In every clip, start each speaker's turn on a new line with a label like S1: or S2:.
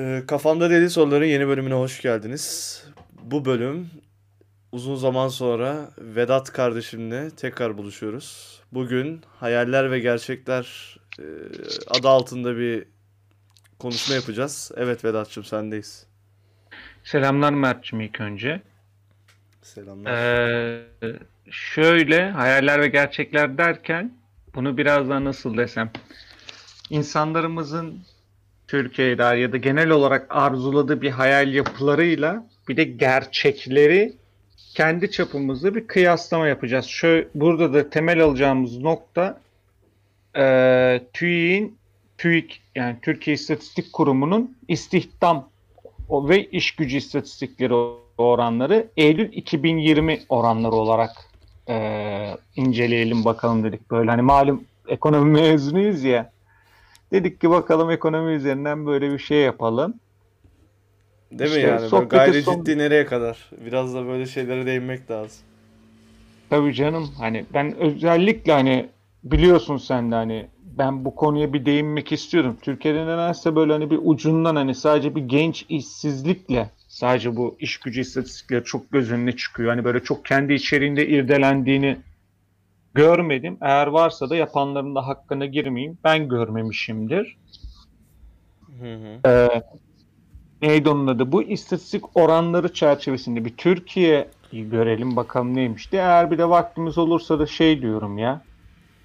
S1: Ee, Kafamda Deli Soruların yeni bölümüne hoş geldiniz. Bu bölüm uzun zaman sonra Vedat kardeşimle tekrar buluşuyoruz. Bugün hayaller ve gerçekler e, adı altında bir konuşma yapacağız. Evet Vedat'cığım sendeyiz.
S2: Selamlar Mert'cim ilk önce.
S1: Selamlar.
S2: Ee, şöyle hayaller ve gerçekler derken bunu biraz daha nasıl desem insanlarımızın Türkiye'de ya da genel olarak arzuladığı bir hayal yapılarıyla bir de gerçekleri kendi çapımızda bir kıyaslama yapacağız. Şöyle, burada da temel alacağımız nokta e, TÜİK'in TÜİK yani Türkiye İstatistik Kurumu'nun istihdam ve iş gücü istatistikleri oranları Eylül 2020 oranları olarak e, inceleyelim bakalım dedik. Böyle hani malum ekonomi mezunuyuz ya. Dedik ki bakalım ekonomi üzerinden böyle bir şey yapalım.
S1: Değil mi
S2: işte
S1: yani? Böyle gayri
S2: son-
S1: ciddi nereye kadar? Biraz da böyle şeylere değinmek lazım.
S2: Tabii canım hani ben özellikle hani biliyorsun sen de hani ben bu konuya bir değinmek istiyorum. Türkiye'de nedense böyle hani bir ucundan hani sadece bir genç işsizlikle sadece bu iş gücü istatistikleri çok göz önüne çıkıyor. Hani böyle çok kendi içeriğinde irdelendiğini görmedim. Eğer varsa da yapanların da hakkına girmeyeyim. Ben görmemişimdir.
S1: Hı hı.
S2: Ee, neydi onun adı? Bu istatistik oranları çerçevesinde bir Türkiye'yi görelim bakalım neymişti. Eğer bir de vaktimiz olursa da şey diyorum ya.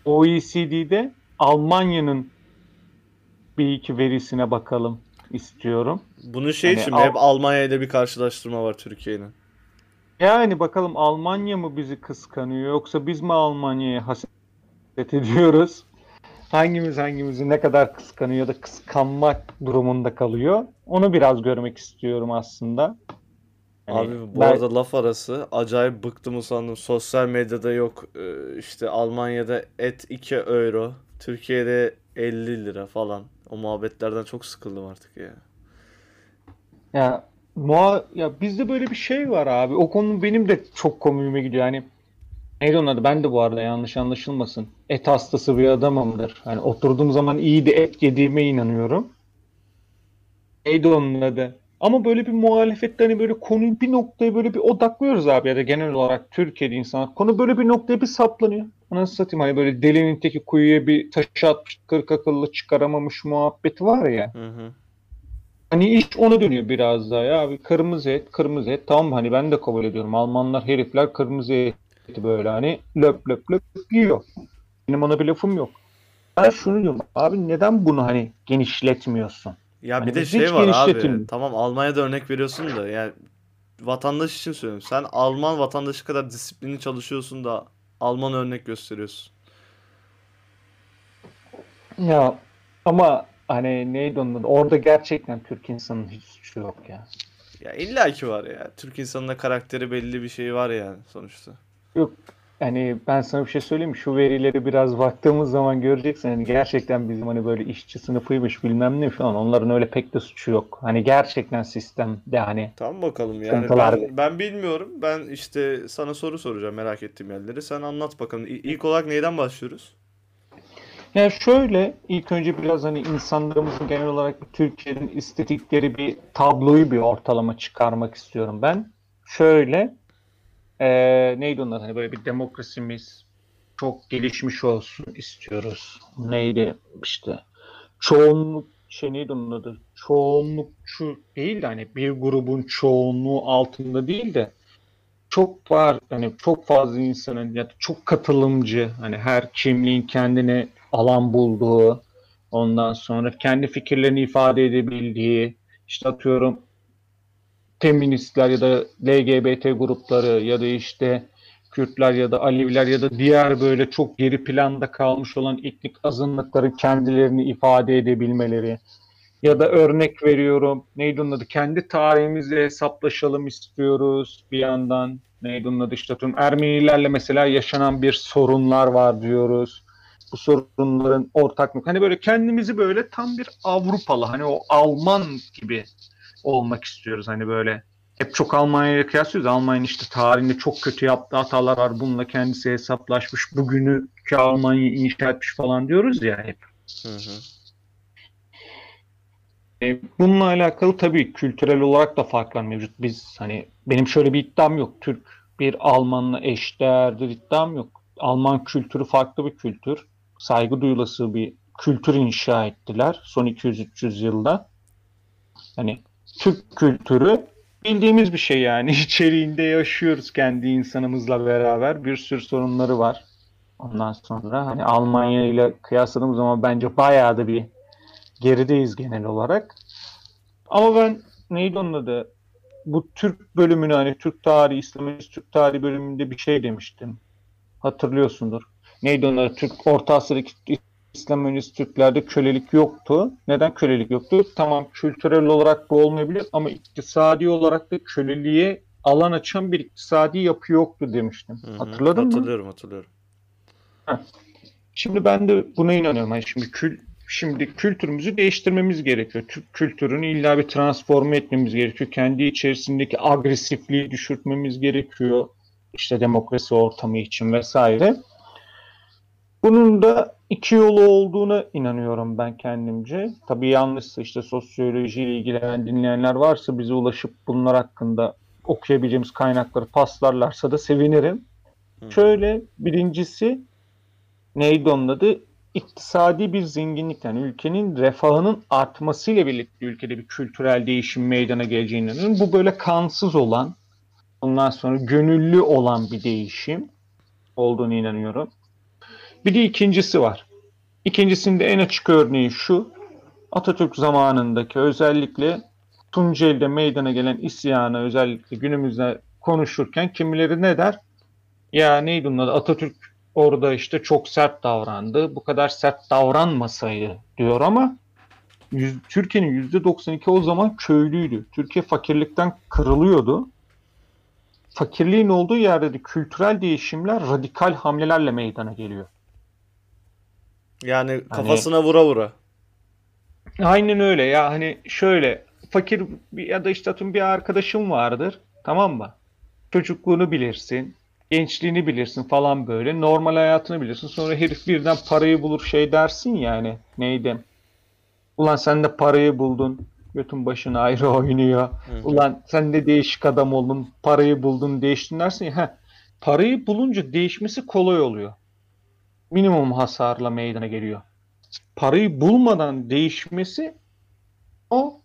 S2: OECD'de Almanya'nın bir iki verisine bakalım istiyorum.
S1: Bunun şey
S2: Hani
S1: için
S2: Al-
S1: hep Almanya ile bir karşılaştırma var Türkiye'nin.
S2: Yani bakalım Almanya mı bizi kıskanıyor yoksa biz mi Almanya'ya haset ediyoruz? Hangimiz hangimizi ne kadar kıskanıyor ya da kıskanmak durumunda kalıyor? Onu biraz görmek istiyorum aslında. Hani
S1: Abi bu
S2: ben-
S1: arada laf arası acayip bıktım usandım. Sosyal medyada yok e, işte Almanya'da et 2 euro, Türkiye'de 50 lira falan. O muhabbetlerden çok sıkıldım artık ya.
S2: Ya muha ya bizde böyle bir şey var abi. O konu benim de çok komiğime gidiyor. Yani neydi onun? Ben de bu arada yanlış anlaşılmasın. Et hastası bir adamımdır. Hani oturduğum zaman iyi de et yediğime inanıyorum. Neydi onun? Ama böyle bir muhalefette hani böyle konuyu bir noktaya böyle bir odaklıyoruz abi ya da genel olarak Türkiye'de insanlar. Konu böyle bir noktaya bir saplanıyor. Anasını satayım hani böyle delinin teki kuyuya bir taşı atmış kırk akıllı çıkaramamış muhabbeti var ya.
S1: Hı hı.
S2: Hani iş ona dönüyor biraz daha ya abi kırmızı et kırmızı et tamam hani ben de kabul ediyorum Almanlar herifler kırmızı eti böyle hani löp löp löp yiyor. Benim ona bir lafım yok. Ben şunu diyorum abi neden bunu hani genişletmiyorsun?
S1: Ya
S2: Hani
S1: bir de şey var abi. Tamam Almanya'da örnek veriyorsun da yani vatandaş için söylüyorum. Sen Alman vatandaşı kadar disiplinli çalışıyorsun da Alman örnek gösteriyorsun.
S2: Ya ama hani neydi onun adı? Orada gerçekten Türk insanının hiç suçu yok ya.
S1: Ya illa ki var ya. Türk insanının karakteri belli bir şey var yani sonuçta.
S2: Yok hani ben sana bir şey söyleyeyim mi? Şu verileri biraz baktığımız zaman göreceksin. Hani gerçekten bizim hani böyle işçi sınıfıymış bilmem ne falan. Onların öyle pek de suçu yok. Hani gerçekten sistemde hani
S1: Tamam bakalım yani ben, ben bilmiyorum. Ben işte sana soru soracağım merak ettiğim yerleri. Sen anlat bakalım. İlk olarak neyden başlıyoruz?
S2: Yani şöyle ilk önce biraz hani insanlarımızın genel olarak Türkiye'nin istedikleri bir tabloyu bir ortalama çıkarmak istiyorum ben. Şöyle eee neydi onlar hani böyle bir demokrasimiz çok gelişmiş olsun istiyoruz. Neydi işte çoğunluk şey neydi onun adı? Çoğunlukçu değil de hani bir grubun çoğunluğu altında değil de çok var hani çok fazla insanın ya da çok katılımcı hani her kimliğin kendine alan bulduğu ondan sonra kendi fikirlerini ifade edebildiği işte atıyorum feministler ya da LGBT grupları ya da işte Kürtler ya da Aleviler ya da diğer böyle çok geri planda kalmış olan etnik azınlıkların kendilerini ifade edebilmeleri. Ya da örnek veriyorum neydi onun adı? Kendi tarihimizle hesaplaşalım istiyoruz bir yandan. Neydi onun adı? İşte atıyorum Ermenilerle mesela yaşanan bir sorunlar var diyoruz bu sorunların ortaklık hani böyle kendimizi böyle tam bir Avrupalı hani o Alman gibi olmak istiyoruz hani böyle hep çok Almanya'ya kıyaslıyoruz. Almanya'nın işte tarihinde çok kötü yaptığı hatalar var. Bununla kendisi hesaplaşmış. Bugünü ki Almanya'yı inşa etmiş falan diyoruz ya hep.
S1: Hı hı.
S2: E, bununla alakalı tabii kültürel olarak da farklar mevcut. Biz hani benim şöyle bir iddiam yok. Türk bir Almanla eşdeğerdir iddiam yok. Alman kültürü farklı bir kültür. Saygı duyulası bir kültür inşa ettiler son 200-300 yılda. Hani Türk kültürü bildiğimiz bir şey yani. İçeriğinde yaşıyoruz kendi insanımızla beraber. Bir sürü sorunları var. Ondan sonra hani Almanya ile kıyasladığımız zaman bence bayağı da bir gerideyiz genel olarak. Ama ben neydi onun adı? Bu Türk bölümünü hani Türk tarihi, İslamist Türk tarihi bölümünde bir şey demiştim. Hatırlıyorsundur. Neydi adı? Türk Orta Asya'daki İslamist Türklerde kölelik yoktu. Neden kölelik yoktu? Tamam kültürel olarak bu olmayabilir ama iktisadi olarak da köleliğe alan açan bir iktisadi yapı yoktu demiştim.
S1: Hı hı.
S2: Hatırladın mı?
S1: Hatırlıyorum hatırlıyorum.
S2: Şimdi ben de buna inanıyorum. Yani şimdi kül şimdi kültürümüzü değiştirmemiz gerekiyor. Türk kültürünü illa bir transforme etmemiz gerekiyor. Kendi içerisindeki agresifliği düşürtmemiz gerekiyor. İşte demokrasi ortamı için vesaire. Bunun da iki yolu olduğuna inanıyorum ben kendimce. Tabii yanlışsa işte sosyolojiyle ilgilenen dinleyenler varsa bize ulaşıp bunlar hakkında okuyabileceğimiz kaynakları paslarlarsa da sevinirim.
S1: Hı.
S2: Şöyle birincisi neydi onun adı? İktisadi bir zenginlik yani ülkenin refahının artmasıyla birlikte ülkede bir kültürel değişim meydana geleceğine inanıyorum. Bu böyle kansız olan, ondan sonra gönüllü olan bir değişim olduğunu inanıyorum. Bir de ikincisi var. İkincisinde en açık örneği şu. Atatürk zamanındaki özellikle Tunceli'de meydana gelen isyanı özellikle günümüzde konuşurken kimileri ne der? Ya neydi adı? Atatürk orada işte çok sert davrandı. Bu kadar sert davranmasaydı diyor ama Türkiye'nin %92 o zaman köylüydü. Türkiye fakirlikten kırılıyordu. Fakirliğin olduğu yerde de kültürel değişimler radikal hamlelerle meydana geliyor.
S1: Yani kafasına vura vura.
S2: Aynen öyle ya hani şöyle fakir bir- ya da işte atıyorum bir arkadaşım vardır tamam mı? Çocukluğunu bilirsin, gençliğini bilirsin falan böyle normal hayatını bilirsin sonra herif birden parayı bulur şey dersin yani neydi? Ulan sen de parayı buldun götün başın ayrı oynuyor.
S1: Hı.
S2: Ulan sen de değişik adam oldun parayı buldun değiştin dersin ya. heh, parayı bulunca değişmesi kolay oluyor. Minimum hasarla meydana geliyor parayı bulmadan değişmesi o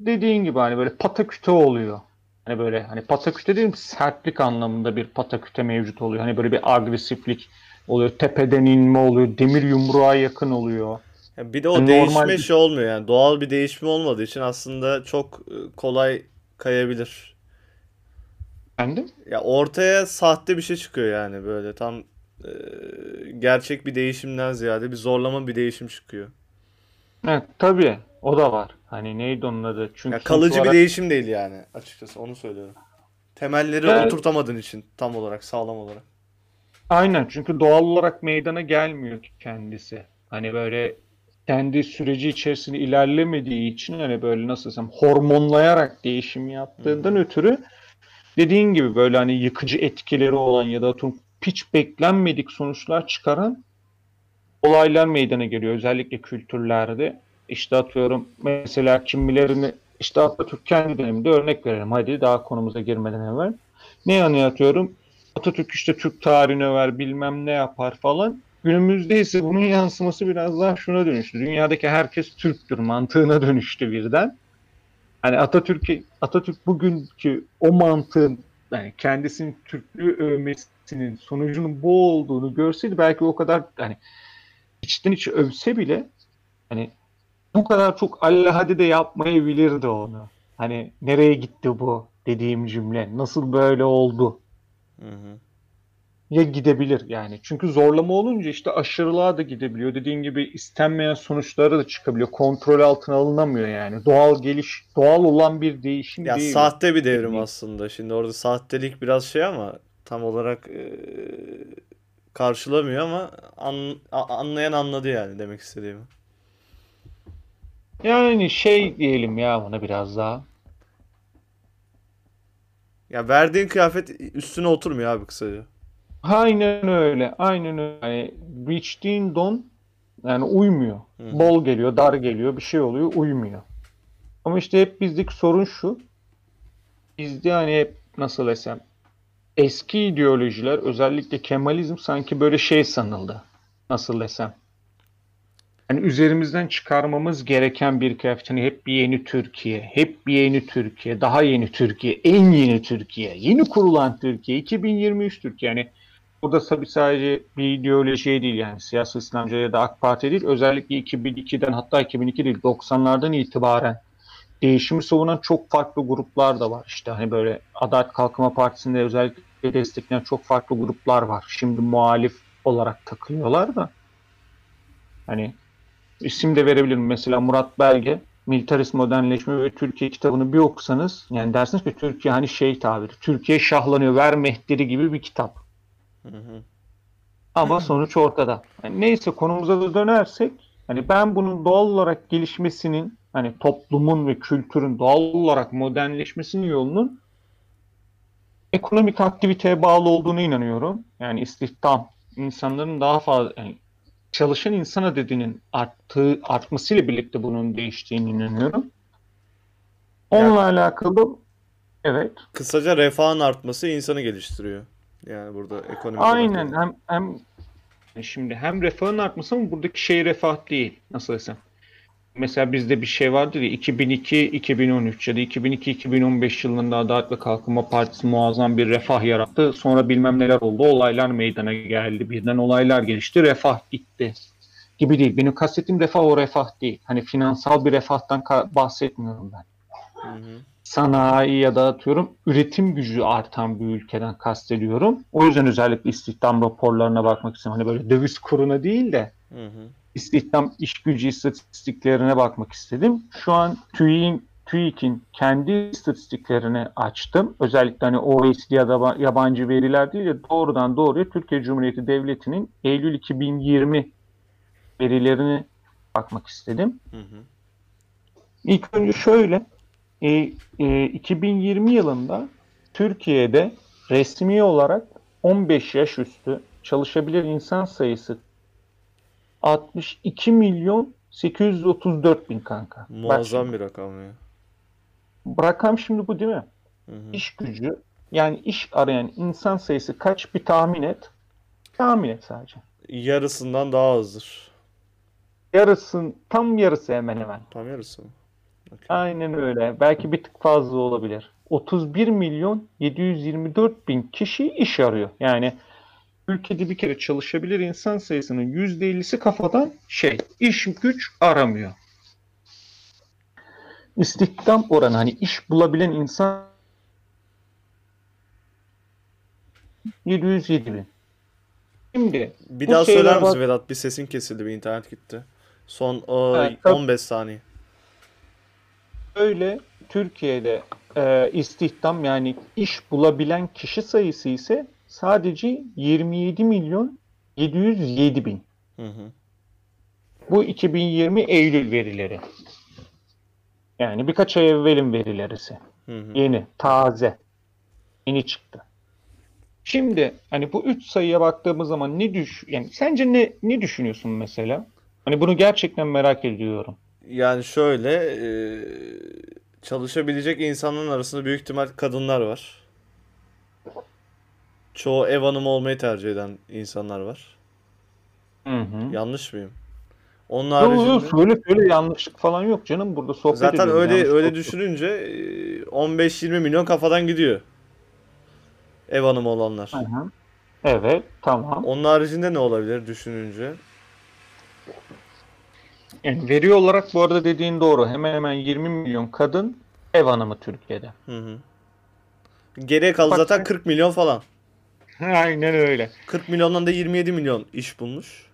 S2: dediğin gibi hani böyle pataküte oluyor. Hani böyle hani pataküte değil sertlik anlamında bir pataküte mevcut oluyor. Hani böyle bir agresiflik oluyor. Tepeden inme oluyor. Demir yumruğa yakın oluyor.
S1: Ya bir de o
S2: Yani
S1: değişme
S2: normal-
S1: şey olmuyor yani. Doğal bir değişme olmadığı için aslında çok e, kolay kayabilir.
S2: Efendim?
S1: Ya ortaya sahte bir şey çıkıyor yani böyle tam e, gerçek bir değişimden ziyade bir zorlama bir değişim çıkıyor.
S2: Evet tabii. O da var. Hani neydi onun adı? Çünkü
S1: Ya kalıcı bir
S2: olarak-
S1: değişim değil yani açıkçası onu söylüyorum. Temelleri
S2: Evet.
S1: oturtamadığın için tam olarak sağlam olarak.
S2: Aynen çünkü doğal olarak meydana gelmiyor kendisi. Hani böyle kendi süreci içerisinde ilerlemediği için hani böyle nasıl desem hormonlayarak değişim yaptığından ötürü dediğin gibi böyle hani yıkıcı etkileri olan ya da atıyorum hiç beklenmedik sonuçlar çıkaran olaylar meydana geliyor. Özellikle kültürlerde. İşte atıyorum mesela kimilerini işte Atatürk kendi döneminde örnek verelim. Hadi daha konumuza girmeden evvel. Ne anlatıyorum? Atatürk işte Türk tarihini över bilmem ne yapar falan. Günümüzde ise bunun yansıması biraz daha şuna dönüştü. Dünyadaki herkes Türktür mantığına dönüştü birden. Hani Atatürk Atatürk bugünkü o mantığın yani kendisinin Türklüğü övmesinin sonucunun bu olduğunu görseydi belki o kadar hani içten içe övse bile hani bu kadar çok allahadi de yapmayabilirdi onu. Hani nereye gitti bu dediğim cümle nasıl böyle oldu
S1: Hı hı.
S2: ya gidebilir yani. Çünkü zorlama olunca işte aşırılığa da gidebiliyor. Dediğin gibi istenmeyen sonuçlara da çıkabiliyor. Kontrol altına alınamıyor yani. Doğal geliş, doğal olan bir değişim
S1: Ya
S2: değil.
S1: sahte bir devrim aslında. Şimdi orada sahtelik biraz şey ama tam olarak e, karşılamıyor ama an- anlayan anladı yani demek istediğimi.
S2: Yani şey diyelim ya ona biraz daha.
S1: Ya verdiğin kıyafet üstüne oturmuyor abi kısaca.
S2: Aynen öyle. Aynen öyle. Yani biçtiğin don yani uymuyor.
S1: Hı.
S2: Bol geliyor, dar geliyor, bir şey oluyor, uymuyor. Ama işte hep bizdeki sorun şu. Bizde hani hep nasıl desem eski ideolojiler özellikle Kemalizm sanki böyle şey sanıldı. Nasıl desem. Hani üzerimizden çıkarmamız gereken bir kıyafet. Hani hep bir yeni Türkiye, hep bir yeni Türkiye, daha yeni Türkiye, en yeni Türkiye, yeni kurulan Türkiye, 2023 Türkiye. Yani burada tabii sadece bir ideoloji değil yani siyasi İslamcı ya da AK Parti değil. Özellikle 2002'den hatta 2002 değil 90'lardan itibaren değişimi savunan çok farklı gruplar da var. İşte hani böyle Adalet Kalkınma Partisi'nde özellikle destekleyen çok farklı gruplar var. Şimdi muhalif olarak takılıyorlar da. Hani isim de verebilirim. Mesela Murat Belge Militarist Modernleşme ve Türkiye kitabını bir okusanız yani dersiniz ki Türkiye hani şey tabiri Türkiye şahlanıyor ver mehteri gibi bir kitap.
S1: Hı hı.
S2: Ama sonuç ortada. Yani neyse konumuza da dönersek hani ben bunun doğal olarak gelişmesinin hani toplumun ve kültürün doğal olarak modernleşmesinin yolunun ekonomik aktiviteye bağlı olduğunu inanıyorum. Yani istihdam, insanların daha fazla yani çalışan insan adedinin arttığı, artmasıyla birlikte bunun değiştiğini inanıyorum. Onunla alakalı evet.
S1: Kısaca refahın artması insanı geliştiriyor. Yani burada ekonomik
S2: Aynen
S1: olarak.
S2: hem hem şimdi hem refahın artması ama buradaki şey refah değil. Nasıl desem. Mesela bizde bir şey vardır ya 2002-2013 ya da 2002-2015 yılında Adalet ve Kalkınma Partisi muazzam bir refah yarattı. Sonra bilmem neler oldu. Olaylar meydana geldi. Birden olaylar gelişti. Refah gitti. Gibi değil. Benim kastettiğim refah o refah değil. Hani finansal bir refahtan bahsetmiyorum ben.
S1: Hı hı.
S2: Sanayi ya da atıyorum üretim gücü artan bir ülkeden kastediyorum. O yüzden özellikle istihdam raporlarına bakmak istiyorum. Hani böyle döviz kuruna değil de
S1: Hı hı.
S2: İstihdam iş gücü istatistiklerine bakmak istedim. Şu an TÜİK'in TÜİK'in kendi istatistiklerini açtım. Özellikle hani OECD ya da yabancı veriler değil de doğrudan doğruya Türkiye Cumhuriyeti Devleti'nin Eylül 2020 verilerini bakmak istedim.
S1: Hı hı.
S2: İlk önce şöyle, e, e, 2020 yılında Türkiye'de resmi olarak 15 yaş üstü çalışabilir insan sayısı 62 milyon 834 bin kanka.
S1: Muazzam bir rakam ya.
S2: rakam şimdi bu değil mi?
S1: Hı hı.
S2: İş gücü yani iş arayan insan sayısı kaç bir tahmin et. Tahmin et sadece.
S1: Yarısından daha azdır.
S2: Yarısın tam yarısı hemen hemen.
S1: Tam yarısı mı? Okey.
S2: Aynen öyle. Belki bir tık fazla olabilir. 31 milyon 724 bin kişi iş arıyor. Yani ülkede bir kere çalışabilir insan sayısının %50'si kafadan şey iş güç aramıyor. İstihdam oranı hani iş bulabilen insan 707 bin. Şimdi
S1: Bir daha söyler misin
S2: bak-
S1: Vedat? Bir sesin kesildi, bir internet gitti. Son o,
S2: Evet, tabii.
S1: 15 saniye.
S2: Öyle Türkiye'de e, istihdam yani iş bulabilen kişi sayısı ise sadece 27 milyon 707 bin.
S1: Hı hı.
S2: Bu 2020 Eylül verileri. Yani birkaç ay evvelin verileri ise.
S1: Hı hı.
S2: Yeni, taze. Yeni çıktı. Şimdi hani bu üç sayıya baktığımız zaman ne düş yani sence ne ne düşünüyorsun mesela? Hani bunu gerçekten merak ediyorum.
S1: Yani şöyle e, çalışabilecek insanların arasında büyük ihtimal kadınlar var. Çoğu ev hanımı olmayı tercih eden insanlar var.
S2: Hı hı.
S1: Yanlış mıyım? Onun
S2: Yok yok
S1: haricinde
S2: söyle söyle yanlışlık falan yok canım burada sohbet
S1: zaten öyle öyle
S2: yok.
S1: düşününce e, 15-20 milyon kafadan gidiyor. Ev hanımı olanlar.
S2: Hı hı. Evet tamam.
S1: Onun haricinde ne olabilir düşününce?
S2: Yani veri olarak bu arada dediğin doğru. Hemen hemen 20 milyon kadın ev hanımı Türkiye'de.
S1: Hı hı. Geriye kaldı
S2: Bak
S1: zaten
S2: sen-
S1: 40 milyon falan.
S2: Aynen öyle.
S1: 40 milyondan da 27 milyon iş bulmuş.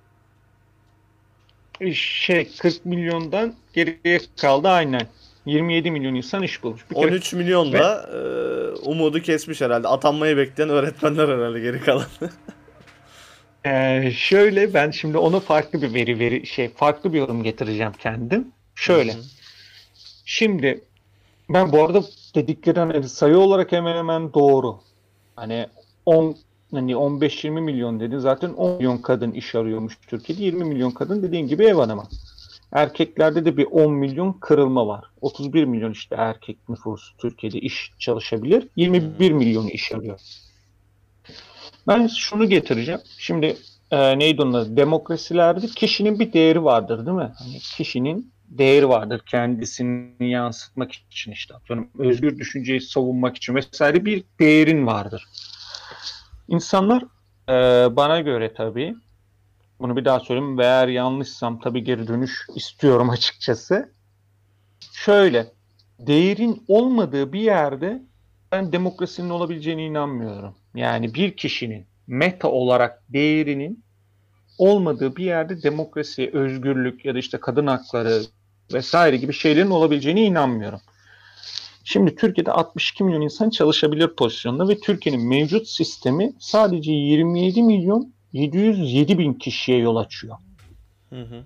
S2: Şey 40 milyondan geriye kaldı aynen. 27 milyon insan iş bulmuş. Bir kere
S1: 13 milyon da e, umudu kesmiş herhalde. Atanmayı bekleyen öğretmenler herhalde geri kalan.
S2: Ee, şöyle ben şimdi ona farklı bir veri veri şey farklı bir yorum getireceğim kendim. Şöyle.
S1: Hı hı.
S2: Şimdi ben bu arada dedikleri hani sayı olarak hemen hemen doğru. Hani 10 hani 15-20 milyon dedi. Zaten 10 milyon kadın iş arıyormuş Türkiye'de. 20 milyon kadın dediğin gibi ev hanımı. Erkeklerde de bir 10 milyon kırılma var. 31 milyon işte erkek nüfusu Türkiye'de iş çalışabilir. 21 milyon iş arıyor. Ben şunu getireceğim. Şimdi e, neydi onun adı? Demokrasilerde kişinin bir değeri vardır değil mi? Hani kişinin değeri vardır kendisini yansıtmak için işte atıyorum özgür düşünceyi savunmak için vesaire bir değerin vardır. İnsanlar e, bana göre tabii bunu bir daha söyleyeyim ve eğer yanlışsam tabii geri dönüş istiyorum açıkçası. Şöyle değerin olmadığı bir yerde ben demokrasinin olabileceğine inanmıyorum. Yani bir kişinin meta olarak değerinin olmadığı bir yerde demokrasi, özgürlük ya da işte kadın hakları vesaire gibi şeylerin olabileceğine inanmıyorum. Şimdi Türkiye'de 62 milyon insan çalışabilir pozisyonda ve Türkiye'nin mevcut sistemi sadece 27 milyon 707 bin kişiye yol açıyor.
S1: Hı hı.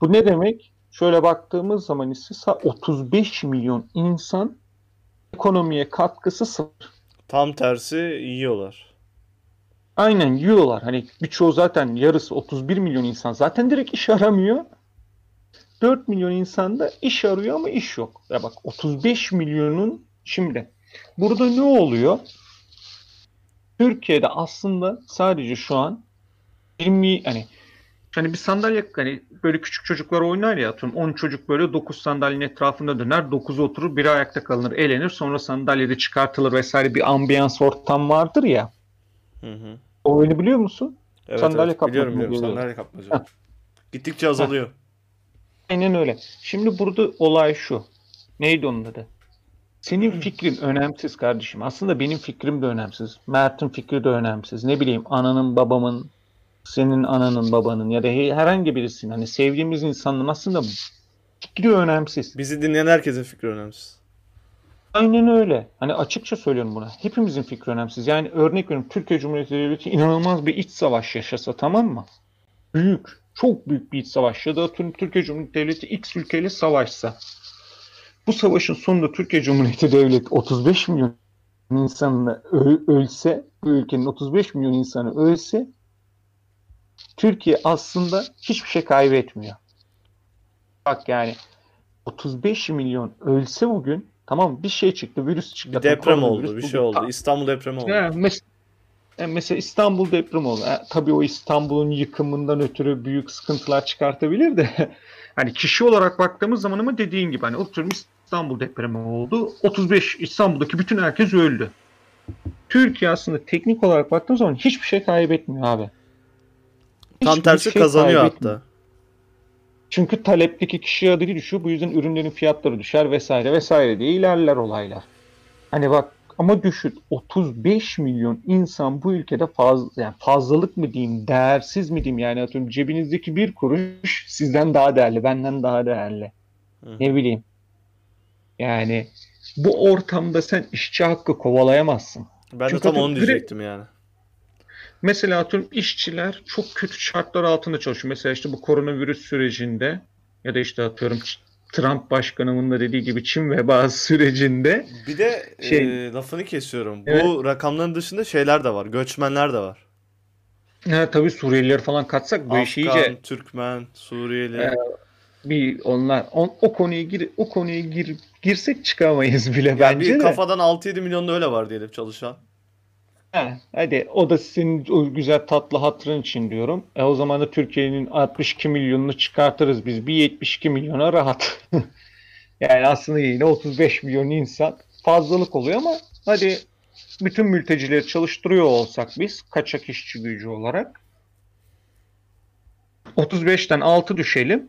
S2: Bu ne demek? Şöyle baktığımız zaman ise 35 milyon insan ekonomiye katkısı sıfır.
S1: Tam tersi yiyorlar.
S2: Aynen yiyorlar. Hani birçoğu zaten yarısı 31 milyon insan zaten direkt iş aramıyor. 4 milyon insan da iş arıyor ama iş yok. Ya bak 35 milyonun şimdi burada ne oluyor? Türkiye'de aslında sadece şu an 20 hani hani bir sandalye hani böyle küçük çocuklar oynar ya atıyorum 10 çocuk böyle 9 sandalyenin etrafında döner 9 oturur biri ayakta kalınır eğlenir sonra sandalyede çıkartılır vesaire bir ambiyans ortam vardır ya.
S1: Hı hı.
S2: O oyunu biliyor musun?
S1: Evet,
S2: Sandalye
S1: evet. Biliyorum biliyorum. Sandalye kapmaca. Gittikçe azalıyor.
S2: Aynen öyle. Şimdi burada olay şu. Neydi onun adı? Senin fikrin önemsiz kardeşim. Aslında benim fikrim de önemsiz. Mert'in fikri de önemsiz. Ne bileyim ananın, babamın, senin ananın, babanın ya da he- herhangi birisinin hani sevdiğimiz insanın aslında fikri önemsiz.
S1: Bizi dinleyen herkesin fikri önemsiz.
S2: Aynen öyle. Hani açıkça söylüyorum buna. Hepimizin fikri önemsiz. Yani örnek veriyorum Türkiye Cumhuriyeti Devleti inanılmaz bir iç savaş yaşasa tamam mı? Büyük, çok büyük bir iç savaş ya da Türkiye Cumhuriyeti Devleti X ülkeyle savaşsa. Bu savaşın sonunda Türkiye Cumhuriyeti Devleti 35 milyon insanla ölse, bu ülkenin 35 milyon insanı ölse Türkiye aslında hiçbir şey kaybetmiyor. Bak yani 35 milyon ölse bugün tamam bir şey çıktı, virüs çıktı.
S1: Bir deprem oldu,
S2: Koronavirüs
S1: bir şey oldu.
S2: ta-
S1: İstanbul depremi oldu.
S2: yani mes- yani mesela İstanbul depremi oldu. Ha, tabii o İstanbul'un yıkımından ötürü büyük sıkıntılar çıkartabilir de hani kişi olarak baktığımız zaman ama dediğin gibi hani oturum İstanbul depremi oldu. 35 İstanbul'daki bütün herkes öldü. Türkiye aslında teknik olarak baktığımız zaman hiçbir şey kaybetmiyor abi.
S1: Tam
S2: Hiçbir
S1: tersi
S2: şey
S1: kazanıyor hatta.
S2: Çünkü talepteki kişi adedi düşüyor. Bu yüzden ürünlerin fiyatları düşer vesaire vesaire diye ilerler olaylar. Hani bak ama düşün 35 milyon insan bu ülkede fazla yani fazlalık mı diyeyim, değersiz mi diyeyim yani atıyorum cebinizdeki bir kuruş sizden daha değerli, benden daha değerli.
S1: Hı.
S2: Ne bileyim. Yani bu ortamda sen işçi hakkı kovalayamazsın.
S1: Ben de
S2: Çünkü
S1: tam onu
S2: direkt-
S1: diyecektim yani.
S2: Mesela atıyorum işçiler çok kötü şartlar altında çalışıyor. Mesela işte bu koronavirüs sürecinde ya da işte atıyorum Trump başkanımın da dediği gibi Çin vebası sürecinde
S1: Bir de
S2: Şey-
S1: e, lafını kesiyorum.
S2: Evet.
S1: Bu rakamların dışında şeyler de var. Göçmenler de var.
S2: ha, tabii Suriyelileri falan katsak bu işi
S1: Afgan,
S2: iyice
S1: Türkmen, Suriyeli.
S2: Evet. bir onlar on, o konuya gir o konuya gir girsek çıkamayız bile
S1: Ya
S2: bence
S1: bir kafadan 6-7 milyon da öyle var diyelim çalışan.
S2: Ha, hadi o da senin o güzel tatlı hatırın için diyorum. E o zaman da Türkiye'nin 62 milyonunu çıkartırız biz. Bir 72 milyona rahat. Yani aslında yine 35 milyon insan fazlalık oluyor ama hadi bütün mültecileri çalıştırıyor olsak biz kaçak işçi gücü olarak 35'ten 6 düşelim.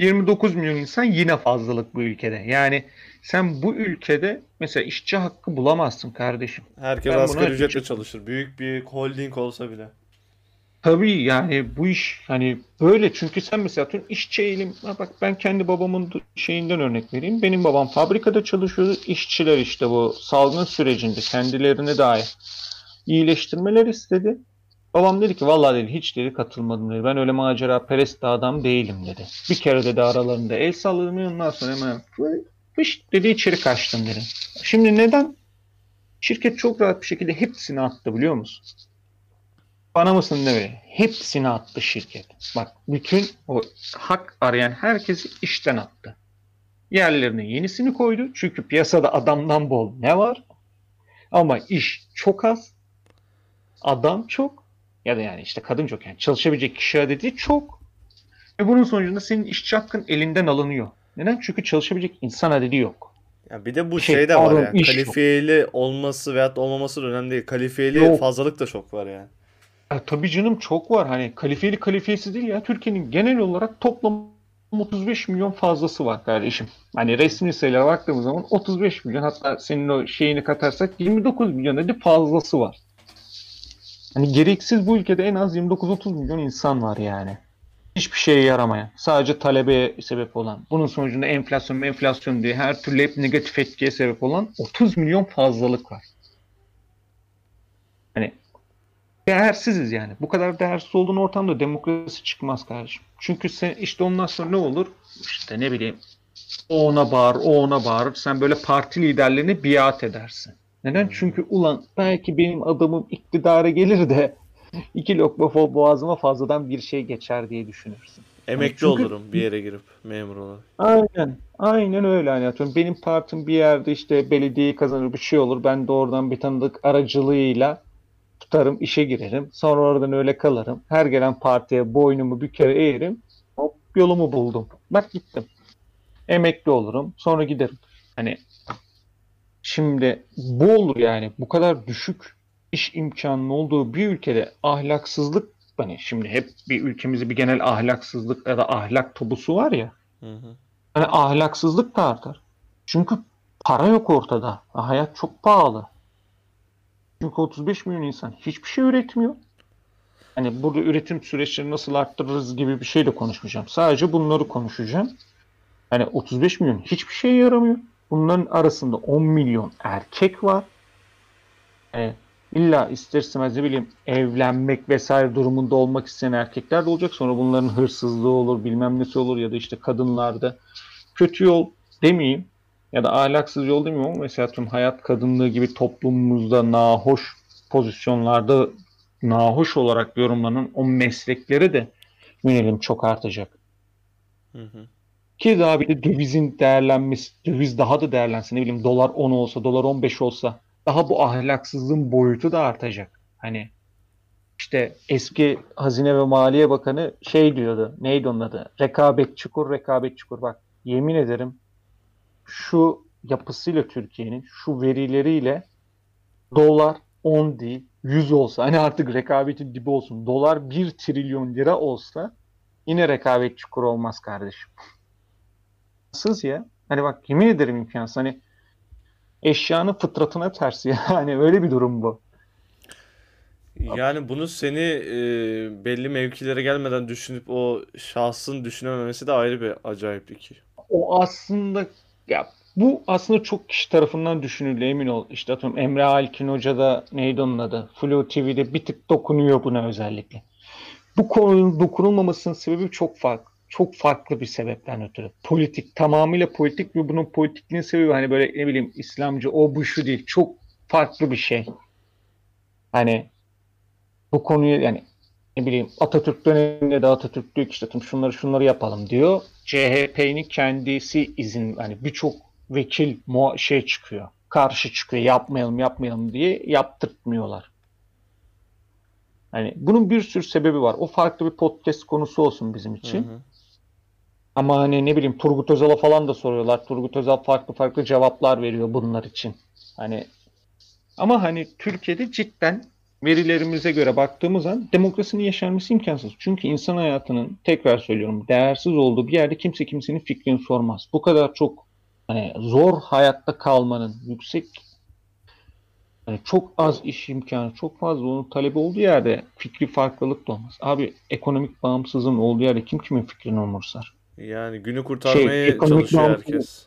S2: 29 milyon insan yine fazlalık bu ülkede. Yani sen bu ülkede mesela işçi hakkı bulamazsın kardeşim.
S1: Herkes
S2: Ben
S1: asgari ücretle
S2: açıkçası-
S1: çalışır. Büyük bir holding olsa bile.
S2: Tabii yani bu iş hani böyle çünkü sen mesela tüm işçi eğilim bak ben kendi babamın şeyinden örnek vereyim. Benim babam fabrikada çalışıyordu. İşçiler işte bu salgın sürecinde kendilerine dair iyileştirmeler istedi. Babam dedi ki vallahi dedi hiç dedi katılmadım dedi. Ben öyle macera perest adam değilim dedi. Bir kere dedi aralarında el salladım ondan sonra hemen fı- fış dedi içeri kaçtım dedi. Şimdi neden? Şirket çok rahat bir şekilde hepsini attı biliyor musun? Bana mısın deme. Hepsini attı şirket. Bak bütün o hak arayan herkesi işten attı. Yerlerine yenisini koydu. Çünkü piyasada adamdan bol ne var? Ama iş çok az. Adam çok. Ya da yani işte kadın çok. Yani çalışabilecek kişi adedi çok. Ve bunun sonucunda senin işçi hakkın elinden alınıyor. Neden? Çünkü çalışabilecek insan adedi yok.
S1: Ya bir de bu
S2: Şey,
S1: şey de var yani.
S2: iş yok.
S1: Kalifiyeli olması veyahut olmaması da önemli değil. Kalifiyeli
S2: Yok.
S1: fazlalık da çok var yani.
S2: Ya tabii canım çok var. Hani kalifiyeli kalifiyesiz değil ya. Türkiye'nin genel olarak toplam 35 milyon fazlası var kardeşim. Hani resmi sayılara baktığımız zaman 35 milyon hatta senin o şeyini katarsak 29 milyon hadi fazlası var. Hani gereksiz bu ülkede en az 29-30 milyon insan var yani. Hiçbir şeye yaramayan, sadece talebeye sebep olan, bunun sonucunda enflasyon enflasyon diye her türlü hep negatif etkiye sebep olan 30 milyon fazlalık var. Hani değersiziz yani. Bu kadar değersiz olduğun ortamda demokrasi çıkmaz kardeşim. Çünkü sen işte ondan sonra ne olur? İşte ne bileyim o ona bağır, o ona bağırır. Sen böyle parti liderlerine biat edersin. Neden? Çünkü ulan belki benim adamım iktidara gelir de iki lokma boğazıma fazladan bir şey geçer diye düşünürsün.
S1: Emekli
S2: çünkü-
S1: olurum bir yere girip memur olarak.
S2: Aynen. Aynen öyle hani atıyorum. Benim partim bir yerde işte belediyeyi kazanır bir şey olur. Ben de oradan bir tanıdık aracılığıyla tutarım işe girerim. Sonra oradan öyle kalırım. Her gelen partiye boynumu büker eğerim. Hop yolumu buldum. Bak gittim. Emekli olurum. Sonra giderim. Hani şimdi bu olur yani. Bu kadar düşük iş imkanının olduğu bir ülkede ahlaksızlık hani şimdi hep bir ülkemizde bir genel ahlaksızlık ya da ahlak tabusu var ya.
S1: Hı hı.
S2: Hani ahlaksızlık da artar. Çünkü para yok ortada. Hayat çok pahalı. Çünkü 35 milyon insan hiçbir şey üretmiyor. Hani burada üretim süreçlerini nasıl arttırırız gibi bir şey de konuşmayacağım. Sadece bunları konuşacağım. Hani 35 milyon hiçbir şeye yaramıyor. Bunların arasında 10 milyon erkek var. E, illa ister istemez ne bileyim evlenmek vesaire durumunda olmak isteyen erkekler de olacak. Sonra bunların hırsızlığı olur, bilmem nesi olur ya da işte kadınlarda kötü yol demeyeyim ya da ahlaksız yol demeyeyim ama mesela tüm hayat kadınlığı gibi toplumumuzda nahoş pozisyonlarda nahoş olarak yorumlanan o meslekleri de yönelim çok artacak.
S1: Hı hı.
S2: Ki daha bir de dövizin değerlenmesi, döviz daha da değerlensin. Ne bileyim dolar 10 olsa, dolar 15 olsa daha bu ahlaksızlığın boyutu da artacak. Hani işte eski Hazine ve Maliye Bakanı şey diyordu. Neydi onun adı? Rekabet çukur, rekabet çukur. Bak yemin ederim şu yapısıyla Türkiye'nin şu verileriyle dolar 10 değil 100 olsa hani artık rekabetin dibi olsun. Dolar 1 trilyon lira olsa yine rekabet çukur olmaz kardeşim. Nasıl ya? Hani bak yemin ederim imkansız. Hani eşyanın fıtratına ters ya. Hani öyle bir durum bu.
S1: Yani bunu seni e, belli mevkilere gelmeden düşünüp o şahsın düşünememesi de ayrı bir acayiplik.
S2: O aslında ya bu aslında çok kişi tarafından düşünülüyor emin ol. İşte atıyorum Emre Alkin Hoca da neydi onun adı? Flu TV'de bir tık dokunuyor buna özellikle. Bu konunun dokunulmamasının sebebi çok farklı. Çok farklı bir sebepten ötürü. Politik, tamamıyla politik ve bunun politikliğin sebebi hani böyle ne bileyim İslamcı o bu şu değil. Çok farklı bir şey. Hani bu konuyu yani ne bileyim Atatürk döneminde de Atatürk diyor ki işte şunları şunları yapalım diyor. CHP'nin kendisi izin hani birçok vekil şey çıkıyor. Karşı çıkıyor. Yapmayalım yapmayalım diye yaptırtmıyorlar. Hani bunun bir sürü sebebi var. O farklı bir podcast konusu olsun bizim
S1: Hı
S2: için.
S1: hı.
S2: Ama hani ne bileyim Turgut Özal'a falan da soruyorlar. Turgut Özal farklı farklı cevaplar veriyor bunlar için. Hani ama hani Türkiye'de cidden verilerimize göre baktığımız an demokrasinin yaşanması imkansız. Çünkü insan hayatının tekrar söylüyorum değersiz olduğu bir yerde kimse kimsenin fikrini sormaz. Bu kadar çok hani zor hayatta kalmanın yüksek hani çok az iş imkanı, çok fazla onun talebi olduğu yerde fikri farklılık da olmaz. Abi ekonomik bağımsızlığın olduğu yerde kim kimin fikrini umursar?
S1: Yani günü kurtarmaya
S2: Şey,
S1: çalışıyor
S2: bağımsızlık.
S1: herkes.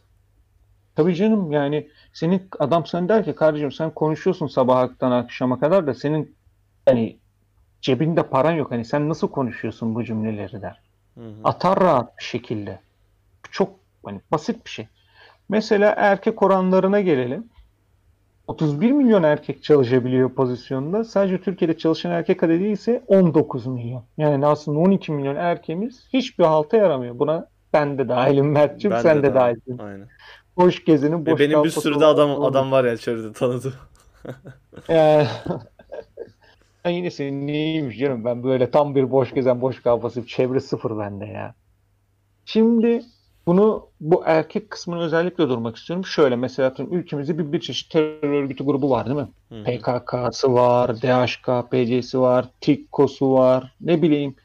S2: Tabii canım yani senin adam sen der ki kardeşim sen konuşuyorsun sabahtan akşama kadar da senin hani cebinde paran yok. Hani sen nasıl konuşuyorsun bu cümleleri der.
S1: Hı hı.
S2: Atar rahat bir şekilde. Çok hani basit bir şey. Mesela erkek oranlarına gelelim. 31 milyon erkek çalışabiliyor pozisyonda. Sadece Türkiye'de çalışan erkek adedi ise 19 milyon. Yani aslında 12 milyon erkeğimiz hiçbir halta yaramıyor. Buna ben de dahilim Mert'cim,
S1: Ben
S2: sen de,
S1: dahil.
S2: dahilsin.
S1: Aynen.
S2: Boş gezenin
S1: Ve
S2: boş
S1: benim bir sürü de adam
S2: olan-
S1: adam var ya çevrede tanıdığım.
S2: Yani, ben yine senin neymiş canım ben böyle tam bir boş gezen boş kafası çevre sıfır bende ya. Şimdi bunu bu erkek kısmını özellikle durmak istiyorum. Şöyle mesela ülkemizde bir, bir çeşit terör örgütü grubu var değil mi?
S1: Hı.
S2: PKK'sı var, DHKPC'si var, TİKKO'su var, ne bileyim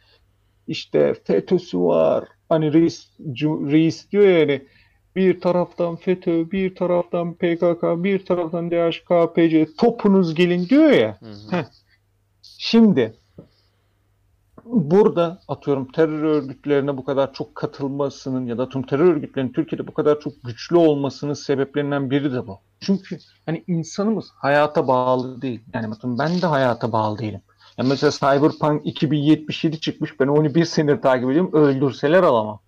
S2: işte FETÖ'sü var. Hani reis, reis diyor ya hani bir taraftan FETÖ, bir taraftan PKK, bir taraftan DHKPC topunuz gelin diyor ya.
S1: Hı hı.
S2: Heh. Şimdi burada atıyorum terör örgütlerine bu kadar çok katılmasının ya da tüm terör örgütlerinin Türkiye'de bu kadar çok güçlü olmasının sebeplerinden biri de bu. Çünkü hani insanımız hayata bağlı değil. Yani bakın ben de hayata bağlı değilim. Ya mesela Cyberpunk 2077 çıkmış. Ben onu bir senedir takip ediyorum. Öldürseler alamam.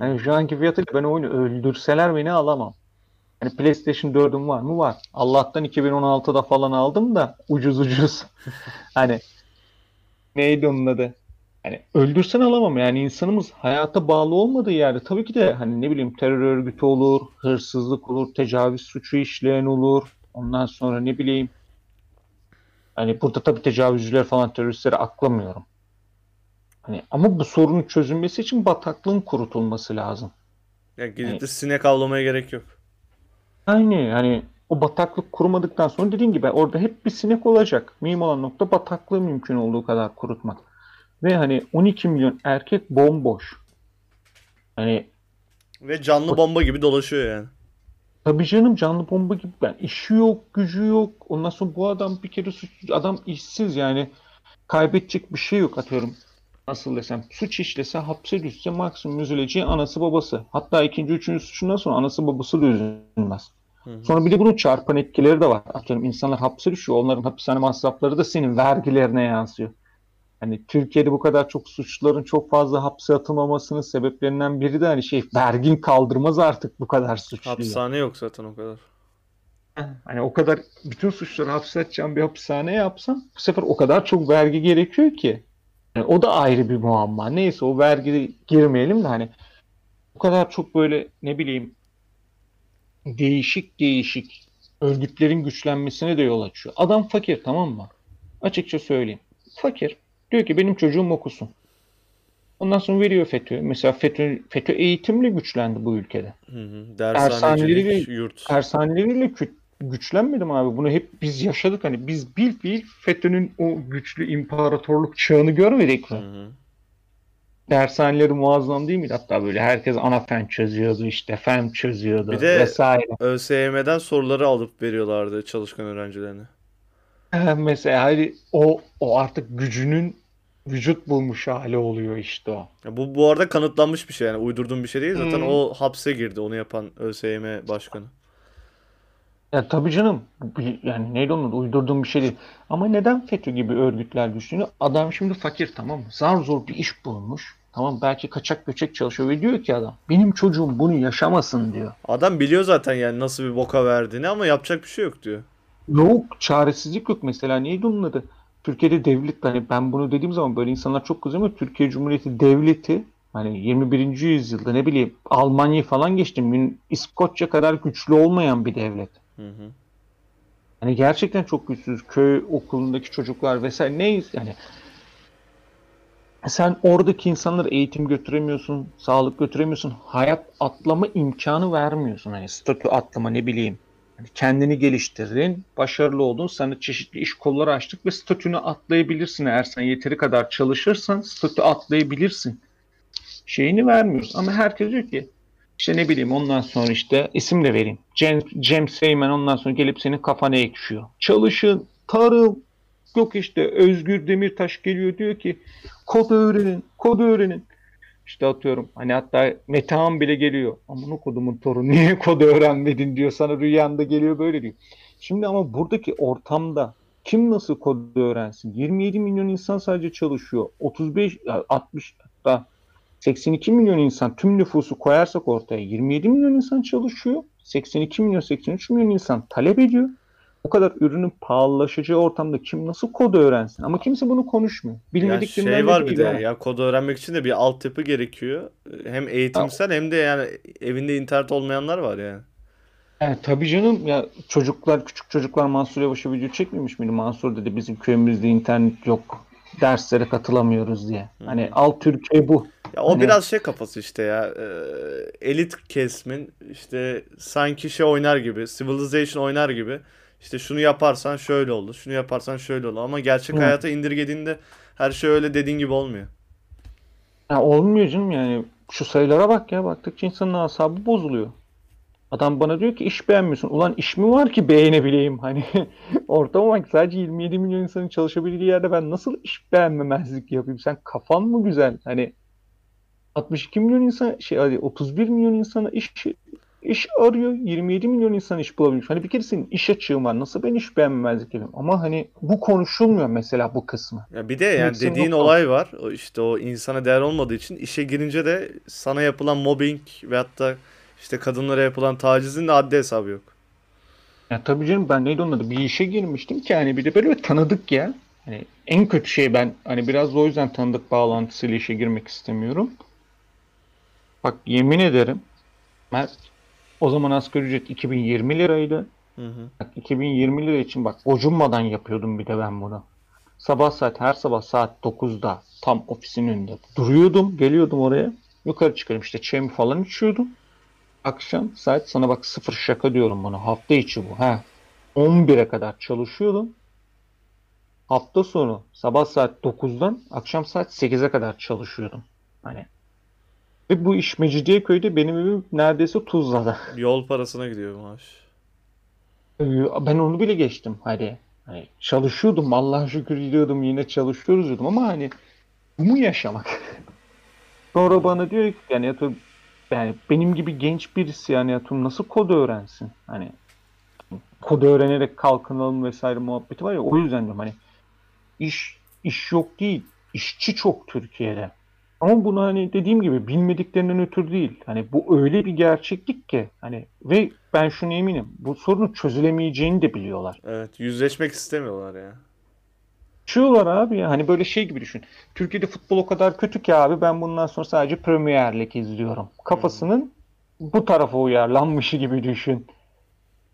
S2: Yani şu anki fiyatıyla ben oyunu öldürseler beni alamam. Hani PlayStation 4'üm var mı? Var. Allah'tan 2016'da falan aldım da ucuz ucuz. hani neydi onun adı? Hani öldürsen alamam yani insanımız hayata bağlı olmadığı yerde tabii ki de hani ne bileyim terör örgütü olur, hırsızlık olur, tecavüz suçu işleyen olur. Ondan sonra ne bileyim hani burada tabii tecavüzcüler falan teröristleri aklamıyorum. Hani ama bu sorunun çözülmesi için bataklığın kurutulması lazım.
S1: Ya gidip de sinek avlamaya gerek yok.
S2: Aynı hani o bataklık kurumadıktan sonra dediğin gibi orada hep bir sinek olacak. Mühim olan nokta bataklığı mümkün olduğu kadar kurutmak. Ve hani 12 milyon erkek bomboş. Hani
S1: Ve canlı bomba gibi dolaşıyor yani.
S2: tabii canım canlı bomba gibi ben işi yok, gücü yok. Ondan sonra bu adam bir kere suç adam işsiz yani kaybedecek bir şey yok atıyorum. Nasıl desem suç işlese hapse düşse maksimum üzüleceği anası babası. Hatta ikinci üçüncü suçundan sonra anası babası da üzülmez. Sonra bir de bunun çarpan etkileri de var. Atıyorum insanlar hapse düşüyor. Onların hapishane masrafları da senin vergilerine yansıyor. Hani Türkiye'de bu kadar çok suçluların çok fazla hapse atılmamasının sebeplerinden biri de hani şey vergin kaldırmaz artık bu kadar suçluyu.
S1: Hapishane yok zaten o kadar.
S2: Hani o kadar bütün suçları hapse atacağım bir hapishane yapsam bu sefer o kadar çok vergi gerekiyor ki. Yani o da ayrı bir muamma. Neyse o vergi girmeyelim de hani o kadar çok böyle ne bileyim değişik değişik örgütlerin güçlenmesine de yol açıyor. Adam fakir tamam mı? Açıkça söyleyeyim. Fakir. Diyor ki benim çocuğum okusun. Ondan sonra veriyor FETÖ. Mesela FETÖ, FETÖ eğitimle güçlendi bu ülkede.
S1: Hı hı.
S2: Ve-
S1: yurt.
S2: Tersaneleriyle kü- güçlenmedim abi. Bunu hep biz yaşadık. Hani biz bil fiil FETÖ'nün o güçlü imparatorluk çağını görmedik mi?
S1: Hı hı.
S2: Dershaneleri muazzam değil miydi? Hatta böyle herkes ana fen çözüyordu işte fen çözüyordu
S1: Bir de-
S2: vesaire.
S1: ÖSYM'den soruları alıp veriyorlardı çalışkan öğrencilerine.
S2: Eh, Mesela hani o o artık gücünün vücut bulmuş hali oluyor işte o.
S1: Ya bu bu arada kanıtlanmış bir şey yani uydurduğum bir şey değil. Zaten
S2: Hı.
S1: o hapse girdi onu yapan ÖSYM başkanı.
S2: Ya tabii canım bir- yani neydi onun adı? uydurduğum bir şey değil. Ama neden FETÖ gibi örgütler güçleniyor? Adam şimdi fakir tamam mı? Zar zor bir iş bulmuş. Tamam belki kaçak göçek çalışıyor ve diyor ki adam benim çocuğum bunu yaşamasın diyor.
S1: Adam biliyor zaten yani nasıl bir boka verdiğini ama yapacak bir şey yok diyor.
S2: Yok çaresizlik yok mesela neydi onun adı? Türkiye'de devlet hani ben bunu dediğim zaman böyle insanlar çok kızıyor ama Türkiye Cumhuriyeti devleti hani 21. yüzyılda ne bileyim Almanya'yı falan geçtim. İskoçya kadar güçlü olmayan bir devlet.
S1: Hı hı.
S2: Hani gerçekten çok güçsüz. Köy okulundaki çocuklar vesaire ne yani sen oradaki insanlara eğitim götüremiyorsun, sağlık götüremiyorsun, hayat atlama imkanı vermiyorsun. Hani statü atlama ne bileyim. Hani kendini geliştirdin, başarılı oldun, sana çeşitli iş kolları açtık ve statünü atlayabilirsin. Eğer sen yeteri kadar çalışırsan statü atlayabilirsin. Şeyini vermiyoruz. Ama herkes diyor ki işte ne bileyim ondan sonra işte isim de vereyim. Cem, Cem Seymen ondan sonra gelip senin kafana ekşiyor. Çalışın, tarım, yok işte Özgür Demirtaş geliyor diyor ki kod öğrenin, kod öğrenin. İşte atıyorum hani hatta Metehan bile geliyor. Aman kodumun torunu niye kod öğrenmedin diyor sana rüyanda geliyor böyle diyor. Şimdi ama buradaki ortamda kim nasıl kod öğrensin? 27 milyon insan sadece çalışıyor. 35, 60 hatta 82 milyon insan tüm nüfusu koyarsak ortaya 27 milyon insan çalışıyor. 82 milyon 83 milyon insan talep ediyor. o kadar ürünün pahalılaşacağı ortamda kim nasıl kod öğrensin? Ama kimse bunu konuşmuyor.
S1: Ya
S2: Bilmediklerinden
S1: şey var bir de
S2: yani.
S1: ya kod öğrenmek için de bir altyapı gerekiyor. Hem eğitimsel hem de yani evinde internet olmayanlar var yani.
S2: Evet, tabii canım ya çocuklar küçük çocuklar Mansur Yavaş'a video çekmemiş miydi? Mansur dedi bizim köyümüzde internet yok. Derslere katılamıyoruz diye. Hani alt Türkiye bu.
S1: Ya o
S2: Hani-
S1: biraz şey kafası işte ya. e, elit kesimin işte sanki şey oynar gibi, Civilization oynar gibi. İşte şunu yaparsan şöyle olur, şunu yaparsan şöyle olur. Ama gerçek
S2: Hı.
S1: hayata indirgediğinde her şey öyle dediğin gibi olmuyor.
S2: Ya olmuyor canım yani. Şu sayılara bak ya. Baktıkça insanın asabı bozuluyor. Adam bana diyor ki iş beğenmiyorsun. Ulan iş mi var ki beğenebileyim? Hani ortama bak sadece 27 milyon insanın çalışabildiği yerde ben nasıl iş beğenmemezlik yapayım? Sen kafan mı güzel? Hani 62 milyon insan şey hadi 31 milyon insana iş iş arıyor. 27 milyon insan iş bulabilmiş. Hani bir kere senin iş açığın var. Nasıl ben iş beğenmemezlik yapayım? Ama hani bu konuşulmuyor mesela bu kısmı.
S1: Ya bir de yani dediğin
S2: nokta.
S1: olay var. O işte o insana değer olmadığı için işe girince de sana yapılan mobbing ve hatta işte kadınlara yapılan tacizin de haddi hesabı yok.
S2: Ya tabii canım ben neydi onun? Bir işe girmiştim ki hani bir de böyle tanıdık ya. Hani en kötü şey ben hani biraz da o yüzden tanıdık bağlantısıyla işe girmek istemiyorum. Bak yemin ederim ben o zaman asgari ücret 2020 liraydı.
S1: Hı hı.
S2: Bak 2020 lira için bak gocunmadan yapıyordum bir de ben bunu. Sabah saat her sabah saat 9'da tam ofisin önünde duruyordum. Geliyordum oraya. Yukarı çıkarım işte çayımı falan içiyordum. Akşam saat sana bak sıfır şaka diyorum bunu. Hafta içi bu. Ha. 11'e kadar çalışıyordum. Hafta sonu sabah saat 9'dan akşam saat 8'e kadar çalışıyordum. Hani ve bu iş Mecidiyeköy'de benim evim neredeyse Tuzla'da.
S1: Yol parasına gidiyor maaş.
S2: Ee, Ben onu bile geçtim hani. Hani çalışıyordum Allah'a şükür gidiyordum yine çalışıyoruz diyordum ama hani bu mu yaşamak? Sonra bana diyor ki yani atıyorum, yani benim gibi genç birisi yani atıyorum nasıl kod öğrensin? Hani kod öğrenerek kalkınalım vesaire muhabbeti var ya o yüzden diyorum hani iş iş yok değil işçi çok Türkiye'de. Ama bunu hani dediğim gibi bilmediklerinden ötürü değil. Hani bu öyle bir gerçeklik ki hani ve ben şunu eminim. Bu sorunun çözülemeyeceğini de biliyorlar.
S1: Evet, yüzleşmek istemiyorlar ya.
S2: Yaşıyorlar abi ya. Hani böyle şey gibi düşün. Türkiye'de futbol o kadar kötü ki abi ben bundan sonra sadece Premier Lig izliyorum. Kafasının bu tarafa uyarlanmışı gibi düşün.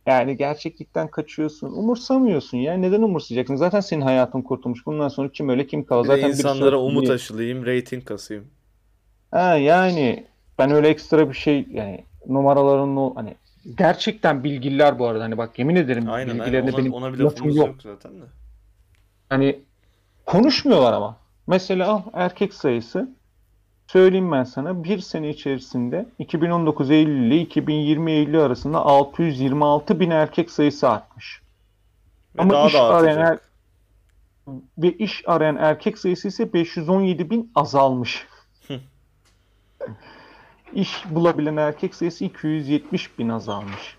S2: Yani gerçeklikten kaçıyorsun. Umursamıyorsun ya. Neden umursayacaksın? Zaten senin hayatın kurtulmuş. Bundan sonra kim öyle kim?
S1: Bir de
S2: Zaten
S1: insanlara
S2: öyle-
S1: umut aşılayayım, reyting kasayım.
S2: Ha yani ben öyle ekstra bir şey yani numaraların o hani gerçekten bilgililer bu arada hani bak yemin ederim
S1: Aynen aynen.
S2: bilgilerine
S1: Ona,
S2: benim
S1: ona bile
S2: lafım yok.
S1: yok zaten de.
S2: Hani konuşmuyorlar ama. Mesela al erkek sayısı söyleyeyim ben sana bir sene içerisinde 2019 Eylül ile 2020 Eylül arasında 626 bin erkek sayısı artmış.
S1: Ve
S2: Ama
S1: daha
S2: iş
S1: da
S2: arayan er- ve iş arayan erkek sayısı ise 517 bin azalmış. İş bulabilen erkek sayısı 270 bin azalmış.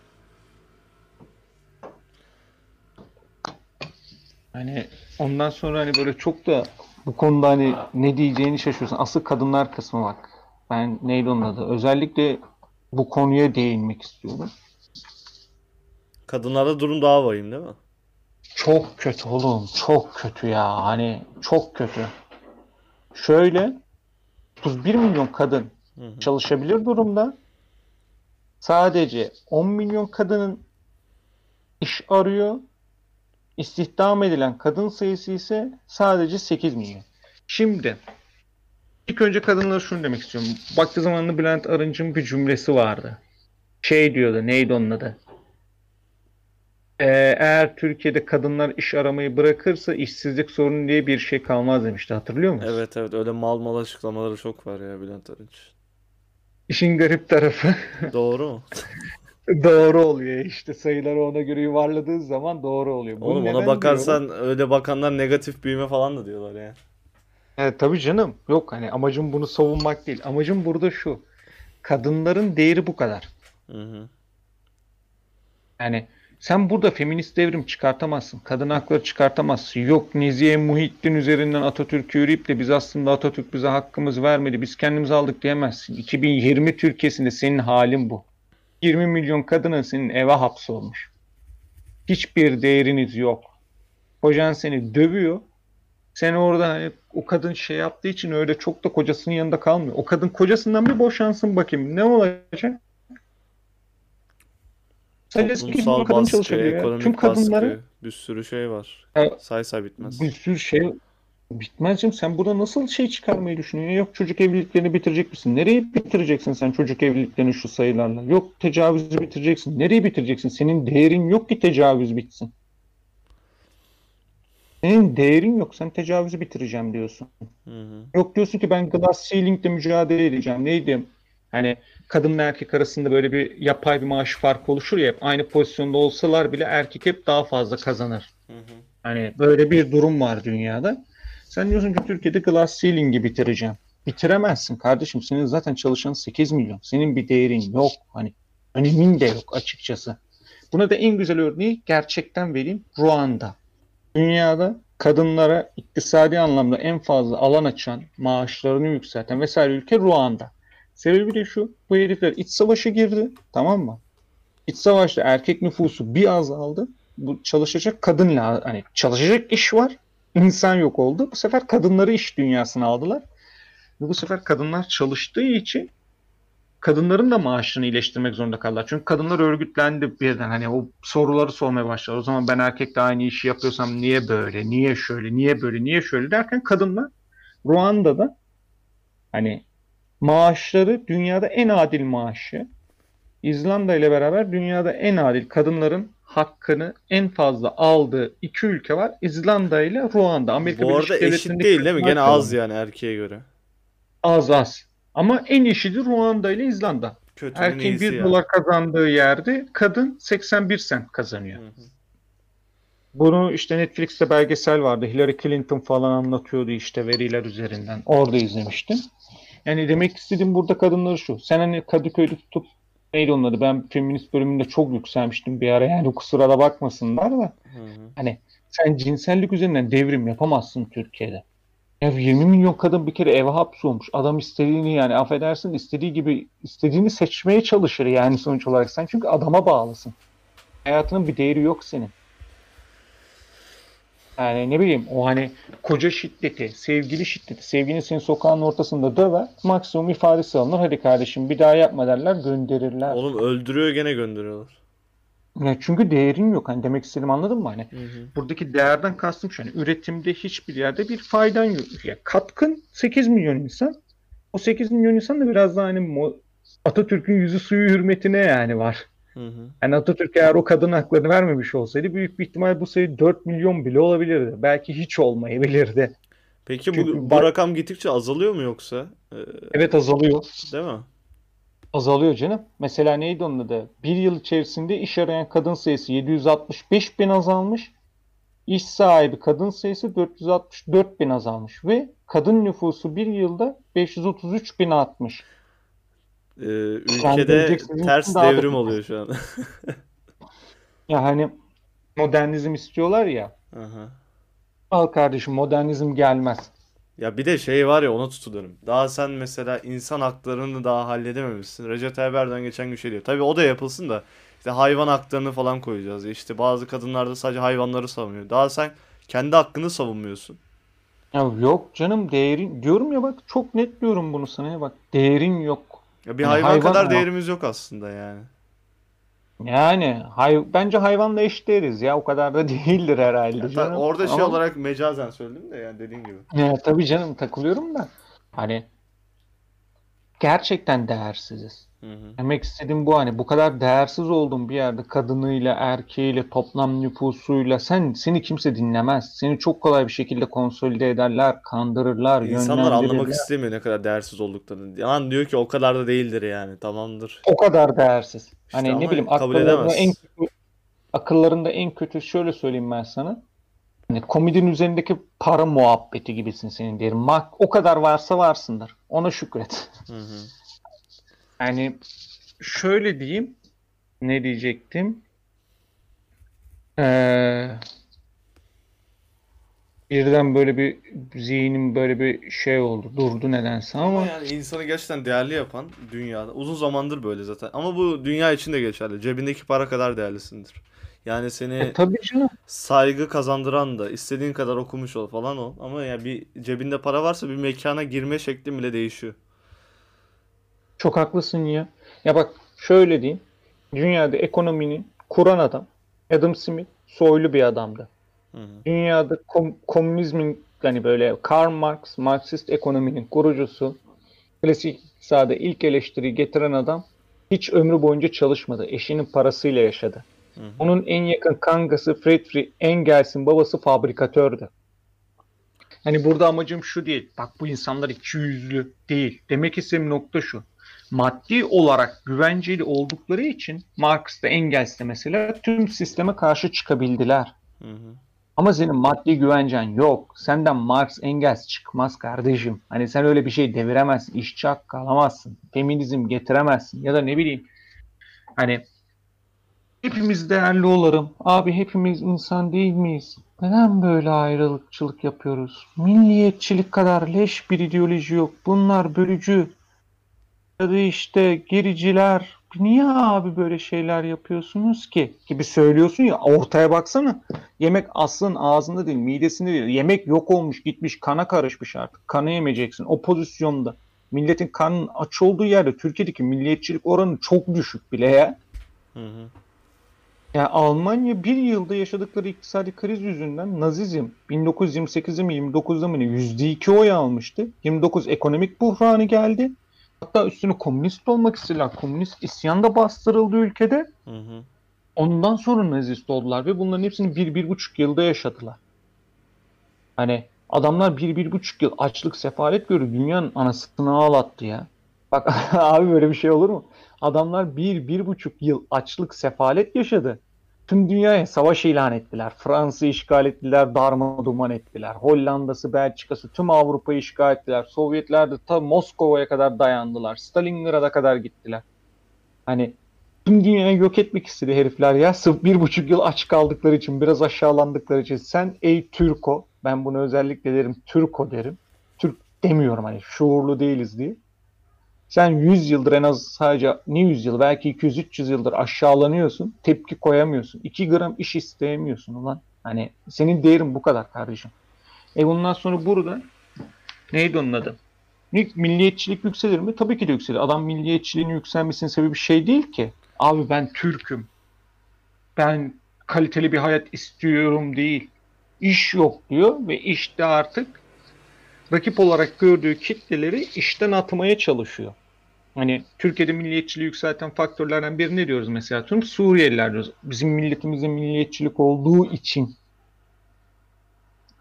S2: Hani ondan sonra hani böyle çok da bu konuda hani ne diyeceğini şaşırıyorsun. Asıl kadınlar kısmı bak. Ben neydi onun adı? Özellikle bu konuya değinmek istiyorum.
S1: Kadınlarda durum daha vahim değil mi?
S2: Çok kötü oğlum. Çok kötü ya. Hani çok kötü. Şöyle 31 milyon kadın
S1: Hı hı.
S2: çalışabilir durumda. Sadece 10 milyon kadının iş arıyor. İstihdam edilen kadın sayısı ise sadece 8 milyon. Şimdi ilk önce kadınlara şunu demek istiyorum. Vakti zamanında Bülent Arınç'ın bir cümlesi vardı. Şey diyordu, neydi onun adı? Ee, eğer Türkiye'de kadınlar iş aramayı bırakırsa işsizlik sorunu diye bir şey kalmaz demişti. Hatırlıyor musun?
S1: Evet evet öyle mal mal açıklamaları çok var ya Bülent Arınç.
S2: İşin garip tarafı
S1: Doğru mu?
S2: doğru oluyor işte sayıları ona göre yuvarladığın zaman doğru oluyor. Bunu
S1: Oğlum ona
S2: diyorum?
S1: bakarsan öyle bakanlar negatif büyüme falan da diyorlar ya.
S2: Evet, tabii canım. Yok hani amacım bunu savunmak değil. Amacım burada şu. Kadınların değeri bu kadar.
S1: Hı hı.
S2: Yani sen burada feminist devrim çıkartamazsın. Kadın hakları çıkartamazsın. Yok Nezihe Muhittin üzerinden Atatürk'ü yürüyüp de biz aslında Atatürk bize hakkımız vermedi. Biz kendimiz aldık diyemezsin. 2020 Türkiye'sinde senin halin bu. 20 milyon kadının senin eve hapsolmuş. Hiçbir değeriniz yok. Kocan seni dövüyor. Sen orada hani o kadın şey yaptığı için öyle çok da kocasının yanında kalmıyor. O kadın kocasından bir boşansın bakayım. Ne olacak? Sadece kadın
S1: baskı,
S2: çalışabiliyor ya. Tüm kadınları
S1: baskı, bir sürü şey var.
S2: Evet.
S1: Say say bitmez.
S2: bir sürü şey bitmez canım. Sen burada nasıl şey çıkarmayı düşünüyorsun? Yok çocuk evliliklerini bitirecek misin? Nereye bitireceksin sen çocuk evliliklerini şu sayılarla? Yok tecavüzü bitireceksin. Nereye bitireceksin? Senin değerin yok ki tecavüz bitsin. Senin değerin yok. Sen tecavüzü bitireceğim diyorsun.
S1: Hı hı.
S2: Yok diyorsun ki ben glass ceiling'le mücadele edeceğim. Neydi? Hani kadınla erkek arasında böyle bir yapay bir maaş farkı oluşur ya hep aynı pozisyonda olsalar bile erkek hep daha fazla kazanır.
S1: Hı hı.
S2: Hani böyle bir durum var dünyada. Sen diyorsun ki Türkiye'de glass ceiling'i bitireceğim. Bitiremezsin kardeşim. Senin zaten çalışan 8 milyon. Senin bir değerin yok. Hani önemin de yok açıkçası. Buna da en güzel örneği gerçekten vereyim. Ruanda. Dünyada kadınlara iktisadi anlamda en fazla alan açan, maaşlarını yükselten vesaire ülke Ruanda. Sebebi de şu, bu herifler iç savaşa girdi, tamam mı? İç savaşta erkek nüfusu bir azaldı. Bu çalışacak kadın hani çalışacak iş var, insan yok oldu. Bu sefer kadınları iş dünyasına aldılar. Ve bu sefer kadınlar çalıştığı için kadınların da maaşını iyileştirmek zorunda kaldılar. Çünkü kadınlar örgütlendi birden. Hani o soruları sormaya başladı. O zaman ben erkekle aynı işi yapıyorsam niye böyle, niye şöyle, niye böyle, niye şöyle derken kadınlar Ruanda'da hani maaşları dünyada en adil maaşı İzlanda ile beraber dünyada en adil kadınların hakkını en fazla aldığı iki ülke var. İzlanda ile Ruanda. Amerika
S1: Bu arada
S2: Birleşik
S1: eşit değil değil mi? Gene az yani erkeğe göre.
S2: Az az. Ama en eşidi Ruanda ile İzlanda.
S1: Kötünün
S2: Erkeğin
S1: iyisi
S2: 1
S1: ya.
S2: dolar kazandığı yerde kadın 81 sent kazanıyor.
S1: Hı hı.
S2: Bunu işte Netflix'te belgesel vardı. Hillary Clinton falan anlatıyordu işte veriler üzerinden. Orada izlemiştim. Yani demek istediğim burada kadınları şu. Sen hani Kadıköy'de tutup neydi onun adı? Ben feminist bölümünde çok yükselmiştim bir ara. Yani kusura da bakmasınlar da.
S1: Hı hı.
S2: Hani sen cinsellik üzerinden devrim yapamazsın Türkiye'de. Ya 20 milyon kadın bir kere eve hapsolmuş. Adam istediğini yani affedersin istediği gibi istediğini seçmeye çalışır yani sonuç olarak sen çünkü adama bağlısın. Hayatının bir değeri yok senin. Yani ne bileyim o hani koca şiddeti, sevgili şiddeti, sevgilin seni sokağın ortasında döver, maksimum ifadesi alınır. Hadi kardeşim bir daha yapma derler, gönderirler.
S1: Oğlum öldürüyor gene gönderiyorlar.
S2: Ya çünkü değerin yok. Hani demek istediğimi anladın mı? Hani
S1: Hı hı.
S2: buradaki değerden kastım şu. Yani üretimde hiçbir yerde bir faydan yok. Ya katkın 8 milyon insan. O 8 milyon insan da biraz daha hani Atatürk'ün yüzü suyu hürmetine yani var.
S1: Hı hı.
S2: Yani Atatürk eğer o kadın haklarını vermemiş olsaydı büyük bir ihtimal bu sayı 4 milyon bile olabilirdi. Belki hiç olmayabilirdi.
S1: Peki bu,
S2: Çünkü
S1: bu
S2: bak-
S1: rakam gittikçe azalıyor mu yoksa? Ee,
S2: Evet azalıyor.
S1: değil mi?
S2: Azalıyor canım. Mesela neydi onun adı? Bir yıl içerisinde iş arayan kadın sayısı 765 bin azalmış. İş sahibi kadın sayısı 464 bin azalmış. Ve kadın nüfusu bir yılda 533 bin artmış. Yani
S1: ülkede ters devrim oluyor şu an.
S2: Ya hani modernizm istiyorlar ya.
S1: Aha.
S2: Al kardeşim modernizm gelmez.
S1: Ya bir de şey var ya ona tutuluyorum. Daha sen mesela insan haklarını daha halledememişsin. Recep Tayyip Erdoğan geçen gün şey diyor. Tabii o da yapılsın da işte hayvan haklarını falan koyacağız. İşte bazı kadınlar da sadece hayvanları savunuyor. Daha sen kendi hakkını savunmuyorsun.
S2: Ya yok canım değerin diyorum ya bak çok net diyorum bunu sana ya bak değerin yok.
S1: Ya bir
S2: Yani
S1: hayvan
S2: hayvan
S1: kadar
S2: ama-
S1: değerimiz yok aslında yani.
S2: Yani hay bence hayvanla eşdeğeriz ya o kadar da değildir herhalde
S1: Ya
S2: canım.
S1: orada şey
S2: Ama-
S1: olarak mecazen söyledim de yani dediğin gibi.
S2: Ya tabii canım takılıyorum da hani gerçekten değersiziz.
S1: Hı hı.
S2: Demek istediğim bu hani bu kadar değersiz olduğun bir yerde kadınıyla, erkeğiyle, toplam nüfusuyla sen seni kimse dinlemez. Seni çok kolay bir şekilde konsolide ederler, kandırırlar,
S1: İnsanlar anlamak istemiyor ne kadar değersiz olduklarını. Yalan diyor ki o kadar da değildir yani. Tamamdır.
S2: O kadar değersiz. Hani
S1: ama
S2: ne bileyim akıllarında en kötü akıllarında en kötü şöyle söyleyeyim ben sana. Hani komedinin üzerindeki para muhabbeti gibisin senin derim. Mak o kadar varsa varsındır. Ona şükret.
S1: Hı hı.
S2: Yani şöyle diyeyim. Ne diyecektim? Ee, birden böyle bir zihnim böyle bir şey oldu. Durdu nedense ama
S1: Ama yani insanı gerçekten değerli yapan dünyada uzun zamandır böyle zaten. Ama bu dünya için de geçerli. Cebindeki para kadar değerlisindir. Yani seni
S2: E tabii canım.
S1: saygı kazandıran da istediğin kadar okumuş ol falan ol. Ama ya bir cebinde para varsa bir mekana girme şeklin bile değişiyor.
S2: Çok haklısın ya. Ya bak şöyle diyeyim. Dünyada ekonominin kuran adam Adam Smith soylu bir adamdı.
S1: Hı hı.
S2: Dünyada kom- komünizmin hani böyle Karl Marx, Marksist ekonominin kurucusu, klasik iktisada ilk eleştiriyi getiren adam hiç ömrü boyunca çalışmadı. Eşinin parasıyla yaşadı.
S1: Hı hı.
S2: Onun en yakın kankası Friedrich Engels'in babası fabrikatördü. Hani burada amacım şu değil. Bak bu insanlar ikiyüzlü değil. Demek istediğim nokta şu. Maddi olarak güvenceli oldukları için Marx da Engels de mesela tüm sisteme karşı çıkabildiler.
S1: Hı hı.
S2: Ama senin maddi güvencen yok. Senden Marx Engels çıkmaz kardeşim. Hani sen öyle bir şey deviremezsin. İşçi hakkı alamazsın. Feminizm getiremezsin. Ya da ne bileyim. Hani hepimiz değerli olalım. Abi hepimiz insan değil miyiz? Neden böyle ayrılıkçılık yapıyoruz? Milliyetçilik kadar leş bir ideoloji yok. Bunlar bölücü. Ya da işte gericiler. Niye abi böyle şeyler yapıyorsunuz ki? Gibi söylüyorsun ya ortaya baksana. Yemek aslın ağzında değil, midesinde değil. Yemek yok olmuş, gitmiş, kana karışmış artık. Kanı yemeyeceksin. O pozisyonda. Milletin kanının aç olduğu yerde Türkiye'deki milliyetçilik oranı çok düşük bile ya.
S1: Hı hı.
S2: Ya Almanya bir yılda yaşadıkları iktisadi kriz yüzünden Nazizm 1928'de mi 29'da mı ne %2 oy almıştı. 29 ekonomik buhranı geldi. Hatta üstüne komünist olmak istediler. Komünist isyan da bastırıldı ülkede.
S1: Hı hı.
S2: Ondan sonra nazist oldular ve bunların hepsini bir, bir buçuk yılda yaşadılar. Hani adamlar bir, bir buçuk yıl açlık sefalet gördü. Dünyanın anasını ağlattı ya. Bak abi böyle bir şey olur mu? Adamlar bir, bir buçuk yıl açlık sefalet yaşadı. Tüm dünyaya savaş ilan ettiler. Fransa'yı işgal ettiler, darma ettiler. Hollanda'sı, Belçika'sı tüm Avrupa'yı işgal ettiler. Sovyetler de ta Moskova'ya kadar dayandılar. Stalingrad'a kadar gittiler. Hani tüm dünyayı yok etmek istedi herifler ya. Sırf bir buçuk yıl aç kaldıkları için, biraz aşağılandıkları için. Sen ey Türko, ben bunu özellikle derim Türko derim. Türk demiyorum hani şuurlu değiliz diye. Sen 100 yıldır en az sadece ne 100 yıl belki 200-300 yıldır aşağılanıyorsun. Tepki koyamıyorsun. 2 gram iş isteyemiyorsun ulan. Hani senin değerin bu kadar kardeşim. E bundan sonra burada neydi onun adı? Milliyetçilik yükselir mi? Tabii ki de yükselir. Adam milliyetçiliğin yükselmesinin sebebi şey değil ki. Abi ben Türk'üm. Ben kaliteli bir hayat istiyorum değil. İş yok diyor ve işte artık rakip olarak gördüğü kitleleri işten atmaya çalışıyor. Hani Türkiye'de milliyetçiliği yükselten faktörlerden biri ne diyoruz mesela? Tüm Suriyeliler diyoruz. Bizim milletimizin milliyetçilik olduğu için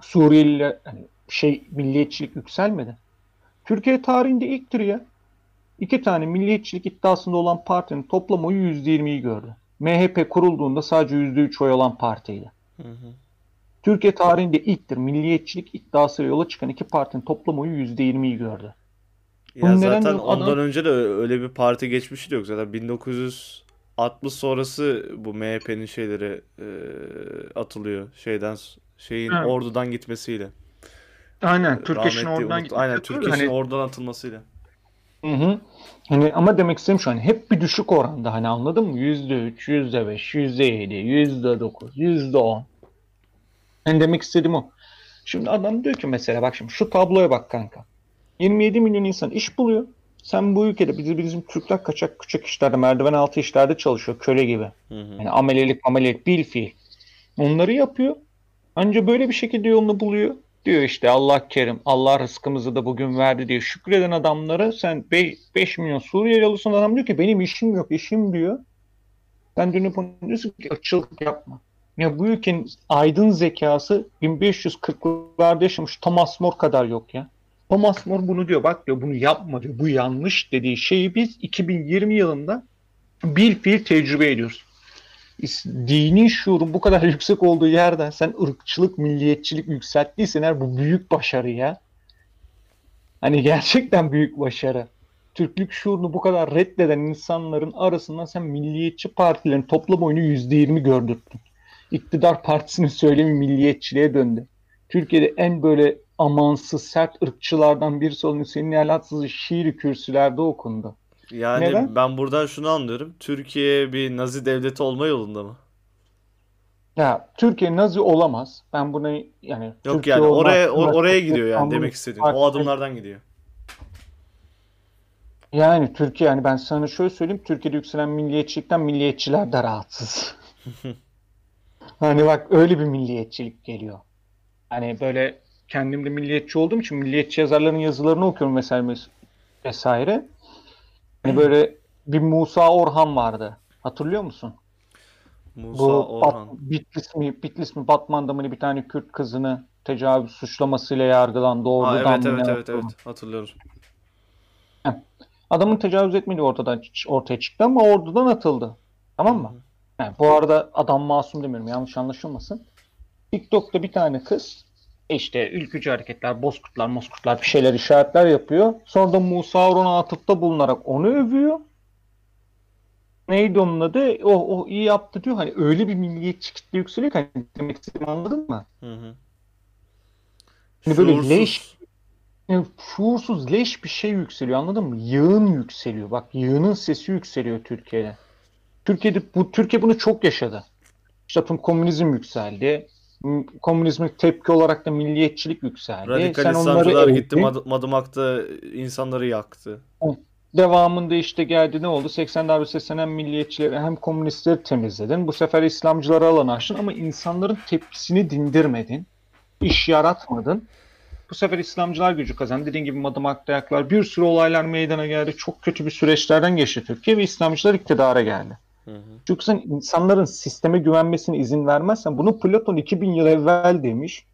S2: Suriyeliler hani şey milliyetçilik yükselmedi. Türkiye tarihinde ilktir ya. İki tane milliyetçilik iddiasında olan partinin toplam oyu %20'yi gördü. MHP kurulduğunda sadece %3 oy olan partiydi.
S1: Hı hı.
S2: Türkiye tarihinde ilktir milliyetçilik iddiasıyla yola çıkan iki partinin toplam oyu %20'yi gördü.
S1: Ya
S2: Bunun neden
S1: zaten
S2: yok?
S1: ondan
S2: Adam-
S1: önce de öyle bir parti geçmişi de yok. Zaten 1960 sonrası bu MHP'nin şeyleri e, atılıyor. Şeyden şeyin
S2: Evet.
S1: ordudan gitmesiyle.
S2: Aynen Türkeş'in
S1: Rahmetli
S2: oradan
S1: Umut- Aynen
S2: gitmesi-
S1: Türkeş'in
S2: hani,
S1: oradan atılmasıyla.
S2: hı hı. Hani ama demek istediğim şu hani hep bir düşük oranda hani anladın mı? %3, %5, %7, %9, %10. Hani demek istediğim o. Şimdi adam diyor ki mesela bak şimdi şu tabloya bak kanka. 27 milyon insan iş buluyor. Sen bu ülkede bizim, bizim Türkler kaçak küçük işlerde, merdiven altı işlerde çalışıyor köle gibi.
S1: Hı hı.
S2: Yani amelelik amelelik bil fiil. Onları yapıyor. Anca böyle bir şekilde yolunu buluyor. Diyor işte Allah kerim, Allah rızkımızı da bugün verdi diye şükreden adamlara sen 5 milyon Suriyeli alırsan adam diyor ki benim işim yok, işim diyor. Sen dönüp ona diyorsun ki ırkçılık yapma. Ya bu ülkenin aydın zekası 1540'larda yaşamış Thomas More kadar yok ya. Thomas More bunu diyor bak diyor bunu yapma diyor bu yanlış dediği şeyi biz 2020 yılında bil fiil tecrübe ediyoruz. Dini şuurun bu kadar yüksek olduğu yerden sen ırkçılık, milliyetçilik yükselttiysen eğer bu büyük başarı ya. Hani gerçekten büyük başarı. Türklük şuurunu bu kadar reddeden insanların arasından sen milliyetçi partilerin toplam oyunu %20 gördürttün. İktidar partisinin söylemi milliyetçiliğe döndü. Türkiye'de en böyle amansız, sert ırkçılardan birisi olan Hüseyin Nihalat şiiri kürsülerde okundu.
S1: Yani
S2: Neden?
S1: ben buradan şunu anlıyorum. Türkiye bir Nazi devleti olma yolunda mı?
S2: Ya Türkiye Nazi olamaz. Ben buna yani
S1: Yok
S2: Türkiye
S1: yani oraya o-
S2: hakkında
S1: oraya gidiyor yani demek istediğin.
S2: fark
S1: O adımlardan gidiyor.
S2: Yani Türkiye yani ben sana şöyle söyleyeyim Türkiye'de yükselen milliyetçilikten milliyetçiler de rahatsız. Hani bak öyle bir milliyetçilik geliyor. Hani böyle kendim de milliyetçi olduğum için milliyetçi yazarların yazılarını okuyorum mesela mes- vesaire. Hani böyle bir Musa Orhan vardı. Hatırlıyor musun?
S1: Musa
S2: Bu Bat-
S1: Orhan.
S2: Bitlis mi, Bitlis mi Batman'da mı bir tane Kürt kızını tecavüz suçlamasıyla yargılandı. Ordudan
S1: evet evet evet evet hatırlıyorum.
S2: Adamın tecavüz etmediği ortadan ortaya çıktı ama ordudan atıldı. Tamam mı? Yani bu arada adam masum demiyorum yanlış anlaşılmasın. TikTok'ta bir tane kız işte ülkücü hareketler, bozkurtlar, moskurtlar bir şeyler işaretler yapıyor. Sonra da Musa Orhan'a atıfta bulunarak onu övüyor. Neydi onun adı? O, o iyi yaptı diyor. Hani öyle bir milliyetçi kitle yükseliyor ki hani demek istediğimi anladın mı?
S1: Hı hı.
S2: Hani böyle leş Yani şuursuz leş bir şey yükseliyor anladın mı? Yığın yükseliyor. Bak yığının sesi yükseliyor Türkiye'de. Türkiye'de bu Türkiye bunu çok yaşadı. İşte komünizm yükseldi. Komünizme tepki olarak da milliyetçilik yükseldi.
S1: Radikal
S2: Sen
S1: İslamcılar gitti. Mad- Madımak'ta insanları yaktı.
S2: Devamında işte geldi ne oldu? 80 darbesi hem milliyetçileri hem komünistleri temizledin. Bu sefer İslamcıları alan açtın ama insanların tepkisini dindirmedin. İş yaratmadın. Bu sefer İslamcılar gücü kazandı. Dediğin gibi Madımak'ta yaklar. Bir sürü olaylar meydana geldi. Çok kötü bir süreçlerden geçti Türkiye ve İslamcılar iktidara geldi.
S1: Hı hı.
S2: Çünkü sen insanların sisteme güvenmesine izin vermezsen bunu Platon 2000 yıl evvel demiş.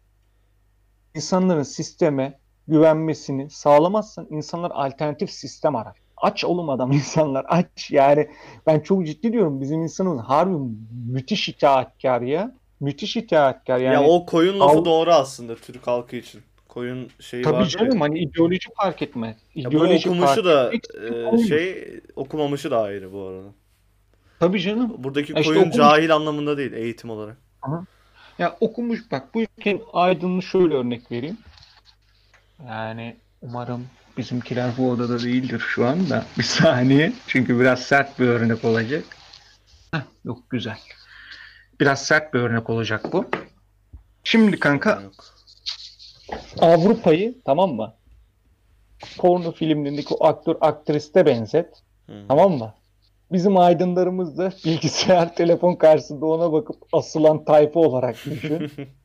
S2: İnsanların sisteme güvenmesini sağlamazsan insanlar alternatif sistem arar. Aç oğlum adam insanlar aç. Yani ben çok ciddi diyorum bizim insanımız harbi müthiş itaatkar ya. Müthiş itaatkar yani.
S1: ya o koyun lafı
S2: Al-
S1: doğru aslında Türk halkı için. Koyun şeyi
S2: Tabii
S1: vardır ya.
S2: canım hani ideoloji fark.
S1: Ya bunu
S2: İdeoloji
S1: okumuşu
S2: fark
S1: da
S2: etmek
S1: e, şey okumamışı da ayrı bu arada.
S2: Tabii canım.
S1: Buradaki
S2: Ya işte
S1: koyun
S2: okumuş-
S1: cahil anlamında değil eğitim olarak.
S2: Ya okumuş bak bu ülkenin aydınını şöyle örnek vereyim. Yani umarım bizimkiler bu odada değildir şu anda. Bir saniye. Çünkü biraz sert bir örnek olacak. Heh, yok güzel. Biraz sert bir örnek olacak bu. Şimdi kanka. Avrupa'yı tamam mı? Porno filmlerindeki o aktör aktriste benzet.
S1: Hı.
S2: Tamam mı? Bizim aydınlarımız da bilgisayar, telefon karşısında ona bakıp asılan tayfa olarak düşün.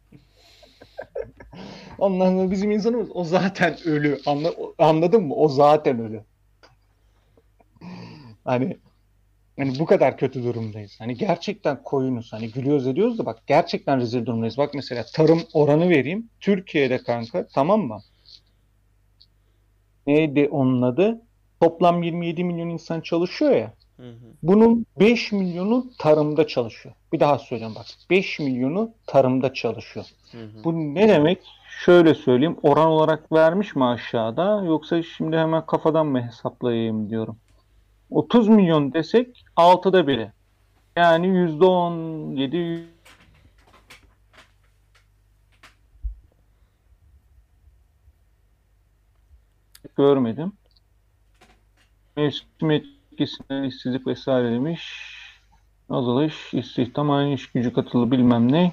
S2: Ondan sonra bizim insanımız o zaten ölü. Anla, anladın mı? O zaten ölü. Hani hani bu kadar kötü durumdayız. Hani gerçekten koyunuz. Hani gülüyoruz ediyoruz da bak gerçekten rezil durumdayız. Bak mesela tarım oranı vereyim. Türkiye'de kanka tamam mı? Neydi onun adı? Toplam 27 milyon insan çalışıyor ya.
S1: Hı hı.
S2: Bunun 5 milyonu tarımda çalışıyor. Bir daha söyleyeyim bak. 5 milyonu tarımda çalışıyor.
S1: Hı hı.
S2: Bu ne demek? Şöyle söyleyeyim. Oran olarak vermiş mi aşağıda yoksa şimdi hemen kafadan mı hesaplayayım diyorum. 30 milyon desek 6'da biri. Yani %17 görmedim. Mevsim etkisinden işsizlik vesaire demiş. Azalış, istihdam, aynı iş gücü katılı bilmem ne.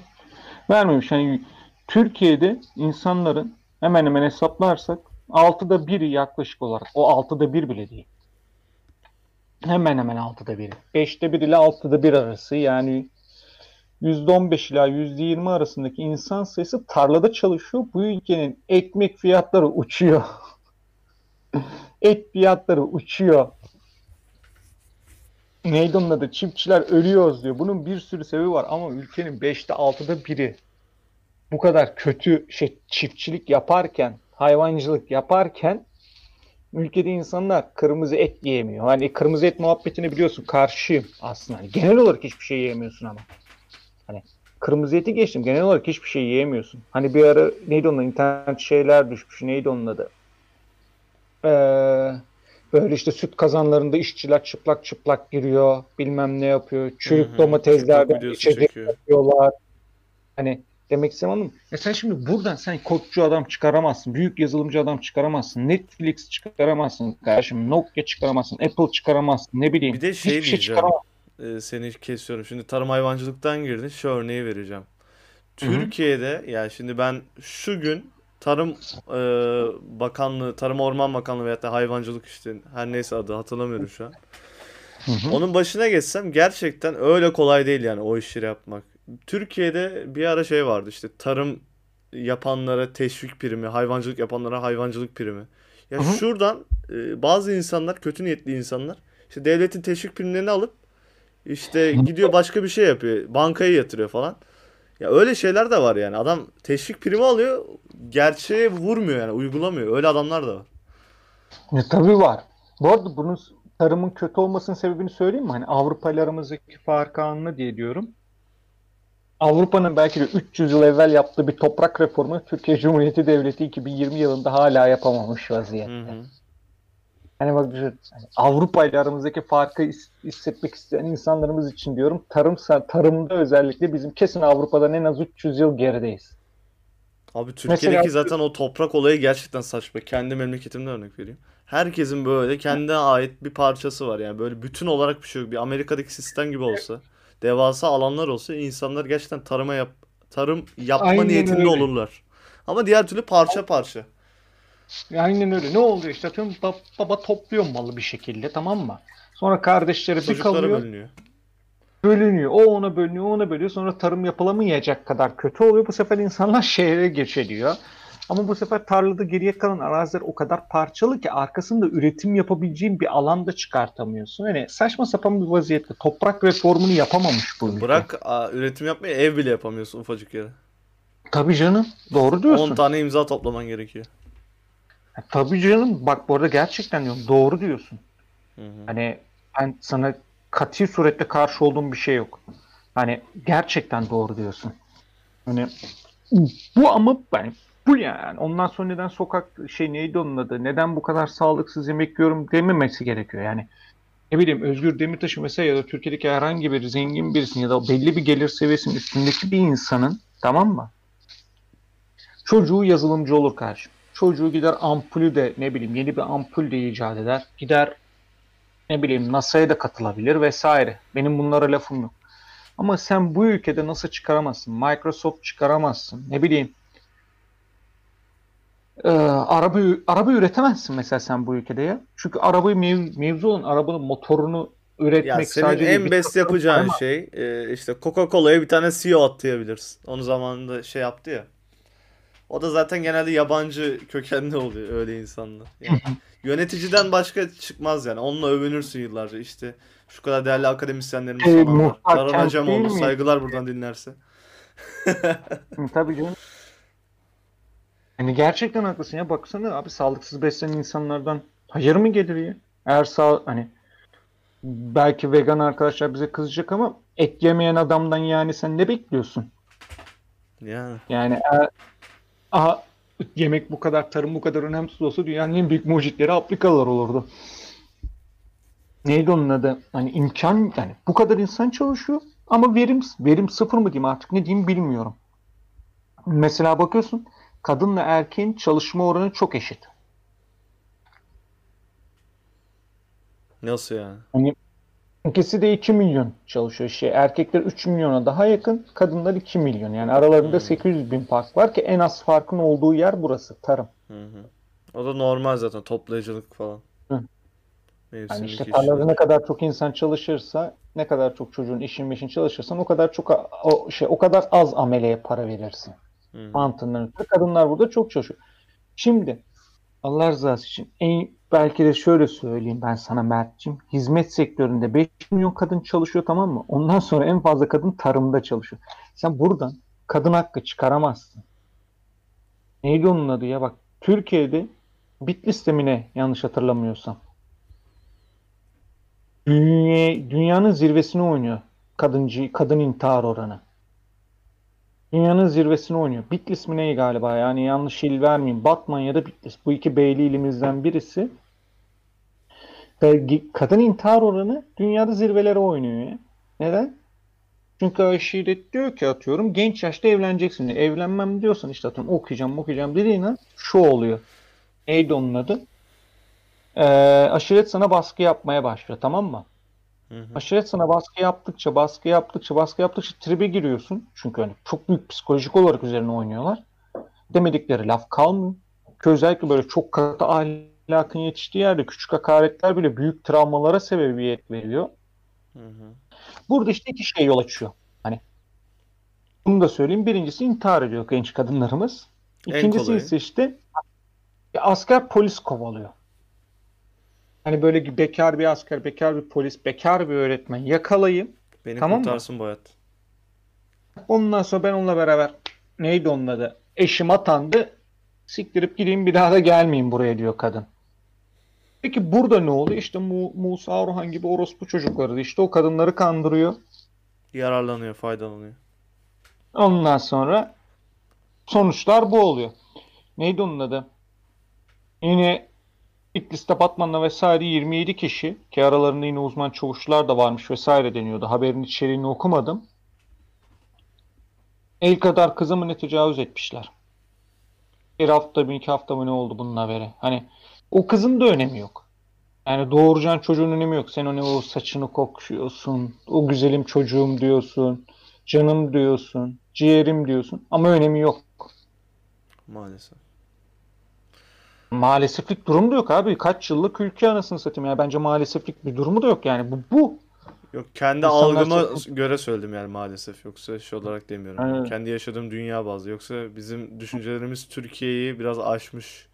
S2: Vermemiş. Yani Türkiye'de insanların hemen hemen hesaplarsak 6'da 1'i yaklaşık olarak. O 6'da 1 bile değil. Hemen hemen 6'da 1'i. 5'te 1 ile 6'da 1 arası yani %15 ila %20 arasındaki insan sayısı tarlada çalışıyor. Bu ülkenin ekmek fiyatları uçuyor. Et fiyatları uçuyor. Neydi onun adı? Çiftçiler ölüyoruz diyor. Bunun bir sürü sebebi var ama ülkenin 5'te 6'da biri bu kadar kötü şey çiftçilik yaparken, hayvancılık yaparken ülkede insanlar kırmızı et yiyemiyor. Hani kırmızı et muhabbetini biliyorsun karşıyım aslında. Hani genel olarak hiçbir şey yiyemiyorsun ama. Hani kırmızı eti geçtim. Genel olarak hiçbir şey yiyemiyorsun. Hani bir ara neydi onun internet şeyler düşmüş. Neydi onun adı? Ee, böyle işte süt kazanlarında işçiler çıplak çıplak giriyor. Bilmem ne yapıyor. Çürük
S1: Hı hı.
S2: domateslerden içecek
S1: çekiyor.
S2: yapıyorlar. Hani demek istemem ama ya sen şimdi buradan sen kodcu adam çıkaramazsın. Büyük yazılımcı adam çıkaramazsın. Netflix çıkaramazsın kardeşim. Nokia çıkaramazsın. Apple çıkaramazsın. Ne bileyim.
S1: Bir de şey
S2: hiçbir şey
S1: diyeceğim.
S2: çıkaramazsın.
S1: e, seni kesiyorum. Şimdi tarım hayvancılıktan girdin. Şu örneği vereceğim. Türkiye'de yani şimdi ben şu gün Tarım e, Bakanlığı, Tarım Orman Bakanlığı veyahut da hayvancılık işte her neyse adı hatırlamıyorum şu an.
S2: Hı hı.
S1: Onun başına geçsem gerçekten öyle kolay değil yani o işleri yapmak. Türkiye'de bir ara şey vardı işte tarım yapanlara teşvik primi, hayvancılık yapanlara hayvancılık primi. Ya
S2: Hı hı.
S1: şuradan e, bazı insanlar, kötü niyetli insanlar işte devletin teşvik primlerini alıp işte gidiyor başka bir şey yapıyor. Bankaya yatırıyor falan. Ya öyle şeyler de var yani. Adam teşvik primi alıyor, gerçeğe vurmuyor yani, uygulamıyor. Öyle adamlar da var.
S2: E, tabii var. Bu arada bunun tarımın kötü olmasının sebebini söyleyeyim mi? Hani Avrupa ile aramızdaki farkı anla diye diyorum. Avrupa'nın belki de 300 yıl evvel yaptığı bir toprak reformu Türkiye Cumhuriyeti Devleti 2020 yılında hala yapamamış vaziyette.
S1: Hı hı.
S2: Hani bak düşün, hani Avrupa ile aramızdaki farkı his- hissetmek isteyen insanlarımız için diyorum. Tarım tarımda özellikle bizim kesin Avrupa'dan en az 300 yıl gerideyiz.
S1: Abi Türkiye'deki
S2: Mesela-
S1: zaten o toprak olayı gerçekten saçma. Kendi memleketimden örnek vereyim. Herkesin böyle kendine ait bir parçası var yani böyle bütün olarak bir şey yok. Bir Amerika'daki sistem gibi olsa, devasa alanlar olsa insanlar gerçekten tarıma yap tarım yapma
S2: Aynen
S1: niyetinde
S2: öyle.
S1: olurlar. Ama diğer türlü parça parça.
S2: Aynen öyle. Ne oluyor işte atıyorum ba- baba topluyor malı bir şekilde tamam mı? Sonra kardeşleri bir
S1: Çocuklara
S2: kalıyor.
S1: bölünüyor.
S2: bölünüyor. O ona bölünüyor, o ona bölüyor. Sonra tarım yapılamayacak kadar kötü oluyor. Bu sefer insanlar şehre göç ediyor. Ama bu sefer tarlada geriye kalan araziler o kadar parçalı ki arkasında üretim yapabileceğin bir alanda çıkartamıyorsun. Yani saçma sapan bir vaziyette toprak reformunu yapamamış bu ülke.
S1: Bırak a, üretim yapmayı ev bile yapamıyorsun ufacık yere.
S2: Tabii canım. Doğru
S1: 10
S2: diyorsun.
S1: tane imza toplaman gerekiyor.
S2: Tabii canım. Bak bu arada gerçekten diyorum. Doğru diyorsun.
S1: Hı hı.
S2: Hani ben sana katı surette karşı olduğum bir şey yok. Hani gerçekten doğru diyorsun. Hani bu ama yani bu yani. Ondan sonra neden sokak şey neydi onun adı? Neden bu kadar sağlıksız yemek yiyorum dememesi gerekiyor. Yani ne bileyim Özgür Demirtaş'ı mesela ya da Türkiye'deki herhangi bir zengin birisinin ya da belli bir gelir seviyesinin üstündeki bir insanın tamam mı? Çocuğu yazılımcı olur kardeşim. Çocuğu gider ampulü de ne bileyim yeni bir ampul de icat eder. Gider ne bileyim NASA'ya da katılabilir vesaire. Benim bunlara lafım yok. Ama sen bu ülkede NASA çıkaramazsın. Microsoft çıkaramazsın. Ne bileyim. Ee, araba araba üretemezsin mesela sen bu ülkede ya. Çünkü arabayı mev, mevzu olan arabanın motorunu üretmek
S1: Ya senin
S2: sadece
S1: en best yapacağın
S2: ama-
S1: şey e, işte Coca-Cola'ya bir tane CEO atayabilirsin. Onu zamanında şey yaptı ya. O da zaten genelde yabancı kökenli oluyor öyle insanlar. Yani yöneticiden başka çıkmaz yani. Onunla övünürsün yıllarca. İşte şu kadar değerli akademisyenlerimiz
S2: Ee,
S1: falan var. Daran
S2: değil mi?
S1: saygılar buradan dinlerse.
S2: Tabii canım. Yani gerçekten haklısın ya. Baksana abi sağlıksız beslenen insanlardan hayır mı gelir ya? Eğer sağ hani belki vegan arkadaşlar bize kızacak ama et yemeyen adamdan yani sen ne bekliyorsun?
S1: Yani.
S2: Yani eğer aha, yemek bu kadar, tarım bu kadar önemsiz olsa dünyanın en büyük mucitleri Afrikalılar olurdu. Neydi onun adı? Hani imkan yani bu kadar insan çalışıyor ama verim verim sıfır mı diyeyim artık ne diyeyim bilmiyorum. Mesela bakıyorsun kadınla erkeğin çalışma oranı çok eşit.
S1: Nasıl yani?
S2: Hani ikisi de 2 milyon çalışıyor. Şey, erkekler 3 milyona daha yakın, kadınlar 2 milyon. Yani aralarında
S1: Hmm.
S2: 800 bin fark var ki en az farkın olduğu yer burası, tarım.
S1: Hı hı. O da normal zaten toplayıcılık falan.
S2: Hı. Yani işte tarlada ne kadar çok insan çalışırsa, ne kadar çok çocuğun işin meşin çalışırsan o kadar çok o şey o kadar az ameleye para verirsin. Mantığından ötürü kadınlar burada çok çalışıyor. Şimdi Allah rızası için en belki de şöyle söyleyeyim ben sana Mert'ciğim. Hizmet sektöründe 5 milyon kadın çalışıyor tamam mı? Ondan sonra en fazla kadın tarımda çalışıyor. Sen buradan kadın hakkı çıkaramazsın. Neydi onun adı ya? Bak Türkiye'de Bitlis'te mi ne yanlış hatırlamıyorsam. Dünya, dünyanın zirvesini oynuyor kadıncı, kadın intihar oranı. Dünyanın zirvesini oynuyor. Bitlis mi ne galiba yani yanlış il vermeyeyim. Batman ya da Bitlis. Bu iki beyli ilimizden birisi. Kadın intihar oranı dünyada zirvelere oynuyor ya. Neden? Çünkü aşiret diyor ki atıyorum genç yaşta evleneceksin. diyor. Evlenmem diyorsan işte atıyorum okuyacağım okuyacağım dediğin an şu oluyor. Neydi onun adı? Ee, aşiret sana baskı yapmaya başlıyor tamam mı?
S1: Hı hı.
S2: Aşiret baskı yaptıkça, baskı yaptıkça, baskı yaptıkça tribe giriyorsun. Çünkü hani çok büyük psikolojik olarak üzerine oynuyorlar. Demedikleri laf kalmıyor. Ki özellikle böyle çok katı ahlakın yetiştiği yerde küçük hakaretler bile büyük travmalara sebebiyet veriyor.
S1: Hı hı.
S2: Burada işte iki şey yol açıyor. Hani bunu da söyleyeyim. Birincisi intihar ediyor genç kadınlarımız. İkincisi ise işte asker polis kovalıyor. Hani böyle bekar bir asker, bekar bir polis, bekar bir öğretmen yakalayayım.
S1: Beni
S2: Tamam mı?
S1: kurtarsın bu hayat.
S2: Ondan sonra ben onunla beraber neydi onun adı? Eşim atandı. Siktirip gideyim bir daha da gelmeyeyim buraya diyor kadın. Peki burada ne oluyor? İşte Mu- Musa Orhan gibi orospu çocukları işte o kadınları kandırıyor.
S1: Yararlanıyor, faydalanıyor.
S2: Ondan sonra sonuçlar bu oluyor. Neydi onun adı? Yine İklis'te Batman'la vesaire 27 kişi ki aralarında yine uzman çavuşlar da varmış vesaire deniyordu. Haberin içeriğini okumadım. El kadar kızımı ne tecavüz etmişler. Bir hafta, bir iki hafta mı ne oldu bunun haberi? Hani o kızın da önemi yok. Yani doğuracağın çocuğun önemi yok. Sen ona o saçını kokşuyorsun. O güzelim çocuğum diyorsun. Canım diyorsun. Ciğerim diyorsun. Ama önemi yok.
S1: Maalesef.
S2: Maaleseflik durum da yok abi. Kaç yıllık ülke anasını satayım ya. Bence maaleseflik bir durumu da yok yani. Bu bu.
S1: Yok kendi
S2: İnsanlar
S1: algıma
S2: çok-
S1: göre söyledim yani maalesef. Yoksa şey olarak demiyorum.
S2: Aynen.
S1: Kendi yaşadığım dünya bazlı. Yoksa bizim düşüncelerimiz Türkiye'yi biraz aşmış.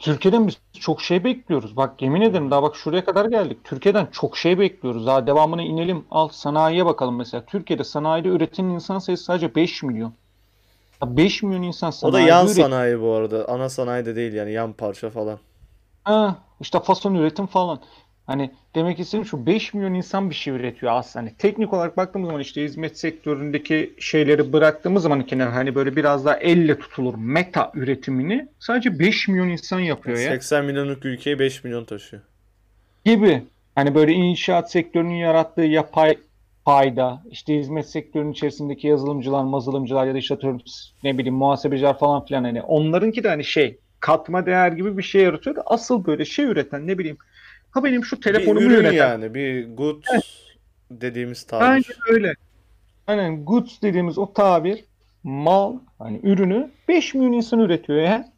S2: Türkiye'den biz çok şey bekliyoruz. Bak yemin ederim daha bak şuraya kadar geldik. Türkiye'den çok şey bekliyoruz. Daha devamına inelim. Al sanayiye bakalım mesela. Türkiye'de sanayide üreten insan sayısı sadece 5 milyon. Ya 5 milyon insan
S1: O da
S2: sanayide
S1: yan
S2: üret-
S1: sanayi bu arada. Ana sanayi de değil yani yan parça falan.
S2: Ha, işte fason üretim falan. Hani demek istediğim şu 5 milyon insan bir şey üretiyor aslında. Hani teknik olarak baktığımız zaman işte hizmet sektöründeki şeyleri bıraktığımız zaman kenara hani böyle biraz daha elle tutulur meta üretimini sadece 5 milyon insan yapıyor ya.
S1: 80 milyonluk ülkeyi 5 milyon taşıyor.
S2: Gibi. Hani böyle inşaat sektörünün yarattığı yapay fayda, işte hizmet sektörünün içerisindeki yazılımcılar, mazılımcılar ya da işte ne bileyim muhasebeciler falan filan hani onlarınki de hani şey katma değer gibi bir şey yaratıyor asıl böyle şey üreten ne bileyim ha benim şu
S1: Bir
S2: telefonumu
S1: ürün
S2: üreten
S1: yani. Bir good dediğimiz
S2: Aynen
S1: tabir.
S2: öyle. Aynen goods dediğimiz o tabir mal hani ürünü 5 milyon insan üretiyor ya.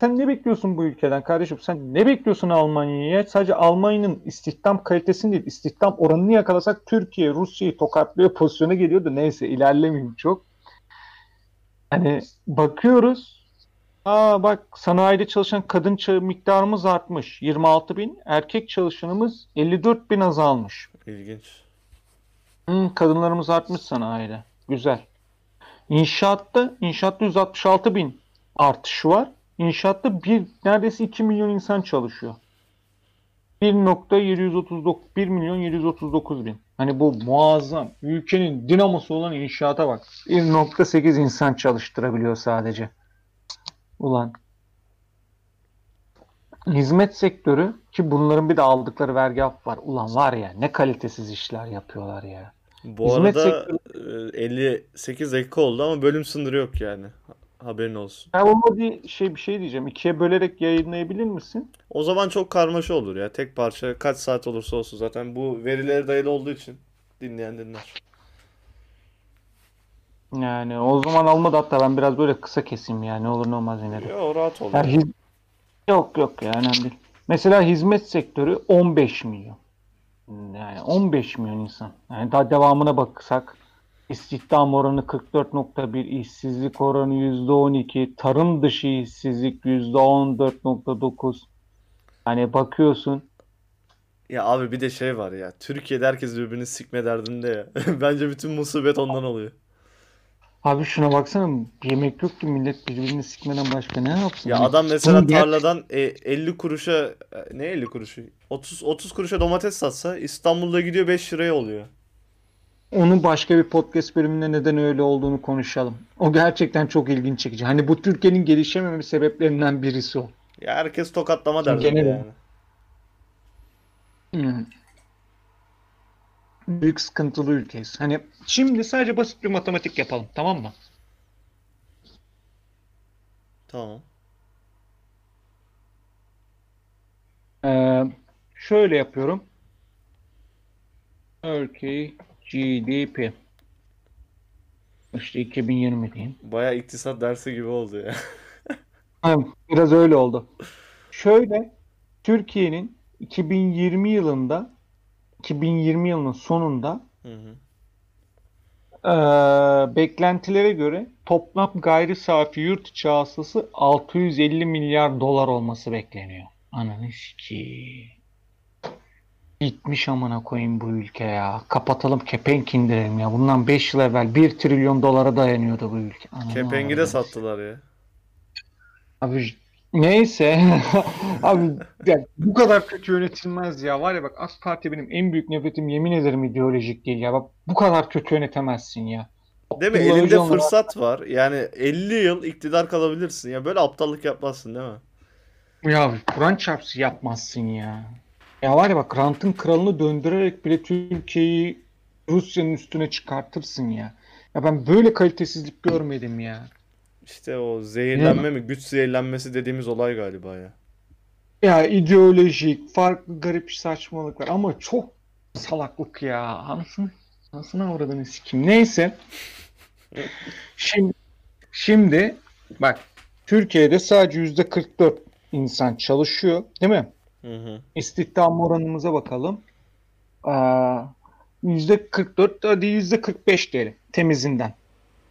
S2: Sen ne bekliyorsun bu ülkeden kardeşim? Sen ne bekliyorsun Almanya'ya? Sadece Almanya'nın istihdam kalitesini değil, istihdam oranını yakalasak Türkiye, Rusya'yı tokatlıyor pozisyona geliyor da neyse ilerlemeyeyim çok. Hani bakıyoruz. Aa bak sanayide çalışan kadın ça- miktarımız artmış. 26 bin. Erkek çalışanımız 54 bin azalmış.
S1: İlginç.
S2: Hmm, kadınlarımız artmış sanayide. Güzel. İnşaatta, inşaatta 166 bin artışı var. İnşaatta bir, neredeyse 2 milyon insan çalışıyor. 1.739 1 milyon 739 bin. Hani bu muazzam. Ülkenin dinamosu olan inşaata bak. 1.8 insan çalıştırabiliyor sadece. Ulan. Hizmet sektörü ki bunların bir de aldıkları vergi affı var. Ulan var ya ne kalitesiz işler yapıyorlar ya.
S1: Bu
S2: Hizmet
S1: arada e, 58 dakika oldu ama bölüm sınırı yok yani. Haberin olsun.
S2: Ben olmadı şey bir şey diyeceğim. İkiye bölerek yayınlayabilir misin?
S1: O zaman çok karmaşa olur ya. Tek parça kaç saat olursa olsun zaten bu verilere dayalı olduğu için dinleyen dinler.
S2: Yani o zaman olmadı hatta ben biraz böyle kısa keseyim yani ne olur ne olmaz yine de.
S1: Yo rahat ol.
S2: Yani hiz- Yok yok ya önemli değil. Mesela hizmet sektörü 15 milyon. Yani 15 milyon insan. Yani daha devamına baksak istihdam oranı 44.1, işsizlik oranı %12, tarım dışı işsizlik %14.9. Hani bakıyorsun
S1: Ya abi bir de şey var ya. Türkiye'de herkes birbirini sikme derdinde ya. Bence bütün musibet ondan oluyor.
S2: Abi şuna baksana yemek yok ki millet birbirini sikmeden başka ne yapsın?
S1: Ya adam mesela
S2: ger-
S1: tarladan e, 50 kuruşa e, ne 50 kuruşu? 30 30 kuruşa domates satsa İstanbul'da gidiyor 5 liraya oluyor.
S2: Onu başka bir podcast bölümünde neden öyle olduğunu konuşalım. O gerçekten çok ilginç çekici. Hani bu Türkiye'nin gelişememe sebeplerinden birisi o.
S1: Ya herkes tokatlama
S2: genel-
S1: yani.
S2: Hmm. Büyük sıkıntılı ülkeyiz. Hani şimdi sadece basit bir matematik yapalım, tamam mı?
S1: Tamam.
S2: Ee, şöyle yapıyorum. Turkey GDP. İşte 2020 diyeyim.
S1: Baya iktisat dersi gibi oldu ya.
S2: Biraz öyle oldu. Şöyle Türkiye'nin 2020 yılında 2020 yılının sonunda
S1: Hı hı.
S2: eee, beklentilere göre toplam gayri safi yurt içi hasılası 650 milyar dolar olması bekleniyor. Ananı sikeyim. Gitmiş amına koyayım bu ülke ya. Kapatalım kepenk indirelim ya. Bundan 5 yıl evvel 1 trilyon dolara dayanıyordu bu ülke. Ananı
S1: Kepengi de sattılar ya.
S2: Abi neyse. Abi ya bu kadar kötü yönetilmez ya. Var ya bak AK Parti benim en büyük nefretim yemin ederim ideolojik değil ya. Bak bu kadar kötü yönetemezsin ya.
S1: Değil mi?
S2: Kullanıcı
S1: Elinde
S2: olarak-
S1: fırsat var. Yani 50 yıl iktidar kalabilirsin. Ya böyle aptallık yapmazsın değil mi?
S2: Ya Kur'an çarpısı yapmazsın ya. Ya var ya bak rantın kralını döndürerek bile Türkiye'yi Rusya'nın üstüne çıkartırsın ya. Ya ben böyle kalitesizlik görmedim ya.
S1: İşte o zehirlenme mi? Güç zehirlenmesi dediğimiz olay galiba ya.
S2: Ya ideolojik, farklı garip saçmalıklar ama çok salaklık ya. Anasını, anasını avradını sikeyim. Neyse. Şimdi, şimdi bak Türkiye'de sadece yüzde 44 insan çalışıyor, değil mi?
S1: Hı hı.
S2: İstihdam oranımıza bakalım. Aa, Yüzde 44 hadi yüzde 45 diyelim temizinden.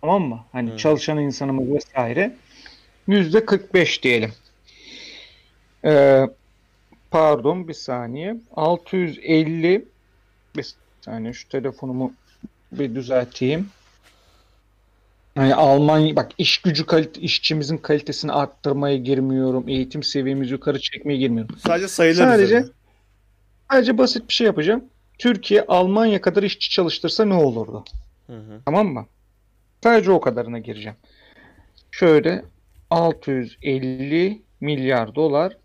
S2: Tamam mı? Hani
S1: Hı.
S2: çalışan insanımız vesaire. Yüzde 45 diyelim. Ee, pardon bir saniye. 650 bir saniye şu telefonumu bir düzelteyim. Hani Almanya bak iş gücü kalite işçimizin kalitesini arttırmaya girmiyorum. Eğitim seviyemizi yukarı çekmeye girmiyorum.
S1: Sadece sayılar
S2: Sadece
S1: üzerine.
S2: Sadece basit bir şey yapacağım. Türkiye Almanya kadar işçi çalıştırsa ne olurdu?
S1: Hı hı.
S2: Tamam mı? Sadece o kadarına gireceğim. Şöyle 650 milyar dolar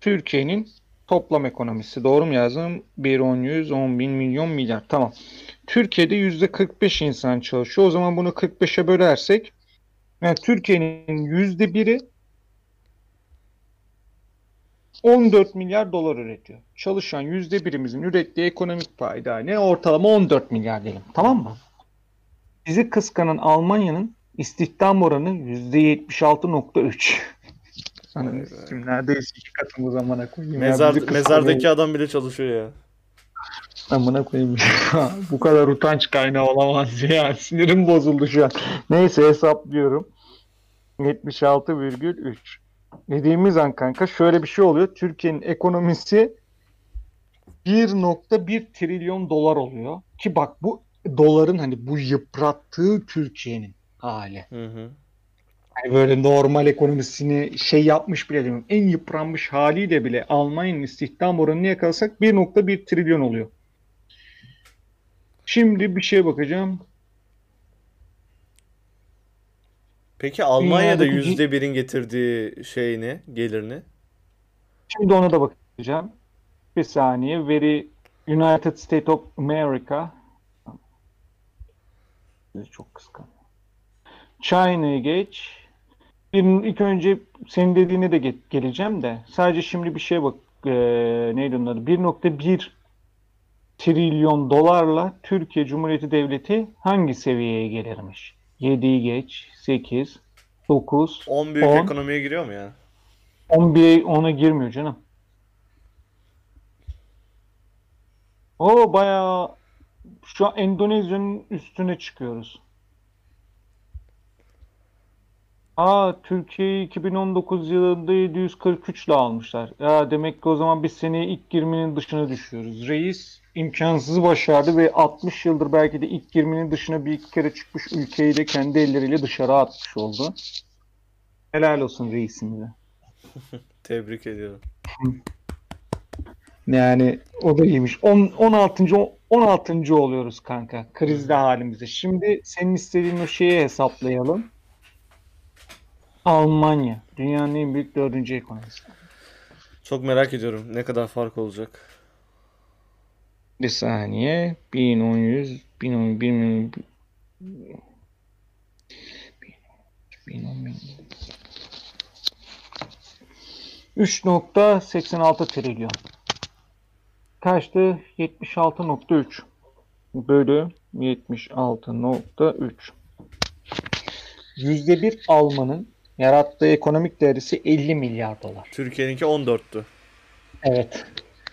S2: Türkiye'nin toplam ekonomisi. Doğru mu yazdım? 1, 10, 100, 10 bin, milyon, milyar. Tamam. Türkiye'de %45 insan çalışıyor. O zaman bunu 45'e bölersek yani Türkiye'nin %1'i 14 milyar dolar üretiyor. Çalışan yüzde birimizin ürettiği ekonomik payda ne? Ortalama 14 milyar diyelim. Tamam mı? Bizi kıskanan Almanya'nın istihdam oranı yüzde 76.3. Sana
S1: Vay be.
S2: kim neredeyse iki katı bu zamana koyayım. ya.
S1: Mezar,
S2: kıskanıyor.
S1: mezardaki adam bile çalışıyor ya.
S2: Amına koyayım. Bu kadar utanç kaynağı olamaz ya. Sinirim bozuldu şu an. Neyse hesaplıyorum. 76,3. Dediğimiz an kanka şöyle bir şey oluyor. Türkiye'nin ekonomisi 1.1 trilyon dolar oluyor. Ki bak bu doların hani bu yıprattığı Türkiye'nin hali.
S1: Hı hı.
S2: Yani böyle normal ekonomisini şey yapmış bile demiyorum. En yıpranmış haliyle bile Almanya'nın istihdam oranını yakalasak 1.1 trilyon oluyor. Şimdi bir şeye bakacağım.
S1: Peki Almanya'da yüzde birin getirdiği şey ne? Gelirini?
S2: Şimdi ona da bakacağım. Bir saniye. Veri United States of America. Sizi çok kıskanıyorum. China'yı geç. Bir, ilk önce senin dediğine de ge- geleceğim de. Sadece şimdi bir şeye bak. Ee, neydi onun adı? 1.1 trilyon dolarla Türkiye Cumhuriyeti Devleti hangi seviyeye gelirmiş? 7'yi geç. 8, 9,
S1: 10 büyük
S2: On.
S1: ekonomiye giriyor mu yani?
S2: 11 ona girmiyor canım. O bayağı şu an Endonezya'nın üstüne çıkıyoruz. Aa Türkiye'yi 2019 yılında 743 ile almışlar. Ya demek ki o zaman biz seneye ilk 20'nin dışına düşüyoruz. Reis imkansızı başardı ve 60 yıldır belki de ilk 20'nin dışına bir iki kere çıkmış ülkeyi de kendi elleriyle dışarı atmış oldu. Helal olsun reisimize.
S1: Tebrik ediyorum.
S2: Yani o da iyiymiş. On- 16. 16. oluyoruz kanka krizde halimize. Şimdi senin istediğin o şeyi hesaplayalım. Almanya dünyanın en büyük dördüncü ekonomisi.
S1: Çok merak ediyorum ne kadar fark olacak.
S2: Bir saniye. 1010 100 1010 1010 1010 3.86 trilyon. Kaçtı? 76.3 bölü 76.3. %1 Alman'ın yarattığı ekonomik değerisi 50 milyar dolar.
S1: Türkiye'ninki 14'tü.
S2: Evet.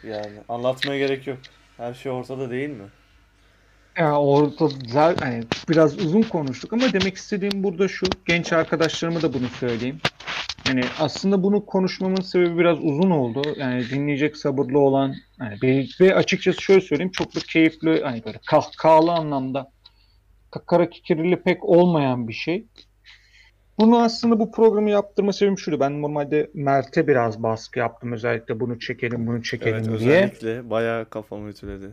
S1: Yani anlatmaya gerek yok. Her şey ortada değil mi?
S2: Ya orada hani biraz uzun konuştuk ama demek istediğim burada şu. Genç arkadaşlarıma da bunu söyleyeyim. Yani aslında bunu konuşmamın sebebi biraz uzun oldu. Yani dinleyecek sabırlı olan yani bir, ve açıkçası şöyle söyleyeyim çok da keyifli hani böyle kahkahalı anlamda kakara kikirili pek olmayan bir şey. Bunu aslında bu programı yaptırma sebebim şuydu. Ben normalde Mert'e biraz baskı yaptım. Özellikle bunu çekelim, bunu çekelim
S1: Evet
S2: diye.
S1: özellikle bayağı kafamı ütüledi.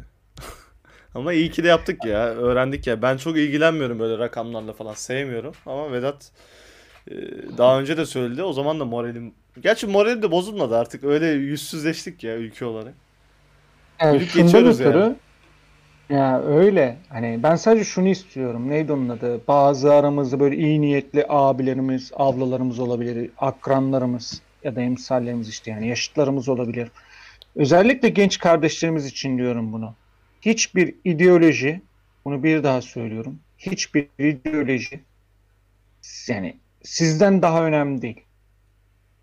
S1: Ama iyi ki de yaptık ya. Öğrendik ya. Ben çok ilgilenmiyorum böyle rakamlarla falan. Sevmiyorum. Ama Vedat daha önce de söyledi. O zaman da moralim... Gerçi moralim de bozulmadı artık. Öyle yüzsüzleştik ya ülke olarak.
S2: Evet,
S1: Gülüp
S2: şundan
S1: geçiyoruz
S2: ötürü
S1: yani.
S2: ya öyle hani ben sadece şunu istiyorum neydi onun adı bazı aramızda böyle iyi niyetli abilerimiz ablalarımız olabilir akranlarımız ya da emsallerimiz işte yani yaşıtlarımız olabilir özellikle genç kardeşlerimiz için diyorum bunu hiçbir ideoloji bunu bir daha söylüyorum hiçbir ideoloji yani sizden daha önemli değil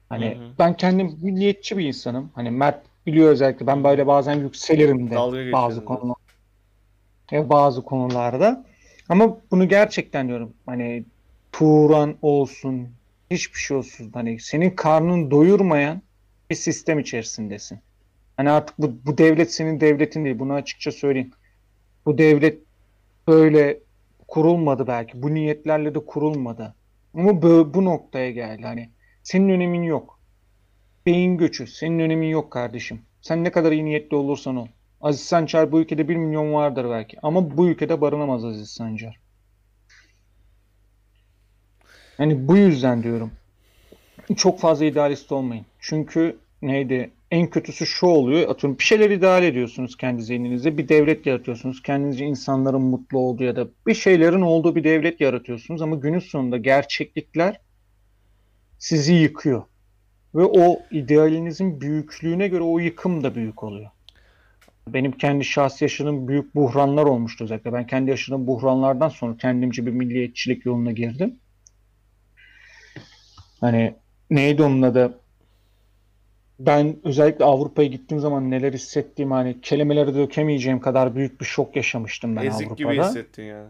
S2: hani
S1: Hı hı.
S2: ben kendim milliyetçi bir insanım hani Mert biliyor özellikle ben böyle bazen yükselirim de
S1: Dalga
S2: bazı konular e, bazı konularda. Ama bunu gerçekten diyorum. Hani Turan olsun, hiçbir şey olsun. Hani senin karnını doyurmayan bir sistem içerisindesin. Hani artık bu, bu devlet senin devletin değil. Bunu açıkça söyleyeyim. Bu devlet böyle kurulmadı belki. Bu niyetlerle de kurulmadı. Ama bu, bu noktaya geldi. Hani senin önemin yok. Beyin göçü. Senin önemin yok kardeşim. Sen ne kadar iyi niyetli olursan ol. Aziz Sancar bu ülkede 1 milyon vardır belki. Ama bu ülkede barınamaz Aziz Sancar. Yani bu yüzden diyorum. Çok fazla idealist olmayın. Çünkü neydi? En kötüsü şu oluyor. Atıyorum bir şeyler ideal ediyorsunuz kendi zihninizde. Bir devlet yaratıyorsunuz. Kendinizce insanların mutlu olduğu ya da bir şeylerin olduğu bir devlet yaratıyorsunuz. Ama günün sonunda gerçeklikler sizi yıkıyor. Ve o idealinizin büyüklüğüne göre o yıkım da büyük oluyor. Benim kendi şahsi yaşadığım büyük buhranlar olmuştu özellikle. Ben kendi yaşadığım buhranlardan sonra kendimce bir milliyetçilik yoluna girdim. Hani neydi onun adı? Ben özellikle Avrupa'ya gittiğim zaman neler hissettiğimi hani kelimelere dökemeyeceğim kadar büyük bir şok yaşamıştım ben
S1: Ezik gibi
S2: Avrupa'da.
S1: hissettin yani.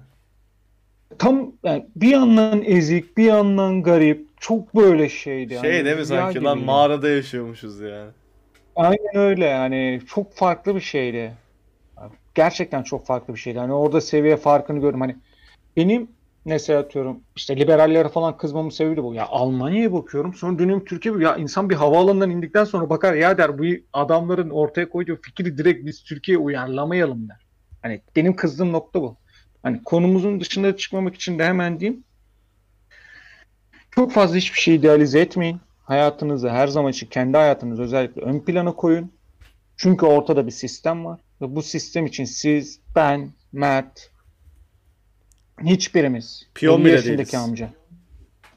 S2: Tam yani bir yandan ezik, bir yandan garip. Çok böyle şeydi.
S1: Şey
S2: Hani
S1: değil mi sanki lan mağarada yaşıyormuşuz yani.
S2: Aynen öyle yani çok farklı bir şeydi. Gerçekten çok farklı bir şeydi. Hani orada seviye farkını gördüm. Hani benim mesela atıyorum işte liberallere falan kızmamın sebebi de bu. Ya Almanya'ya bakıyorum sonra dönüyorum Türkiye'ye ya insan bir havaalanından indikten sonra bakar ya der bu adamların ortaya koyduğu fikri direkt biz Türkiye'ye uyarlamayalım der. Hani benim kızdığım nokta bu. Hani konumuzun dışına çıkmamak için de hemen diyeyim. Çok fazla hiçbir şey idealize etmeyin. Hayatınızı her zaman için kendi hayatınızı özellikle ön plana koyun. Çünkü ortada bir sistem var. Ve bu sistem için siz, ben, Mert, hiçbirimiz,
S1: Piyon
S2: 50
S1: bile değiliz.
S2: amca.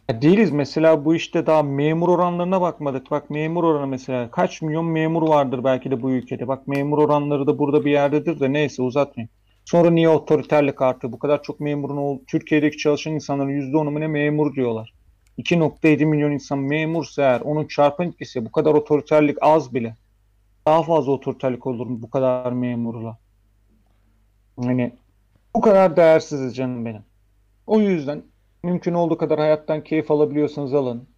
S2: Ya değiliz. Mesela bu işte daha memur oranlarına bakmadık. Bak memur oranı mesela kaç milyon memur vardır belki de bu ülkede. Bak memur oranları da burada bir yerdedir de neyse uzatmayayım. Sonra niye otoriterlik arttı? Bu kadar çok memurun ol Türkiye'deki çalışan insanların %10'u mu ne memur diyorlar. 2.7 milyon insan memursa eğer onun çarpım etkisi bu kadar otoriterlik az bile. Daha fazla otoriterlik olur mu bu kadar memurla? Yani bu kadar değersiziz canım benim. O yüzden mümkün olduğu kadar hayattan keyif alabiliyorsanız alın.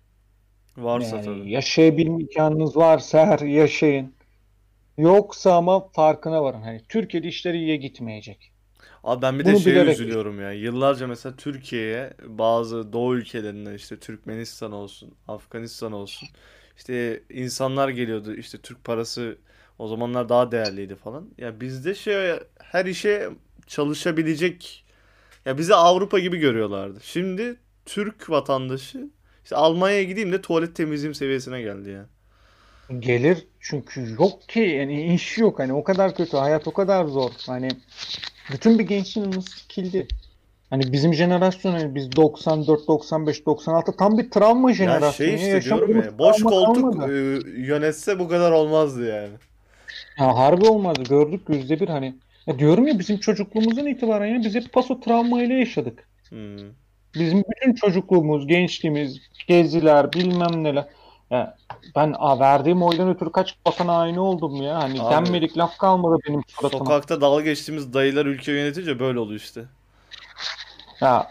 S1: Varsa
S2: Yani
S1: tabii.
S2: yaşayabilme imkanınız varsa eğer yaşayın. Yoksa ama farkına varın. Hani Türkiye'de işleri iyiye gitmeyecek.
S1: Abi ben bir de
S2: Bunu
S1: şeye
S2: bilerek-
S1: üzülüyorum ya. Yıllarca mesela Türkiye'ye bazı doğu ülkelerinden işte Türkmenistan olsun, Afganistan olsun. işte insanlar geliyordu. işte Türk parası o zamanlar daha değerliydi falan. Ya bizde şey her işe çalışabilecek ya bizi Avrupa gibi görüyorlardı. Şimdi Türk vatandaşı işte Almanya'ya gideyim de tuvalet temizliğim seviyesine geldi ya.
S2: Gelir çünkü yok ki yani iş yok hani o kadar kötü hayat o kadar zor hani bütün bir gençliğimiz sikildi. Hani bizim jenerasyon hani biz 94, 95, 96 tam bir travma
S1: Ya
S2: jenerasyonu.
S1: şey işte diyorum ya boş koltuk
S2: kalmadı.
S1: e, yönetse bu kadar olmazdı yani.
S2: Ya harbi olmadı. Gördük yüzde bir hani. Ya diyorum ya bizim çocukluğumuzun itibaren ya biz hep paso travmayla yaşadık.
S1: Hmm.
S2: Bizim bütün çocukluğumuz, gençliğimiz, geziler, bilmem neler. Ya ben a, verdiğim oydan ötürü kaç vatan haini oldum ya. Hani
S1: Abi,
S2: denmedik laf kalmadı benim suratıma.
S1: Sokakta dalga geçtiğimiz dayılar ülke yönetince böyle oluyor işte.
S2: Ya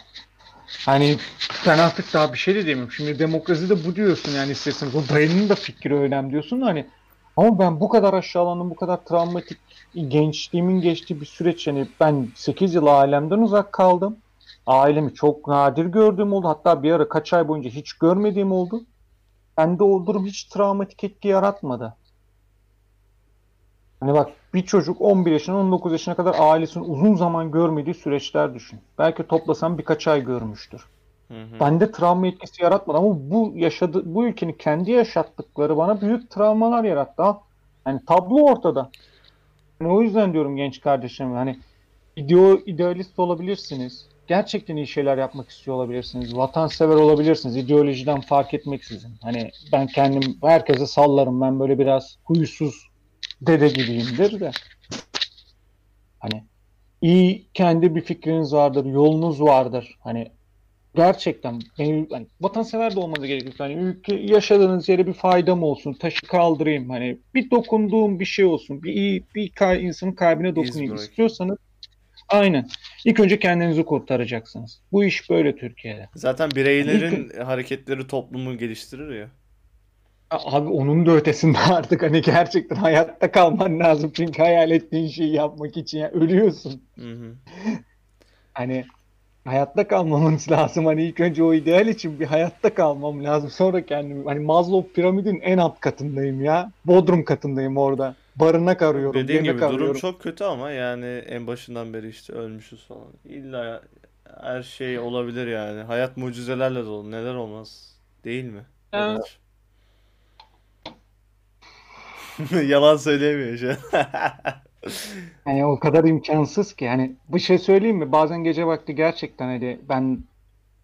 S2: hani ben artık daha bir şey de demiyorum. Şimdi demokraside bu diyorsun yani isterseniz. O dayının da fikri önemli diyorsun da hani ama ben bu kadar aşağılandım, bu kadar travmatik gençliğimin geçtiği bir süreç yani ben 8 yıl ailemden uzak kaldım. Ailemi çok nadir gördüğüm oldu. Hatta bir ara kaç ay boyunca hiç görmediğim oldu. Bende o durum hiç travmatik etki yaratmadı. Hani bak bir çocuk 11 yaşına 19 yaşına kadar ailesini uzun zaman görmediği süreçler düşün. Belki toplasam birkaç ay görmüştür. Bende travma etkisi yaratmadı ama bu yaşadı bu ülkenin kendi yaşattıkları bana büyük travmalar yarattı. Yani tablo ortada. Yani o yüzden diyorum genç kardeşim hani ideo, idealist olabilirsiniz. Gerçekten iyi şeyler yapmak istiyor olabilirsiniz. Vatansever olabilirsiniz. ideolojiden fark etmeksizin. Hani ben kendim herkese sallarım. Ben böyle biraz huysuz dede gibiyimdir de. Hani iyi kendi bir fikriniz vardır, yolunuz vardır. Hani gerçekten benim, hani vatansever de olmanız gerekiyor. Hani ülke yaşadığınız yere bir faydam olsun, taşı kaldırayım. Hani bir dokunduğum bir şey olsun, bir iyi bir kay, insanın kalbine dokunayım istiyorsanız aynen. İlk önce kendinizi kurtaracaksınız. Bu iş böyle Türkiye'de.
S1: Zaten bireylerin hareketleri toplumu geliştirir ya.
S2: Abi onun da ötesinde artık hani gerçekten hayatta kalman lazım. Çünkü hayal ettiğin şeyi yapmak için ya ölüyorsun.
S1: Hı hı.
S2: Hani hayatta kalmamız lazım. Hani ilk önce o ideal için bir hayatta kalmam lazım. Sonra kendimi hani Maslow piramidin en alt katındayım ya. Bodrum katındayım orada. Barınak arıyorum,
S1: Dediğim gibi durum
S2: arıyorum.
S1: çok kötü ama yani en başından beri işte ölmüşüz falan. İlla her şey olabilir yani. Hayat mucizelerle dolu. Neler olmaz? Değil mi?
S2: Evet.
S1: Yalan söyleyemiyor şu an.
S2: Yani o kadar imkansız ki. Hani bir şey söyleyeyim mi? Bazen gece vakti gerçekten hani ben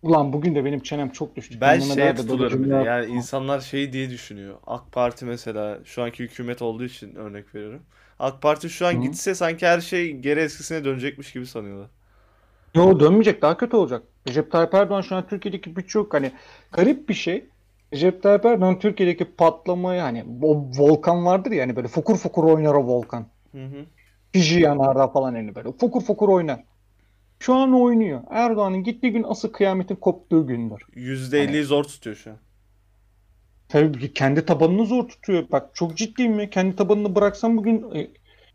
S2: ulan bugün de benim çenem çok düştü.
S1: Ben
S2: Kendime
S1: şeye
S2: nerede böyle
S1: tutuluyorum bir de.
S2: cümleler-
S1: Yani insanlar şey diye düşünüyor. AK Parti mesela şu anki hükümet olduğu için örnek veriyorum. AK Parti şu an
S2: Hı.
S1: gitse sanki her şey geri eskisine dönecekmiş gibi sanıyorlar.
S2: Yo dönmeyecek daha kötü olacak. Recep Tayyip Erdoğan şu an Türkiye'deki birçok hani garip bir şey. Recep Tayyip Erdoğan Türkiye'deki patlamayı hani o volkan vardır ya hani böyle fokur fokur oynar o volkan.
S1: Hı hı.
S2: Yanardağ falan elini böyle fokur fokur oynar. Şu an oynuyor. Erdoğan'ın gittiği gün asıl kıyametin koptuğu gündür.
S1: %50'yi zor tutuyor şu an.
S2: Tabii ki kendi tabanını zor tutuyor. Bak çok ciddiyim ya. Kendi tabanını bıraksam bugün e,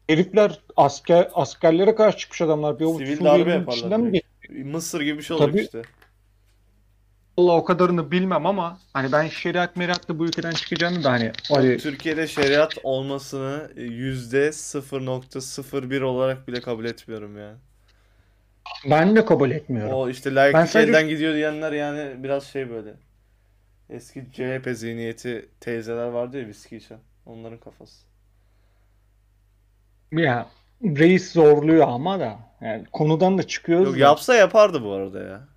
S2: herifler asker askerlere karşı çıkmış adamlar. Bir
S1: Sivil darbe yaparlar. Mısır gibi bir şey
S2: Tabii.
S1: işte.
S2: Allah o kadarını bilmem ama hani ben şeriat meriatla bu ülkeden çıkacağını da hani hani
S1: Türkiye'de şeriat olmasını %0.01 olarak bile kabul etmiyorum yani.
S2: ben de kabul etmiyorum.
S1: O işte
S2: Ben sadece-
S1: elden gidiyor diyenler yani biraz şey böyle. Eski CHP zihniyeti teyzeler vardı ya viski içen. Onların kafası.
S2: Ya reis zorluyor ama da yani konudan da çıkıyoruz
S1: Yok
S2: da.
S1: yapsa yapardı bu arada ya.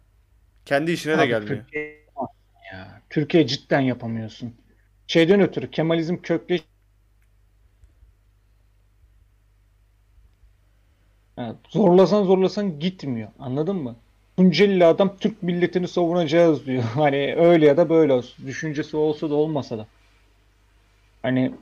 S1: Kendi işine de
S2: Abi
S1: gelmiyor.
S2: Türkiye, ya, Türkiye cidden yapamıyorsun. Şeyden ötürü Kemalizm kökleş Evet, zorlasan zorlasan gitmiyor. Anladın mı? Tunceli adam Türk milletini savunacağız diyor. Hani öyle ya da böyle olsun. Düşüncesi olsa da olmasa da. Hani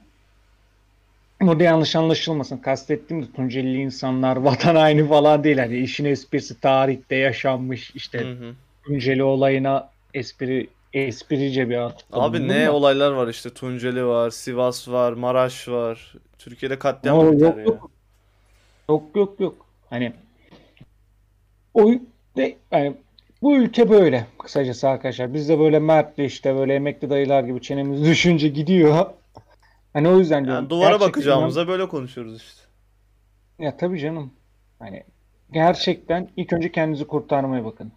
S2: Burada yanlış anlaşılmasın. Kastettiğim de Tuncelili insanlar vatan haini falan değil. Hani işin esprisi tarihte yaşanmış işte
S1: Hı hı.
S2: Tunceli olayına espri esprice bir atıfta
S1: Abi ne
S2: da.
S1: olaylar var işte. Tunceli var, Sivas var, Maraş var. Türkiye'de katliam biter
S2: yok,
S1: ya.
S2: yok. Yok yok yok. Hani o de, yani bu ülke böyle kısacası arkadaşlar. Biz de böyle Mert'le işte böyle emekli dayılar gibi çenemiz düşünce gidiyor. Hani o yüzden diyorum.
S1: Yani duvara
S2: gerçekten
S1: bakacağımıza böyle konuşuyoruz işte.
S2: Ya tabii canım. Hani gerçekten ilk önce kendinizi kurtarmaya bakın.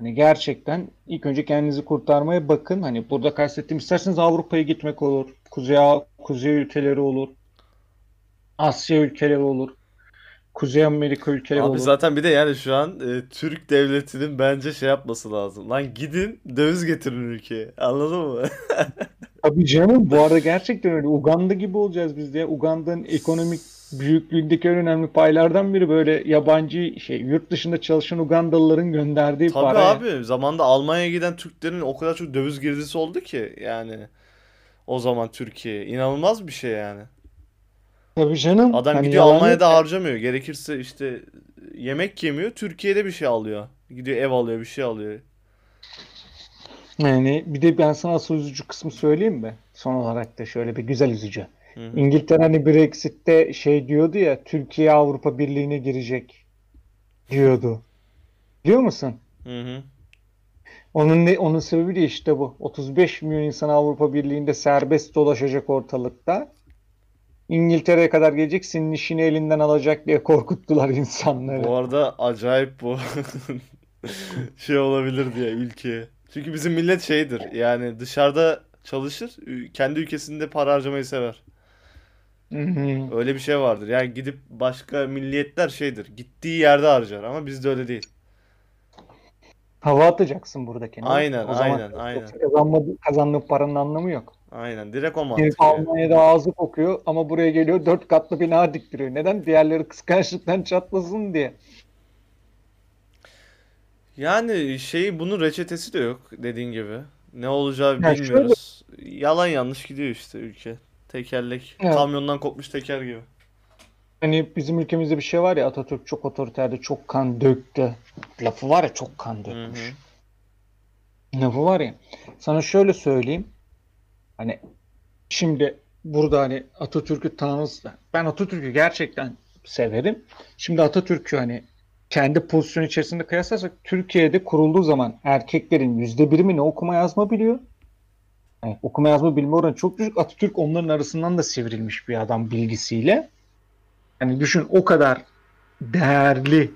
S2: Hani gerçekten ilk önce kendinizi kurtarmaya bakın. Hani burada kastettiğim isterseniz Avrupa'ya gitmek olur. Kuzey, Kuzey ülkeleri olur. Asya ülkeleri olur. Kuzey Amerika ülkeleri
S1: Abi
S2: olur.
S1: zaten bir de yani şu an e, Türk devletinin bence şey yapması lazım. Lan gidin döviz getirin ülkeye. Anladın mı?
S2: Tabii canım bu arada gerçekten öyle. Uganda gibi olacağız biz de. Uganda'nın ekonomik büyüklüğündeki en önemli paylardan biri böyle yabancı şey yurt dışında çalışan Ugandalıların gönderdiği
S1: Tabii
S2: para.
S1: abi zamanda Almanya'ya giden Türklerin o kadar çok döviz girdisi oldu ki yani o zaman Türkiye inanılmaz bir şey yani.
S2: Tabii canım.
S1: Adam
S2: Hani
S1: gidiyor Almanya'da
S2: yok.
S1: harcamıyor. Gerekirse işte yemek yemiyor. Türkiye'de bir şey alıyor. Gidiyor ev alıyor, bir şey alıyor.
S2: Yani bir de ben sana asıl üzücü kısmı söyleyeyim mi? Son olarak da şöyle bir güzel üzücü.
S1: Hı.
S2: İngiltere hani Brexit'te şey diyordu ya Türkiye Avrupa Birliği'ne girecek diyordu. Biliyor musun?
S1: Hı hı.
S2: Onun ne, onun sebebi de işte bu. 35 milyon insan Avrupa Birliği'nde serbest dolaşacak ortalıkta. İngiltere'ye kadar gelecek, senin işini elinden alacak diye korkuttular insanları.
S1: Bu arada acayip bu şey olabilir diye ülkeye. Çünkü bizim millet şeydir yani dışarıda çalışır, kendi ülkesinde para harcamayı sever. Öyle bir şey vardır. Yani gidip başka milliyetler şeydir. Gittiği yerde harcar ama bizde öyle değil.
S2: Hava atacaksın buradaki.
S1: Aynen,
S2: O zaman
S1: aynen, aynen.
S2: kazanmadı, kazandığın paranın anlamı yok.
S1: Aynen. Direkt o
S2: Herif
S1: mantık yani.
S2: Almanya'da ağzı kokuyor ama buraya geliyor dört katlı bina diktiriyor. Neden? Diğerleri kıskançlıktan çatlasın diye.
S1: Yani şey bunun reçetesi de yok dediğin gibi. Ne olacağı
S2: Ya şöyle-
S1: bilmiyoruz. Yalan yanlış gidiyor işte ülke. Tekerlek.
S2: Evet.
S1: Kamyondan kopmuş teker gibi.
S2: Hani bizim ülkemizde bir şey var ya Atatürk çok otoriterdi, çok kan döktü. Lafı var ya çok kan dökmüş.
S1: hı.
S2: Lafı var ya. Sana şöyle söyleyeyim. Hani şimdi burada hani Atatürk'ü tanırız da ben Atatürk'ü gerçekten severim. Şimdi Atatürk'ü hani kendi pozisyonu içerisinde kıyaslarsak Türkiye'de kurulduğu zaman erkeklerin yüzde biri mi ne okuma yazma biliyor. Yani okuma yazma bilme oranı çok düşük. Atatürk onların arasından da sivrilmiş bir adam bilgisiyle. Hani düşün o kadar değerli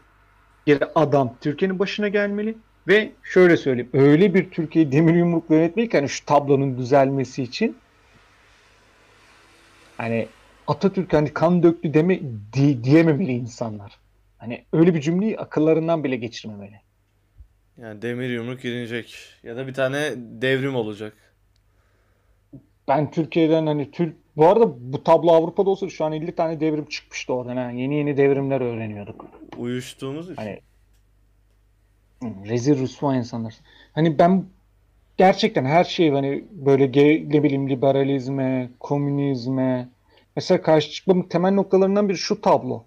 S2: bir adam Türkiye'nin başına gelmeli. Ve şöyle söyleyeyim. Öyle bir Türkiye'yi demir yumrukla yönetmeli ki hani şu tablonun düzelmesi için hani Atatürk hani kan döktü deme di- diyememeli insanlar. Hani öyle bir cümleyi akıllarından bile geçirmemeli.
S1: Yani demir yumruk inecek. Ya da bir tane devrim olacak.
S2: Ben Türkiye'den hani Türk bu arada bu tablo Avrupa'da olsa şu an 50 tane devrim çıkmıştı oradan ha. Yeni yeni devrimler öğreniyorduk.
S1: Uyuştuğumuz için.
S2: Hani rezil rüsva insanlar. Hani ben gerçekten her şey hani böyle ge- ne bileyim liberalizme, komünizme mesela karşı çıkmamın temel noktalarından biri şu tablo.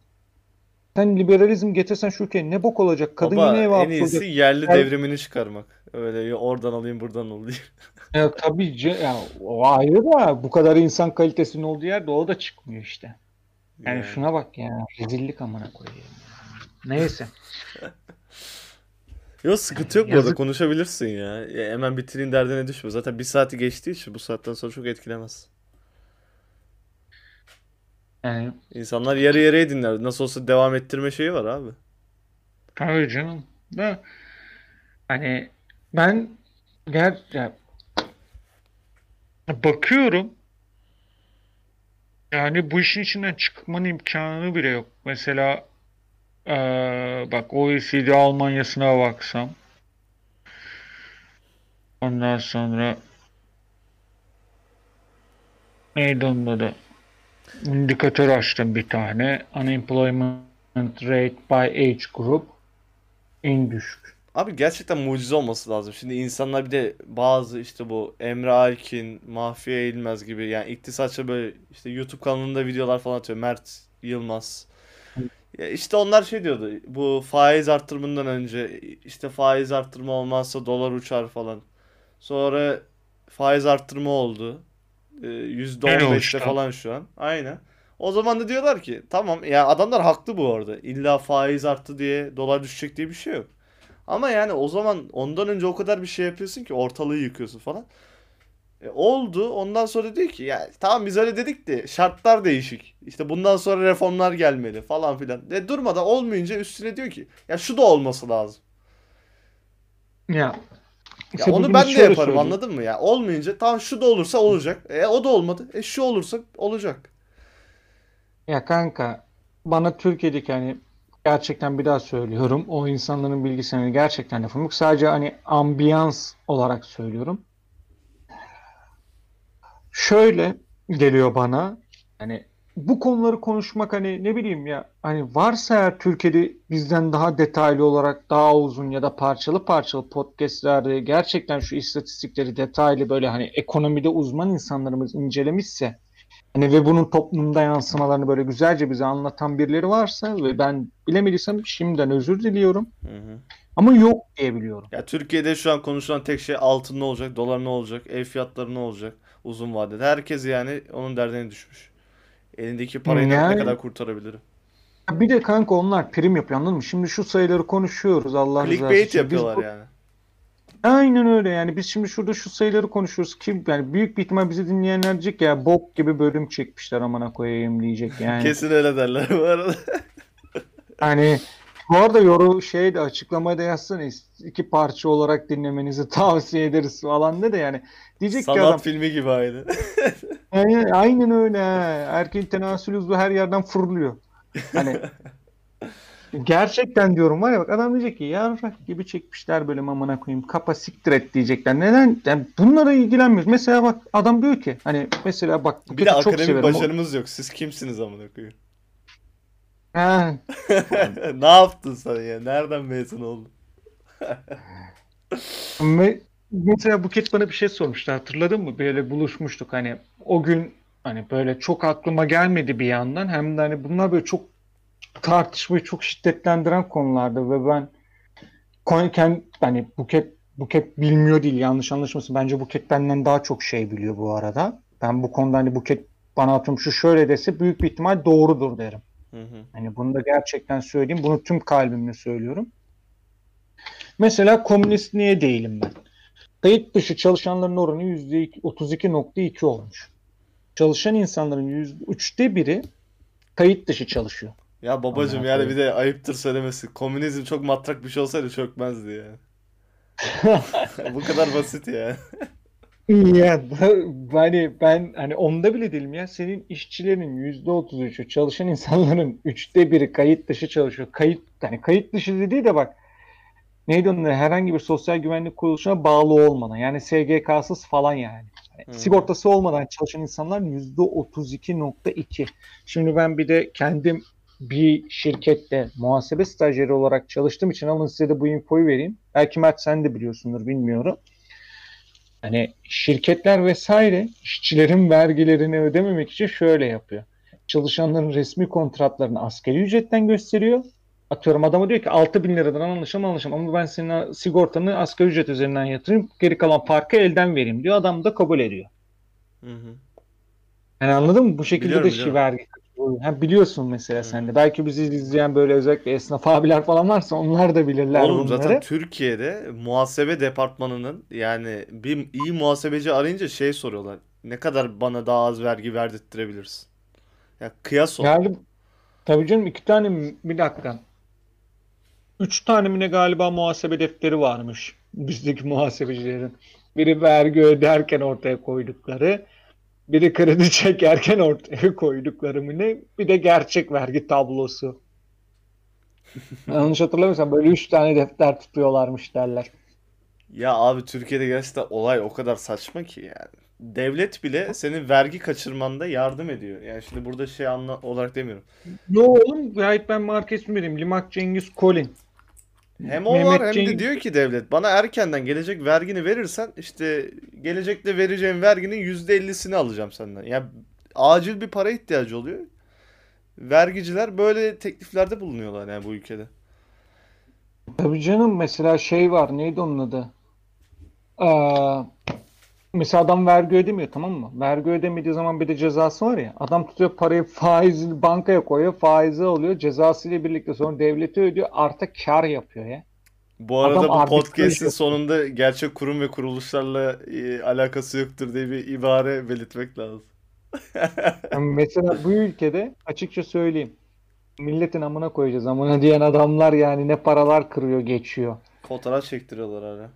S2: Sen liberalizm getirsen şu ülkeye ne bok olacak? Kadın
S1: Baba
S2: yine eve
S1: en iyisi
S2: hapsolacak.
S1: yerli
S2: Yani-
S1: devrimini çıkarmak. Öyle oradan alayım buradan alayım.
S2: Ya tabii ce- ya, o ayrı da bu kadar insan kalitesinin olduğu yerde o da çıkmıyor işte. Yani
S1: Yani.
S2: şuna bak ya rezillik amına koyayım. ya. Neyse.
S1: Yok sıkıntı yok bu arada
S2: Yazık.
S1: konuşabilirsin ya. Ya Hemen bitireyim derdine düşme. Zaten bir saati geçtiği için bu saatten sonra çok etkilemez.
S2: Yani
S1: İnsanlar yarı yarıya dinler. Nasıl olsa devam ettirme şeyi var abi.
S2: Tabii canım. Da hani ben ger ya, bakıyorum yani bu işin içinden çıkmanın imkanı bile yok. Mesela eee, bak OECD Almanya'sına baksam ondan sonra neydi onun adı? İndikatör açtım bir tane. Unemployment rate by age group en düşük.
S1: Abi gerçekten mucize olması lazım. Şimdi insanlar bir de bazı işte bu Emre Alkin, Mahfiye İlmez gibi yani iktisatçı böyle işte YouTube kanalında videolar falan atıyor. Mert Yılmaz. Ya işte onlar şey diyordu. Bu faiz arttırımından önce işte faiz arttırma olmazsa dolar uçar falan. Sonra faiz arttırma oldu. Ee,
S2: Gene
S1: %15'te
S2: uçtu.
S1: falan şu an. Aynen. O zaman da diyorlar ki tamam ya adamlar haklı bu arada. İlla faiz arttı diye dolar düşecek diye bir şey yok. Ama yani o zaman ondan önce o kadar bir şey yapıyorsun ki ortalığı yıkıyorsun falan. E, oldu. Ondan sonra diyor ki ya tamam biz öyle dedik de şartlar değişik. İşte bundan sonra reformlar gelmeli falan filan. E, durmadan olmayınca üstüne diyor ki ya şu da olması lazım.
S2: Ya
S1: Ya onu ben de yaparım
S2: söyleyeyim.
S1: anladın mı ya? Olmayınca tamam şu da olursa olacak. E o da olmadı. E şu olursa olacak.
S2: Ya kanka bana Türkiye'deki hani gerçekten bir daha söylüyorum. O insanların bilgisini gerçekten lafım yok. Sadece hani ambiyans olarak söylüyorum. şöyle geliyor bana. Hani bu konuları konuşmak hani ne bileyim ya hani varsa eğer Türkiye'de bizden daha detaylı olarak daha uzun ya da parçalı parçalı podcastlerde gerçekten şu istatistikleri detaylı böyle hani ekonomide uzman insanlarımız incelemişse hani ve bunun toplumda yansımalarını böyle güzelce bize anlatan birileri varsa ve ben bilemediysem şimdiden özür diliyorum.
S1: Hı hı.
S2: Ama yok diyebiliyorum.
S1: Ya Türkiye'de şu an konuşulan tek şey altın ne olacak, dolar ne olacak, ev fiyatları ne olacak uzun vadede. Herkes yani onun derdine düşmüş. Elindeki parayı ne- ne
S2: Yani-
S1: kadar kurtarabilirim?
S2: Bir de kanka onlar prim yapıyor anladın mı? Şimdi şu sayıları konuşuyoruz Allah rızası
S1: Clickbait
S2: için. Biz
S1: yapıyorlar yani.
S2: Aynen öyle yani biz şimdi şurada şu sayıları konuşuyoruz ki yani büyük bir ihtimal bizi dinleyenler diyecek ya bok gibi bölüm çekmişler amına koyayım diyecek yani.
S1: Kesin öyle derler bu arada.
S2: Hani bu arada yoru şey de açıklamaya da yazsana iki parça olarak dinlemenizi tavsiye ederiz falan de de yani diyecek ki
S1: Sanat
S2: adam
S1: filmi gibi aynı.
S2: aynen, aynen öyle. Erkeğin tenasül uzvu her yerden fırlıyor. Hani gerçekten diyorum var ya bak adam diyecek ki yarrak gibi çekmişler bölüm amına koyayım kapa siktir et diyecekler. Neden? Yani bunlara ilgilenmiyoruz. Mesela bak adam diyor ki hani mesela bak
S1: Bir de
S2: çok
S1: akademik
S2: severim.
S1: başarımız yok. Siz kimsiniz amına koyayım?
S2: Ha,
S1: ne yaptın sen ya? Nereden mezun oldun?
S2: Me- Mesela Buket bana bir şey sormuştu hatırladın mı? Böyle buluşmuştuk hani o gün hani böyle çok aklıma gelmedi bir yandan hem de hani bunlar böyle çok tartışmayı çok şiddetlendiren konulardı ve ben konken hani Buket Buket bilmiyor değil yanlış anlaşılmasın bence Buket benden daha çok şey biliyor bu arada. Ben bu konuda hani Buket bana atıyorum şu şöyle dese büyük bir ihtimal doğrudur derim.
S1: Hı hı.
S2: Hani bunu da gerçekten söyleyeyim. Bunu tüm kalbimle söylüyorum. Mesela komünist niye değilim ben? Kayıt dışı çalışanların oranı %32.2 olmuş. Çalışan insanların %3'te biri kayıt dışı çalışıyor.
S1: Ya babacım
S2: Amına
S1: yani bir de ayıptır söylemesi. Komünizm çok matrak bir şey olsaydı çökmezdi ya. Bu kadar basit ya.
S2: Ya hani ben hani onda bile değilim ya senin işçilerin %33'ü çalışan insanların üçte biri kayıt dışı çalışıyor. Kayıt hani kayıt dışı dediği de bak neydi onun herhangi bir sosyal güvenlik kuruluşuna bağlı olmadan yani SGK'sız falan yani. Hani
S1: Hmm.
S2: sigortası olmadan çalışan insanlar %32.2. Şimdi ben bir de kendim bir şirkette muhasebe stajyeri olarak çalıştığım için alın size de bu infoyu vereyim. Belki Mert sen de biliyorsundur bilmiyorum. Hani şirketler vesaire işçilerin vergilerini ödememek için şöyle yapıyor. Çalışanların resmi kontratlarını asgari ücretten gösteriyor. Atıyorum adama diyor ki 6 bin liradan anlaşalım anlaşalım ama ben senin sigortanı asgari ücret üzerinden yatırayım geri kalan farkı elden vereyim diyor. Adam da kabul ediyor.
S1: Hı hı.
S2: Yani anladın mı? Bu şekilde
S1: Biliyorum,
S2: de
S1: biliyorum.
S2: vergi. Ha, biliyorsun mesela sen de. Belki bizi izleyen böyle özellikle esnaf abiler falan varsa onlar da bilirler
S1: Oğlum
S2: bunları.
S1: zaten Türkiye'de muhasebe departmanının yani bir iyi muhasebeci arayınca şey soruyorlar. Ne kadar bana daha az vergi verdirttirebilirsin? Ya kıyas o.
S2: Yani tabii canım iki tane bir dakika. Üç tane mi ne galiba muhasebe defteri varmış bizdeki muhasebecilerin. Biri vergi öderken ortaya koydukları, biri kredi çekerken ortaya koydukları mı ne? Bir de gerçek vergi tablosu. Yanlış hatırlamıyorsam böyle üç tane defter tutuyorlarmış derler.
S1: Ya abi Türkiye'de gerçekten olay o kadar saçma ki yani. Devlet bile senin vergi kaçırmanda yardım ediyor. Yani şimdi burada şey anla olarak demiyorum.
S2: Yo oğlum gayet ben ismi vereyim. Limak Cengiz Kolin.
S1: Hem o
S2: Mehmet
S1: var hem de
S2: Cengiz-
S1: diyor ki devlet bana erkenden gelecek vergini verirsen işte gelecekte vereceğim verginin %50'sini alacağım senden. Ya acil bir para ihtiyacı oluyor. Vergiciler böyle tekliflerde bulunuyorlar yani bu ülkede.
S2: Tabii canım mesela şey var neydi onun adı? Aa, mesela adam vergi ödemiyor tamam mı? Vergi ödemediği zaman bir de cezası var ya. Adam tutuyor parayı faiz bankaya koyuyor, faizi alıyor, cezasıyla birlikte sonra devlete ödüyor, artık kar yapıyor ya.
S1: Bu arada
S2: Adam
S1: bu podcast'in sonunda gerçek kurum ve kuruluşlarla e, alakası yoktur diye bir ibare belirtmek lazım.
S2: Yani mesela bu ülkede açıkça söyleyeyim. Milletin amına koyacağız amına diyen adamlar yani ne paralar kırıyor geçiyor.
S1: Fotoğraf çektiriyorlar hala.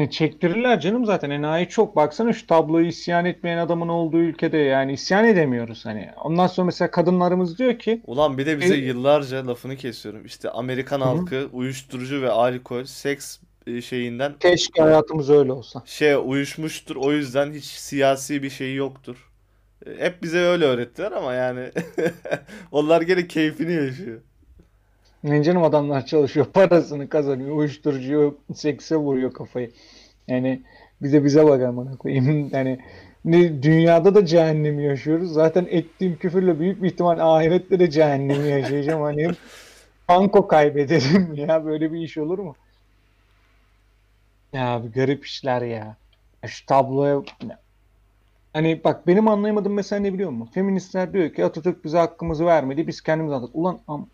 S2: E, Çektirirler canım zaten enayi çok. Baksana şu tabloyu isyan etmeyen adamın olduğu ülkede yani isyan edemiyoruz hani. Ondan sonra mesela kadınlarımız diyor ki
S1: Ulan bir de bize
S2: E-
S1: yıllarca lafını kesiyorum. İşte Amerikan
S2: Hı hı.
S1: halkı uyuşturucu ve alkol, seks e, şeyinden
S2: Keşke hayatımız öyle olsa.
S1: şey uyuşmuştur. O yüzden hiç siyasi bir şey yoktur. E, Hep bize öyle öğrettiler ama yani onlar gene keyfini yaşıyor.
S2: Ne canım adamlar çalışıyor, parasını kazanıyor, uyuşturucuyu, sekse vuruyor kafayı. Yani bize bize bak amına koyayım. Yani ne dünyada da cehennemi yaşıyoruz. Zaten ettiğim küfürle büyük bir ihtimal ahirette de cehennemi yaşayacağım. Hani banko kaybederim ya. Böyle bir iş olur mu? Ya bir garip işler ya. Şu tabloya Hani bak benim anlayamadığım mesela ne biliyor musun? Feministler diyor ki Atatürk bize hakkımızı vermedi. Biz kendimiz aldık. Ulan am-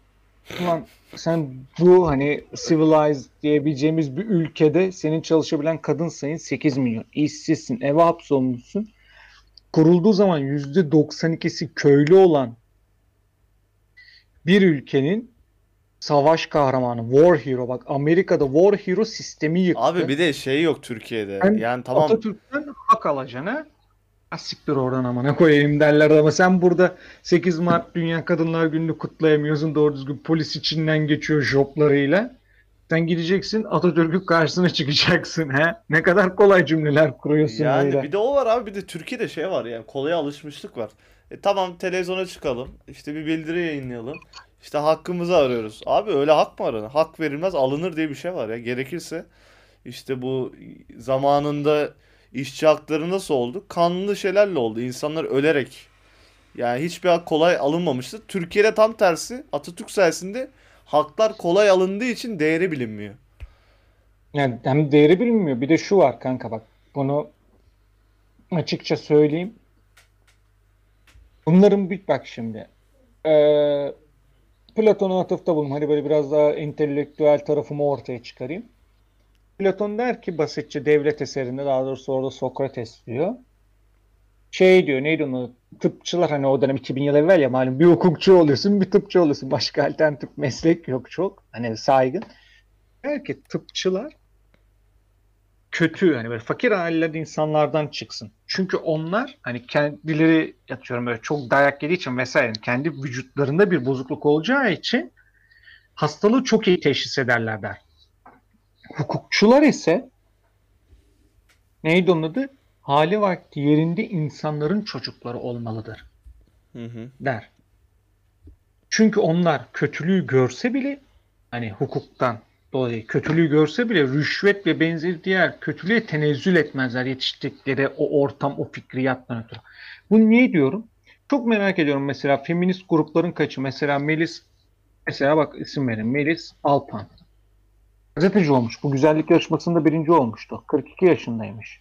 S2: ulan sen bu hani civilized diyebileceğimiz bir ülkede senin çalışabilen kadın sayın 8 milyon. İşsizsin, eve hapsolmuşsun. Kurulduğu zaman %92'si köylü olan bir ülkenin savaş kahramanı, war hero. Bak Amerika'da war hero sistemi yıktı.
S1: Abi bir de şey yok Türkiye'de.
S2: Sen
S1: Yani tamam
S2: Atatürk'ten hak alacağına "Ha siktir oradan amına koyayım derler ama sen burada 8 Mart Dünya Kadınlar Günü'nü kutlayamıyorsun doğru düzgün polis içinden geçiyor joplarıyla. Sen gideceksin Atatürk'ün karşısına çıkacaksın he. Ne kadar kolay cümleler kuruyorsun
S1: Yani
S2: böyle.
S1: bir de o var abi bir de Türkiye'de şey var yani kolaya alışmışlık var. E tamam televizyona çıkalım işte bir bildiri yayınlayalım işte hakkımızı arıyoruz. Abi öyle hak mı aranır? Hak verilmez alınır diye bir şey var ya gerekirse işte bu zamanında işçi hakları nasıl oldu? Kanlı şeylerle oldu insanlar ölerek yani hiçbir hak kolay alınmamıştı. Türkiye'de tam tersi Atatürk sayesinde haklar kolay alındığı için değeri bilinmiyor.
S2: Yani hem değeri bilinmiyor bir de şu var kanka bak bunu açıkça söyleyeyim. Bunların bir bak şimdi. Ee, Platon'a atıfta bulun. Hadi böyle biraz daha entelektüel tarafımı ortaya çıkarayım. Platon der ki basitçe devlet eserinde daha doğrusu orada Sokrates diyor. Şey diyor neydi onu tıpçılar hani o dönem 2000 yıl evvel ya malum bir hukukçu oluyorsun bir tıpçı oluyorsun. Başka alternatif meslek yok çok. Hani saygın. Der ki tıpçılar kötü hani böyle fakir aileler insanlardan çıksın. Çünkü onlar hani kendileri yatıyorum böyle çok dayak yediği için vesaire kendi vücutlarında bir bozukluk olacağı için hastalığı çok iyi teşhis ederler der. Hukukçular ise neydi onun adı? Hali vakti yerinde insanların çocukları olmalıdır
S1: Hı hı.
S2: der. Çünkü onlar kötülüğü görse bile hani hukuktan dolayı kötülüğü görse bile rüşvet ve benzeri diğer kötülüğe tenezzül etmezler yetiştikleri o ortam, o fikriyattan ötürü. Bunu niye diyorum? Çok merak ediyorum mesela feminist grupların kaçı mesela Melis mesela bak isim verin Melis Alpan. Gazeteci olmuş. Bu güzellik yarışmasında birinci olmuştu. 42 yaşındaymış.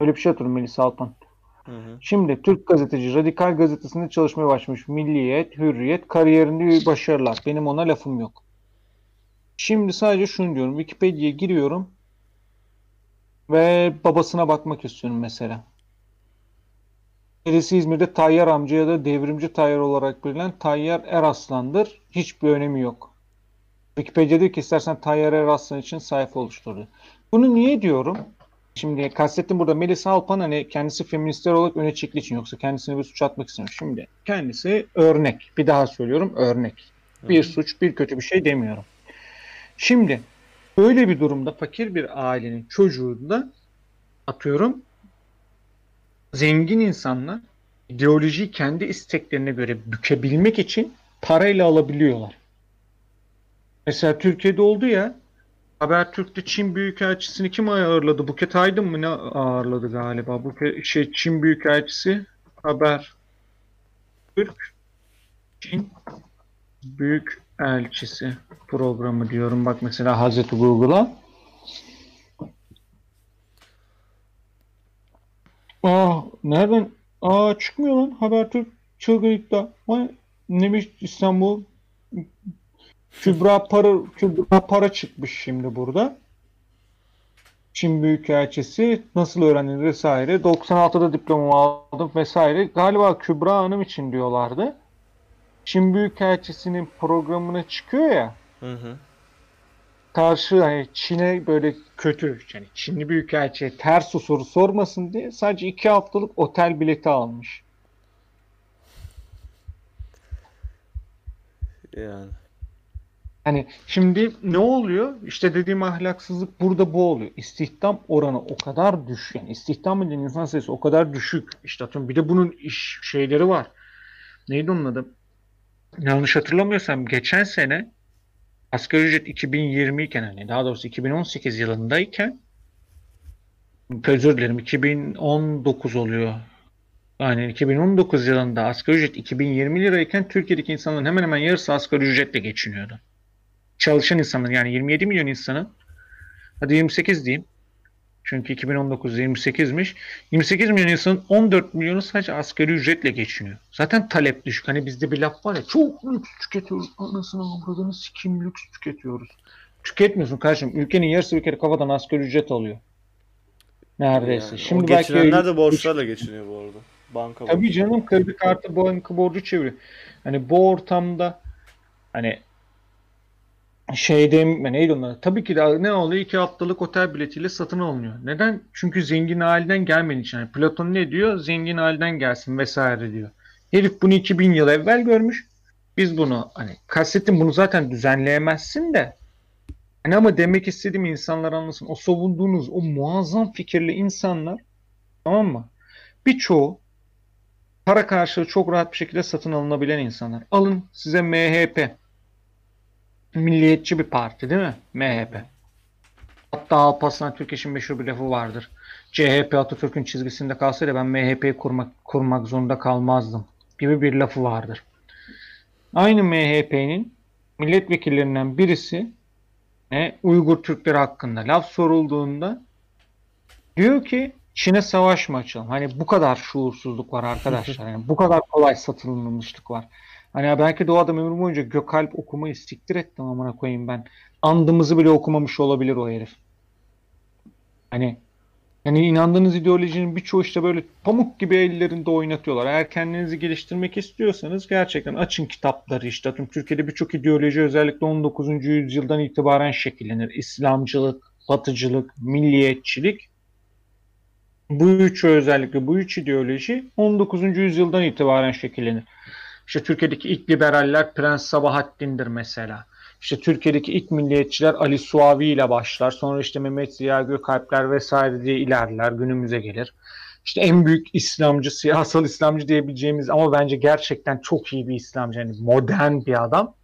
S2: Öyle bir şey hatırlıyorum Melis Alpan.
S1: Hı hı.
S2: Şimdi Türk gazeteci Radikal gazetesinde çalışmaya başlamış. Milliyet, Hürriyet, kariyerinde başarılar. Benim ona lafım yok. Şimdi sadece şunu diyorum. Wikipedia'ya giriyorum ve babasına bakmak istiyorum mesela. Birisi İzmir'de Tayyar amca ya da devrimci Tayyar olarak bilinen Tayyar Eraslan'dır. Hiçbir önemi yok. Wikipedia diyor ki istersen Tayyar Eraslan için sayfa oluştur diyor. Bunu niye diyorum? Şimdi kastettim burada Melisa Alpan hani kendisi feministler olarak öne çektiği için yoksa kendisine bir suç atmak istemiyor. Şimdi kendisi örnek. Bir daha söylüyorum örnek. Bir suç bir kötü bir şey demiyorum. Şimdi böyle bir durumda fakir bir ailenin çocuğunda atıyorum zengin insanlar ideolojiyi kendi isteklerine göre bükebilmek için parayla alabiliyorlar. Mesela Türkiye'de oldu ya Habertürk'te Çin Büyükelçisini kim ağırladı? Buket Aydın mı ne ağırladı galiba? Buket, şey Çin Büyükelçisi Haber Türk Çin Büyükelçisi programı diyorum. Bak mesela Hazreti Google'a. Aa nereden? Aa çıkmıyor lan Habertürk çılgın iddia. Vay, neymiş İstanbul Kübra para Kübra para çıkmış şimdi burada. Çin Büyükelçisi nasıl öğrendin vesaire. 96'da diplomamı aldım vesaire. Galiba Kübra Hanım için diyorlardı. Çin Büyükelçisi'nin programına çıkıyor ya.
S1: Hı hı.
S2: Karşı hani Çin'e böyle kötü yani Çinli Büyükelçiye ters soru sormasın diye sadece iki haftalık otel bileti almış.
S1: Yani.
S2: Hani şimdi ne oluyor? İşte dediğim ahlaksızlık burada bu oluyor. İstihdam oranı o kadar düşük. Yani istihdam edilen insan sayısı o kadar düşük. İşte atıyorum bir de bunun iş şeyleri var. Neydi onun adı? Yanlış hatırlamıyorsam geçen sene asgari ücret 2020 iken hani daha doğrusu 2018 yılındayken özür dilerim 2019 oluyor. Yani 2019 yılında asgari ücret 2020 lirayken Türkiye'deki insanların hemen hemen yarısı asgari ücretle geçiniyordu. Çalışan insanın yani 27 milyon insanın hadi 28 diyeyim. Çünkü 2019 28'miş. 28 milyon insanın 14 milyonu sadece asgari ücretle geçiniyor. Zaten talep düşük. Hani bizde bir laf var ya çok lüks tüketiyoruz. Anasını avradını sikim lüks tüketiyoruz. Tüketmiyorsun kardeşim. Ülkenin yarısı bir kere kafadan asgari ücret alıyor. Neredeyse.
S1: Yani
S2: Şimdi belki
S1: geçinenler de borçlarla geçiniyor bu arada. Banka
S2: Tabii
S1: borcu.
S2: canım kredi kartı banka borcu çeviriyor. Hani bu ortamda hani şeyde neydi onlar? Tabii ki de ne oluyor? İki haftalık otel biletiyle satın alınıyor. Neden? Çünkü zengin aileden gelmediği için. Yani Platon ne diyor? Zengin aileden gelsin vesaire diyor. Herif bunu 2000 yıl evvel görmüş. Biz bunu hani kastettim bunu zaten düzenleyemezsin de hani ama demek istediğim insanlar anlasın. O savunduğunuz o muazzam fikirli insanlar tamam mı? Birçoğu para karşılığı çok rahat bir şekilde satın alınabilen insanlar. Alın size MHP. Milliyetçi bir parti değil mi? MHP. Hatta Alparslan Türkeş'in meşhur bir lafı vardır. CHP Atatürk'ün çizgisinde kalsaydı ben MHP'yi kurmak, kurmak zorunda kalmazdım gibi bir lafı vardır. Aynı MHP'nin milletvekillerinden birisi ne Uygur Türkleri hakkında laf sorulduğunda diyor ki Çin'e savaş mı açalım? Hani bu kadar şuursuzluk var arkadaşlar. Yani bu kadar kolay satılmışlık var. Hani belki de o adam ömrü boyunca Gökalp okumayı siktir ettim amına koyayım ben. Andımızı bile okumamış olabilir o herif. Hani yani inandığınız ideolojinin birçoğu işte böyle pamuk gibi ellerinde oynatıyorlar. Eğer kendinizi geliştirmek istiyorsanız gerçekten açın kitapları işte. Tüm Türkiye'de birçok ideoloji özellikle 19. yüzyıldan itibaren şekillenir. İslamcılık, batıcılık, milliyetçilik. Bu üçü özellikle bu üç ideoloji 19. yüzyıldan itibaren şekillenir. İşte Türkiye'deki ilk liberaller Prens Sabahattin'dir mesela. İşte Türkiye'deki ilk milliyetçiler Ali Suavi ile başlar. Sonra işte Mehmet Ziya Gökalpler vesaire diye ilerler. Günümüze gelir. İşte en büyük İslamcı, siyasal İslamcı diyebileceğimiz ama bence gerçekten çok iyi bir İslamcı. Yani modern bir adam.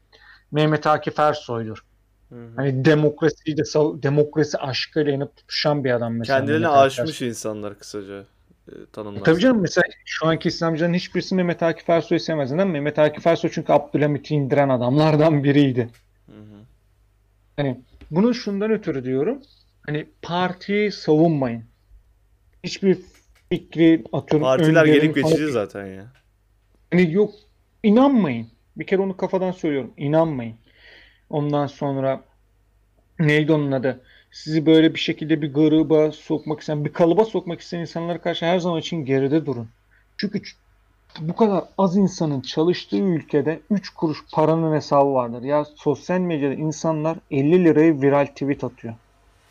S2: Mehmet Akif Ersoy'dur.
S1: Hı hı.
S2: Hani demokrasiyi de demokrasi aşkıyla yanıp tutuşan bir adam mesela.
S1: Kendilerini aşmış insanlar kısaca tanımlarsın.
S2: Tabii canım mesela şu anki İslamcıların hiçbirisi Mehmet Akif Ersoy'u sevmez. Neden? Mehmet Akif Ersoy çünkü Abdülhamit'i indiren adamlardan biriydi.
S1: Hı hı.
S2: Hani bunu şundan ötürü diyorum. Hani partiyi savunmayın. Hiçbir fikri atıyorum
S1: Partiler gelip
S2: falan-
S1: geçici zaten ya.
S2: Hani yok inanmayın. Bir kere onu kafadan söylüyorum. İnanmayın. Ondan sonra neydi onun adı? Sizi böyle bir şekilde bir gruba sokmak isteyen, bir kalıba sokmak isteyen insanlara karşı her zaman için geride durun. Çünkü bu kadar az insanın çalıştığı ülkede 3 kuruş paranın hesabı vardır. Ya sosyal medyada insanlar 50 liraya viral tweet atıyor.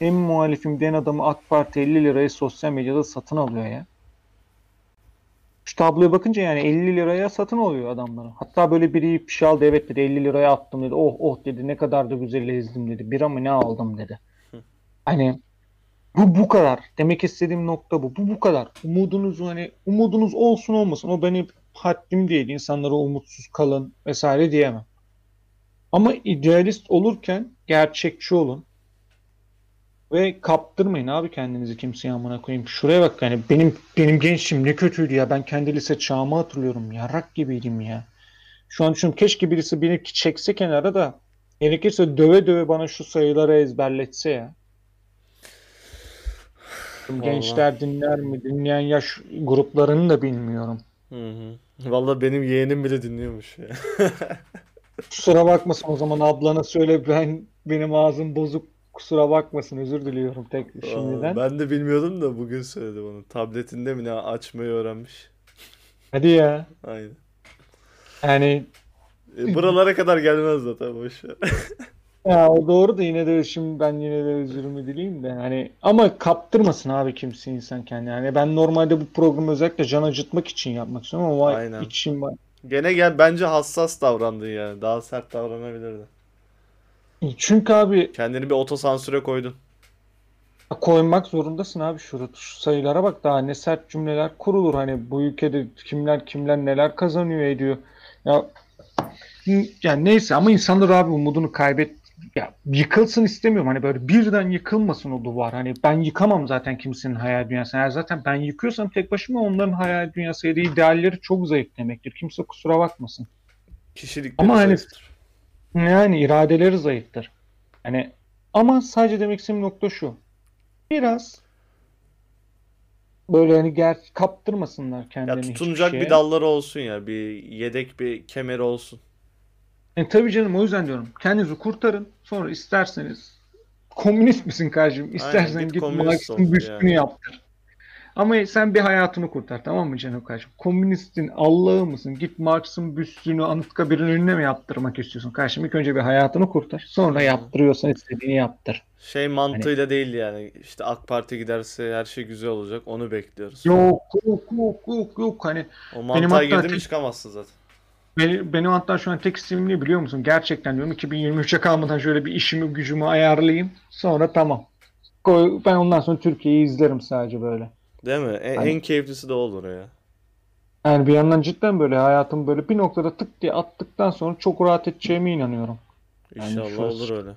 S2: En muhalifim diyen adamı AK Parti 50 liraya sosyal medyada satın alıyor ya. Şu tabloya bakınca yani 50 liraya satın alıyor adamları. Hatta böyle biri bir şey evet dedi 50 liraya attım dedi. Oh oh dedi ne kadar da güzel ezdim dedi. Bir ama ne aldım dedi. Hani bu bu kadar. Demek istediğim nokta bu. Bu bu kadar. Umudunuz hani umudunuz olsun olmasın. O benim haddim değil. İnsanlara umutsuz kalın vesaire diyemem. Ama idealist olurken gerçekçi olun. Ve kaptırmayın abi kendinizi kimseye amına koyayım. Şuraya bak yani benim benim gençliğim ne kötüydü ya. Ben kendi lise çağımı hatırlıyorum. Yarak gibiydim ya. Şu an düşünüyorum keşke birisi beni çekse kenara da gerekirse döve döve bana şu sayıları ezberletse ya. Gençler dinler mi? Dinleyen yaş gruplarını da bilmiyorum.
S1: Hı hı. Vallahi benim yeğenim bile dinliyormuş ya.
S2: Kusura bakmasın o zaman ablana söyle ben benim ağzım bozuk kusura bakmasın özür diliyorum tek
S1: Aa,
S2: şimdiden.
S1: Ben de bilmiyordum da bugün söyledi bana. Tabletinde mi ne açmayı öğrenmiş.
S2: Hadi ya.
S1: Aynen.
S2: Yani
S1: E, buralara kadar gelmez zaten boş ver.
S2: ya o doğru da yine de şimdi ben yine de özürümü dileyim de hani ama kaptırmasın abi kimse insan kendini. Yani ben normalde bu programı özellikle can acıtmak için yapmak istiyorum ama
S1: Aynen.
S2: içim var.
S1: Gene gel bence hassas davrandın yani. Daha sert davranabilirdin.
S2: Çünkü abi
S1: Kendini bir otosansüre koydun.
S2: koymak zorundasın abi şu, şu sayılara bak daha ne sert cümleler kurulur hani bu ülkede kimler kimler neler kazanıyor ediyor. Ya yani neyse ama insanlar abi umudunu kaybet ya yıkılsın istemiyorum hani böyle birden yıkılmasın o duvar hani ben yıkamam zaten kimsenin hayal dünyasını eğer zaten ben yıkıyorsam tek başıma onların hayal dünyası ya da idealleri çok zayıf demektir kimse kusura bakmasın
S1: Kişilikleri
S2: Ama hani-
S1: zayıftır.
S2: yani iradeleri zayıftır hani ama sadece demek istediğim nokta şu biraz böyle hani ger kaptırmasınlar
S1: Ya
S2: kendilerini hiçbir
S1: tutunacak
S2: şeye.
S1: bir dalları olsun ya. Bir yedek bir kemeri olsun.
S2: E, tabii canım o yüzden diyorum. Kendinizi kurtarın. Sonra isterseniz komünist misin kardeşim? İstersen
S1: git
S2: git
S1: komünist
S2: Marx'ın büstünü
S1: yani.
S2: yaptır. Ama sen bir hayatını kurtar tamam mı canım kardeşim? Komünistin Allah'ı mısın? Git Marx'ın büstünü Anıtkabir'in önüne mi yaptırmak istiyorsun kardeşim? İlk önce bir hayatını kurtar. Sonra yaptırıyorsan istediğini yaptır.
S1: Şey
S2: Hani
S1: mantığıyla değil yani. İşte AK Parti giderse her şey güzel olacak. Onu bekliyoruz.
S2: yok yok yok yok yok hani
S1: O mantığa girdin mi çıkamazsın zaten.
S2: Benim, benim hatta şu an tek isteğim ne biliyor musun? Gerçekten diyorum 2023'e kalmadan şöyle bir işimi gücümü ayarlayayım. Sonra tamam. Koy- Ben ondan sonra Türkiye'yi izlerim sadece böyle.
S1: Değil mi? En,
S2: Hani
S1: en keyiflisi de olur ya.
S2: yani bir yandan cidden böyle hayatım böyle bir noktada tık diye attıktan sonra çok rahat edeceğime inanıyorum. Yani
S1: İnşallah olur öyle.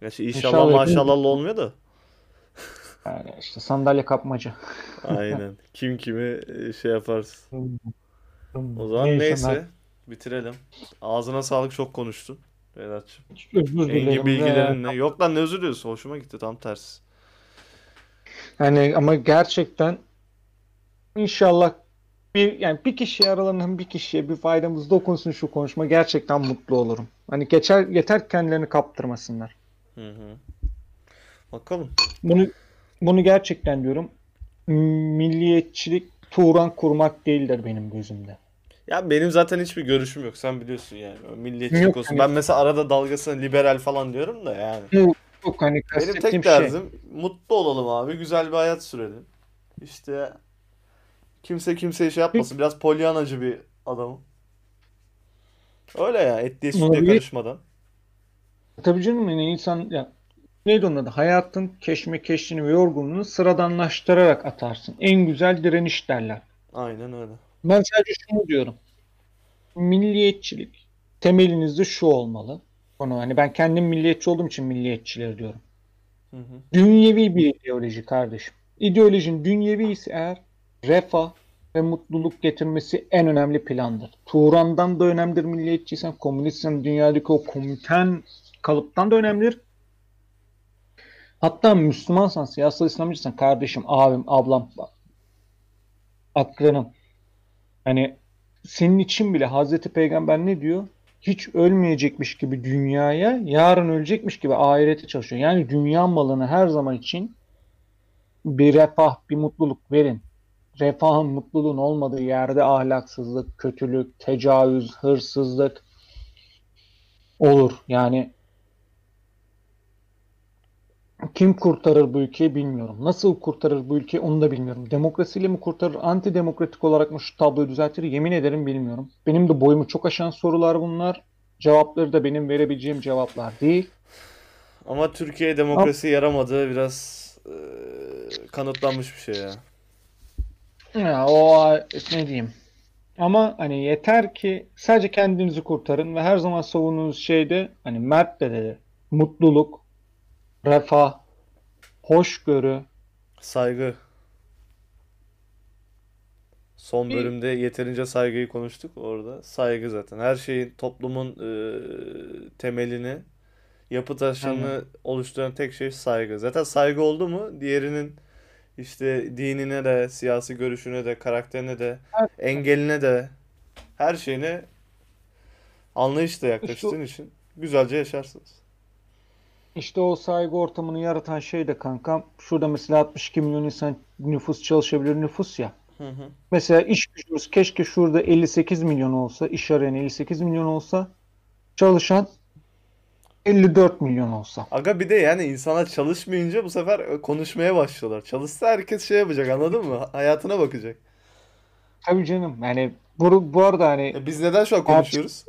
S1: Gerçi inşallah
S2: inşallah
S1: maşallah olmuyor da.
S2: yani işte sandalye kapmaca.
S1: Aynen. Kim kimi e, şey yaparsın. O zaman
S2: Neyse
S1: neyse. Bitirelim. Ağzına sağlık çok konuştun. Vedat'cığım.
S2: Özür
S1: Engin
S2: dilerim.
S1: Bilgilerinle. Yok lan ne özür diliyorsun? Hoşuma gitti tam tersi.
S2: hani ama gerçekten inşallah bir yani bir kişi aralarından bir kişiye bir faydamız dokunsun şu konuşma gerçekten mutlu olurum. Hani geçer yeter kendilerini kaptırmasınlar.
S1: Hı hı. Bakalım.
S2: Bunu bunu gerçekten diyorum. Milliyetçilik Turan kurmak değildir benim gözümde.
S1: Ya benim zaten hiçbir görüşüm yok. Sen biliyorsun yani. O Milliyetçilik
S2: Yok
S1: olsun.
S2: hani
S1: Ben mesela arada dalgasına liberal falan diyorum da yani.
S2: yok, yok hani
S1: Benim
S2: kastettiğim
S1: tek
S2: şey.
S1: derdim mutlu olalım abi. Güzel bir hayat sürelim. İşte kimse kimseye şey yapmasın. Biraz polyanacı bir adamım. Öyle ya. Etliye sütlüye
S2: Olabilir.
S1: karışmadan.
S2: Tabii canım yani insan ya neydi onun adı? Hayatın keşmekeşliğini ve yorgunluğunu sıradanlaştırarak atarsın. En güzel direniş derler.
S1: Aynen öyle.
S2: Ben sadece şunu diyorum. Milliyetçilik temelinizde şu olmalı. Onu hani ben kendim milliyetçi olduğum için milliyetçiler diyorum.
S1: Hı hı.
S2: Dünyevi bir ideoloji kardeşim. İdeolojin dünyevi ise eğer refah ve mutluluk getirmesi en önemli plandır. Turan'dan da önemlidir milliyetçiysen, komünistsen dünyadaki o komünten kalıptan da önemlidir. Hatta Müslümansan, siyasal İslamcıysan kardeşim, abim, ablam, akranım. Hani senin için bile Hazreti Peygamber ne diyor? Hiç ölmeyecekmiş gibi dünyaya, yarın ölecekmiş gibi ahirete çalışıyor. Yani dünya malını her zaman için bir refah, bir mutluluk verin. Refahın, mutluluğun olmadığı yerde ahlaksızlık, kötülük, tecavüz, hırsızlık olur. Yani kim kurtarır bu ülkeyi bilmiyorum. Nasıl kurtarır bu ülkeyi onu da bilmiyorum. Demokrasiyle mi kurtarır, antidemokratik olarak mı şu tabloyu düzeltir yemin ederim bilmiyorum. Benim de boyumu çok aşan sorular bunlar. Cevapları da benim verebileceğim cevaplar değil.
S1: Ama Türkiye demokrasi yaramadığı biraz e, kanıtlanmış bir şey ya.
S2: Ya o ne diyeyim. Ama hani yeter ki sadece kendinizi kurtarın ve her zaman savunduğunuz şey de hani Mert de dedi. Mutluluk, refah, hoşgörü.
S1: Saygı. Son bölümde yeterince saygıyı konuştuk orada. Saygı zaten. Her şeyin toplumun e, temelini, yapı
S2: aynen.
S1: taşını oluşturan tek şey saygı. Zaten saygı oldu mu diğerinin işte dinine de, siyasi görüşüne de, karakterine de, engeline de, her şeyine anlayışla yaklaştığın için güzelce yaşarsınız.
S2: İşte o saygı ortamını yaratan şey de kankam. Şurada mesela 62 milyon insan nüfus çalışabilir nüfus ya.
S1: Hı hı.
S2: Mesela iş gücümüz keşke şurada 58 milyon olsa, iş arayan 58 milyon olsa, çalışan 54 milyon olsa.
S1: Aga bir de yani insanlar çalışmayınca bu sefer e, konuşmaya başlıyorlar. Çalışsa herkes şey yapacak anladın mı? Hayatına bakacak.
S2: Tabii canım yani bu, bu arada hani
S1: E biz neden şu an konuşuyoruz?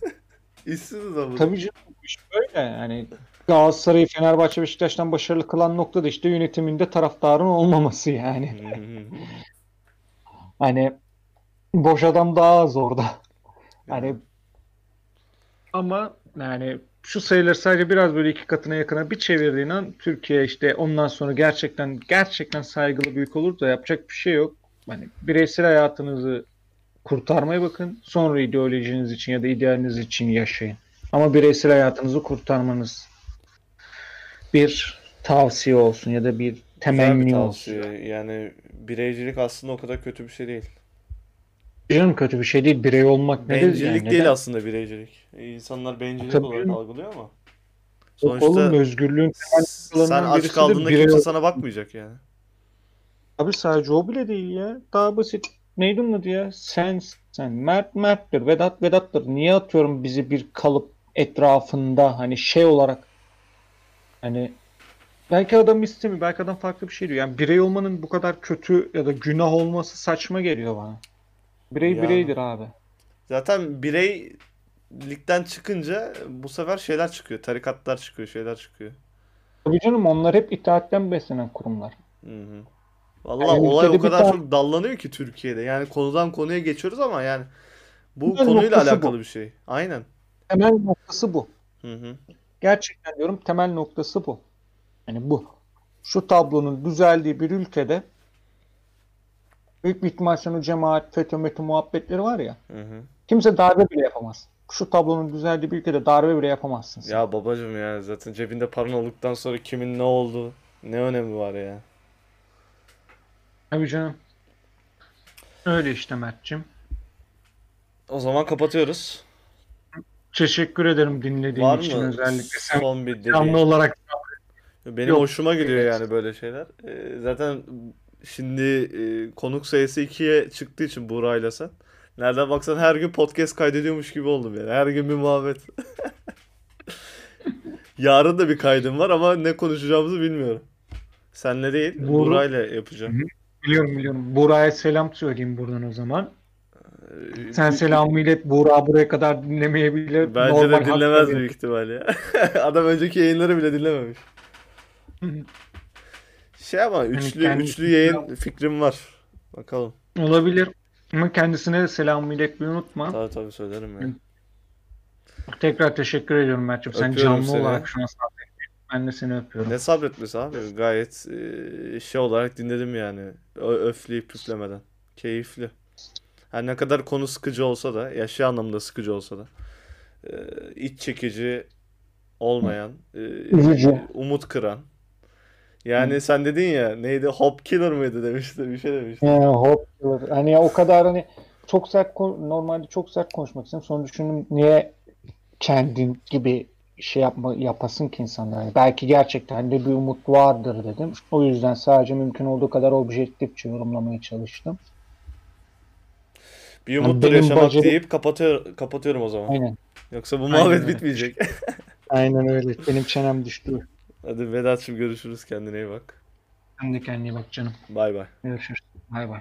S1: İşsiziz ama.
S2: tabii canım iş böyle yani Galatasaray'ı Fenerbahçe Beşiktaş'tan başarılı kılan nokta da işte yönetiminde taraftarın olmaması yani. Hani boş adam daha az orada. Hani ama yani şu sayıları sadece biraz böyle iki katına yakına bir çevirdiğin an Türkiye işte ondan sonra gerçekten gerçekten saygılı büyük olur da yapacak bir şey yok. Hani bireysel hayatınızı kurtarmaya bakın. Sonra ideolojiniz için ya da idealiniz için yaşayın. Ama bireysel hayatınızı kurtarmanız bir tavsiye olsun ya da bir
S1: Güzel bir
S2: temenni olsun.
S1: Yani bireycilik aslında o kadar kötü bir şey değil.
S2: Canım kötü bir şey değil. Birey olmak nedir
S1: Bencillik
S2: yani?
S1: değil
S2: Neden?
S1: aslında bireycilik. İnsanlar bencillik
S2: Tabii
S1: olarak
S2: canım.
S1: algılıyor ama. Sonuçta
S2: oğlum özgürlüğün
S1: sen aç kaldığında
S2: birey
S1: kimse
S2: ol-
S1: sana bakmayacak yani.
S2: Abi sadece o bile değil ya. Daha basit. Neydi onun adı ya? Sen sen. Mert Mert'tir. Vedat Vedat'tır. Niye atıyorum bizi bir kalıp etrafında hani şey olarak hani belki adam istemiyor. Belki adam farklı bir şey diyor. Yani birey olmanın bu kadar kötü ya da günah olması saçma geliyor bana. Birey
S1: Yani.
S2: bireydir abi.
S1: Zaten bireylikten çıkınca bu sefer şeyler çıkıyor. Tarikatlar çıkıyor, şeyler çıkıyor.
S2: Tabii canım onlar hep itaatten beslenen kurumlar.
S1: Hı hı. Vallahi
S2: Yani
S1: olay o kadar
S2: tane-
S1: çok dallanıyor ki Türkiye'de. Yani konudan konuya geçiyoruz ama yani bu
S2: Bunların
S1: konuyla alakalı
S2: bu.
S1: bir şey. Aynen.
S2: Temel noktası bu.
S1: Hı hı.
S2: Gerçekten diyorum temel noktası bu. Yani bu. Şu tablonun düzeldiği bir ülkede büyük bir ihtimal sen o cemaat, FETÖ, METÖ muhabbetleri var ya.
S1: Hı hı.
S2: Kimse darbe bile yapamaz. Şu tablonun düzeldiği bir ülkede darbe bile yapamazsın sen.
S1: Ya babacım ya zaten cebinde paran olduktan sonra kimin ne oldu ne önemi var ya.
S2: Tabii canım. Öyle işte Mert'cim.
S1: O zaman kapatıyoruz.
S2: Teşekkür ederim dinlediğin
S1: Var
S2: için
S1: mı
S2: özellikle. Sen
S1: son bir
S2: canlı olarak
S1: Benim
S2: Yok,
S1: hoşuma gidiyor
S2: evet.
S1: yani böyle şeyler. Ee, zaten şimdi e, konuk sayısı ikiye çıktığı için Buğra'yla sen. Nereden baksan her gün podcast kaydediyormuş gibi oldum yani. Her gün bir muhabbet. Yarın da bir kaydım var ama ne konuşacağımızı bilmiyorum. Senle değil,
S2: Buğra-
S1: Buğra'yla yapacağım.
S2: biliyorum biliyorum. Buğra'ya selam söyleyeyim buradan o zaman.
S1: Ee,
S2: Sen selamı ilet. Buğra buraya kadar dinlemeyebilir.
S1: Bence
S2: Normal
S1: de dinlemez büyük ihtimal ya. Adam önceki yayınları bile dinlememiş. Şey ama üçlü
S2: kendisi-
S1: üçlü yayın fikrim var. Bakalım.
S2: Olabilir. Ama kendisine de selamı iletmeyi unutma.
S1: Tabii tabii söylerim ya.
S2: Tekrar teşekkür ediyorum Mert'ciğim. Sen canlı
S1: seni.
S2: olarak şu an sabrettin. Ben de seni öpüyorum.
S1: Ne sabretmesi abi. Gayet e, şey olarak dinledim yani. Öfleyip püflemeden. Keyifli. Her ne kadar konu sıkıcı olsa da, ya şey anlamda sıkıcı olsa da, e, iç çekici olmayan, e,
S2: Üzücü.
S1: umut kıran. Yani sen dedin ya, neydi? Hope killer mıydı demişti, bir şey demişti.
S2: Yani hop. Hani o kadar hani çok sert normalde çok sert konuşmak istedim. Sonra düşündüm niye kendin gibi şey yapma yapasın ki insanlar. Yani belki gerçekten de bir umut vardır dedim. O yüzden sadece mümkün olduğu kadar objektifçe yorumlamaya çalıştım.
S1: Bir umuttur
S2: benim
S1: yaşamak
S2: bacım-
S1: deyip kapatıyor, kapatıyorum o zaman.
S2: Aynen.
S1: Yoksa bu
S2: Aynen
S1: muhabbet
S2: öyle.
S1: bitmeyecek.
S2: Aynen öyle. Benim çenem düştü.
S1: Hadi Vedat'cığım görüşürüz kendine iyi bak.
S2: Sen de kendine iyi bak canım.
S1: Bay bay.
S2: Görüşürüz. Bay bay.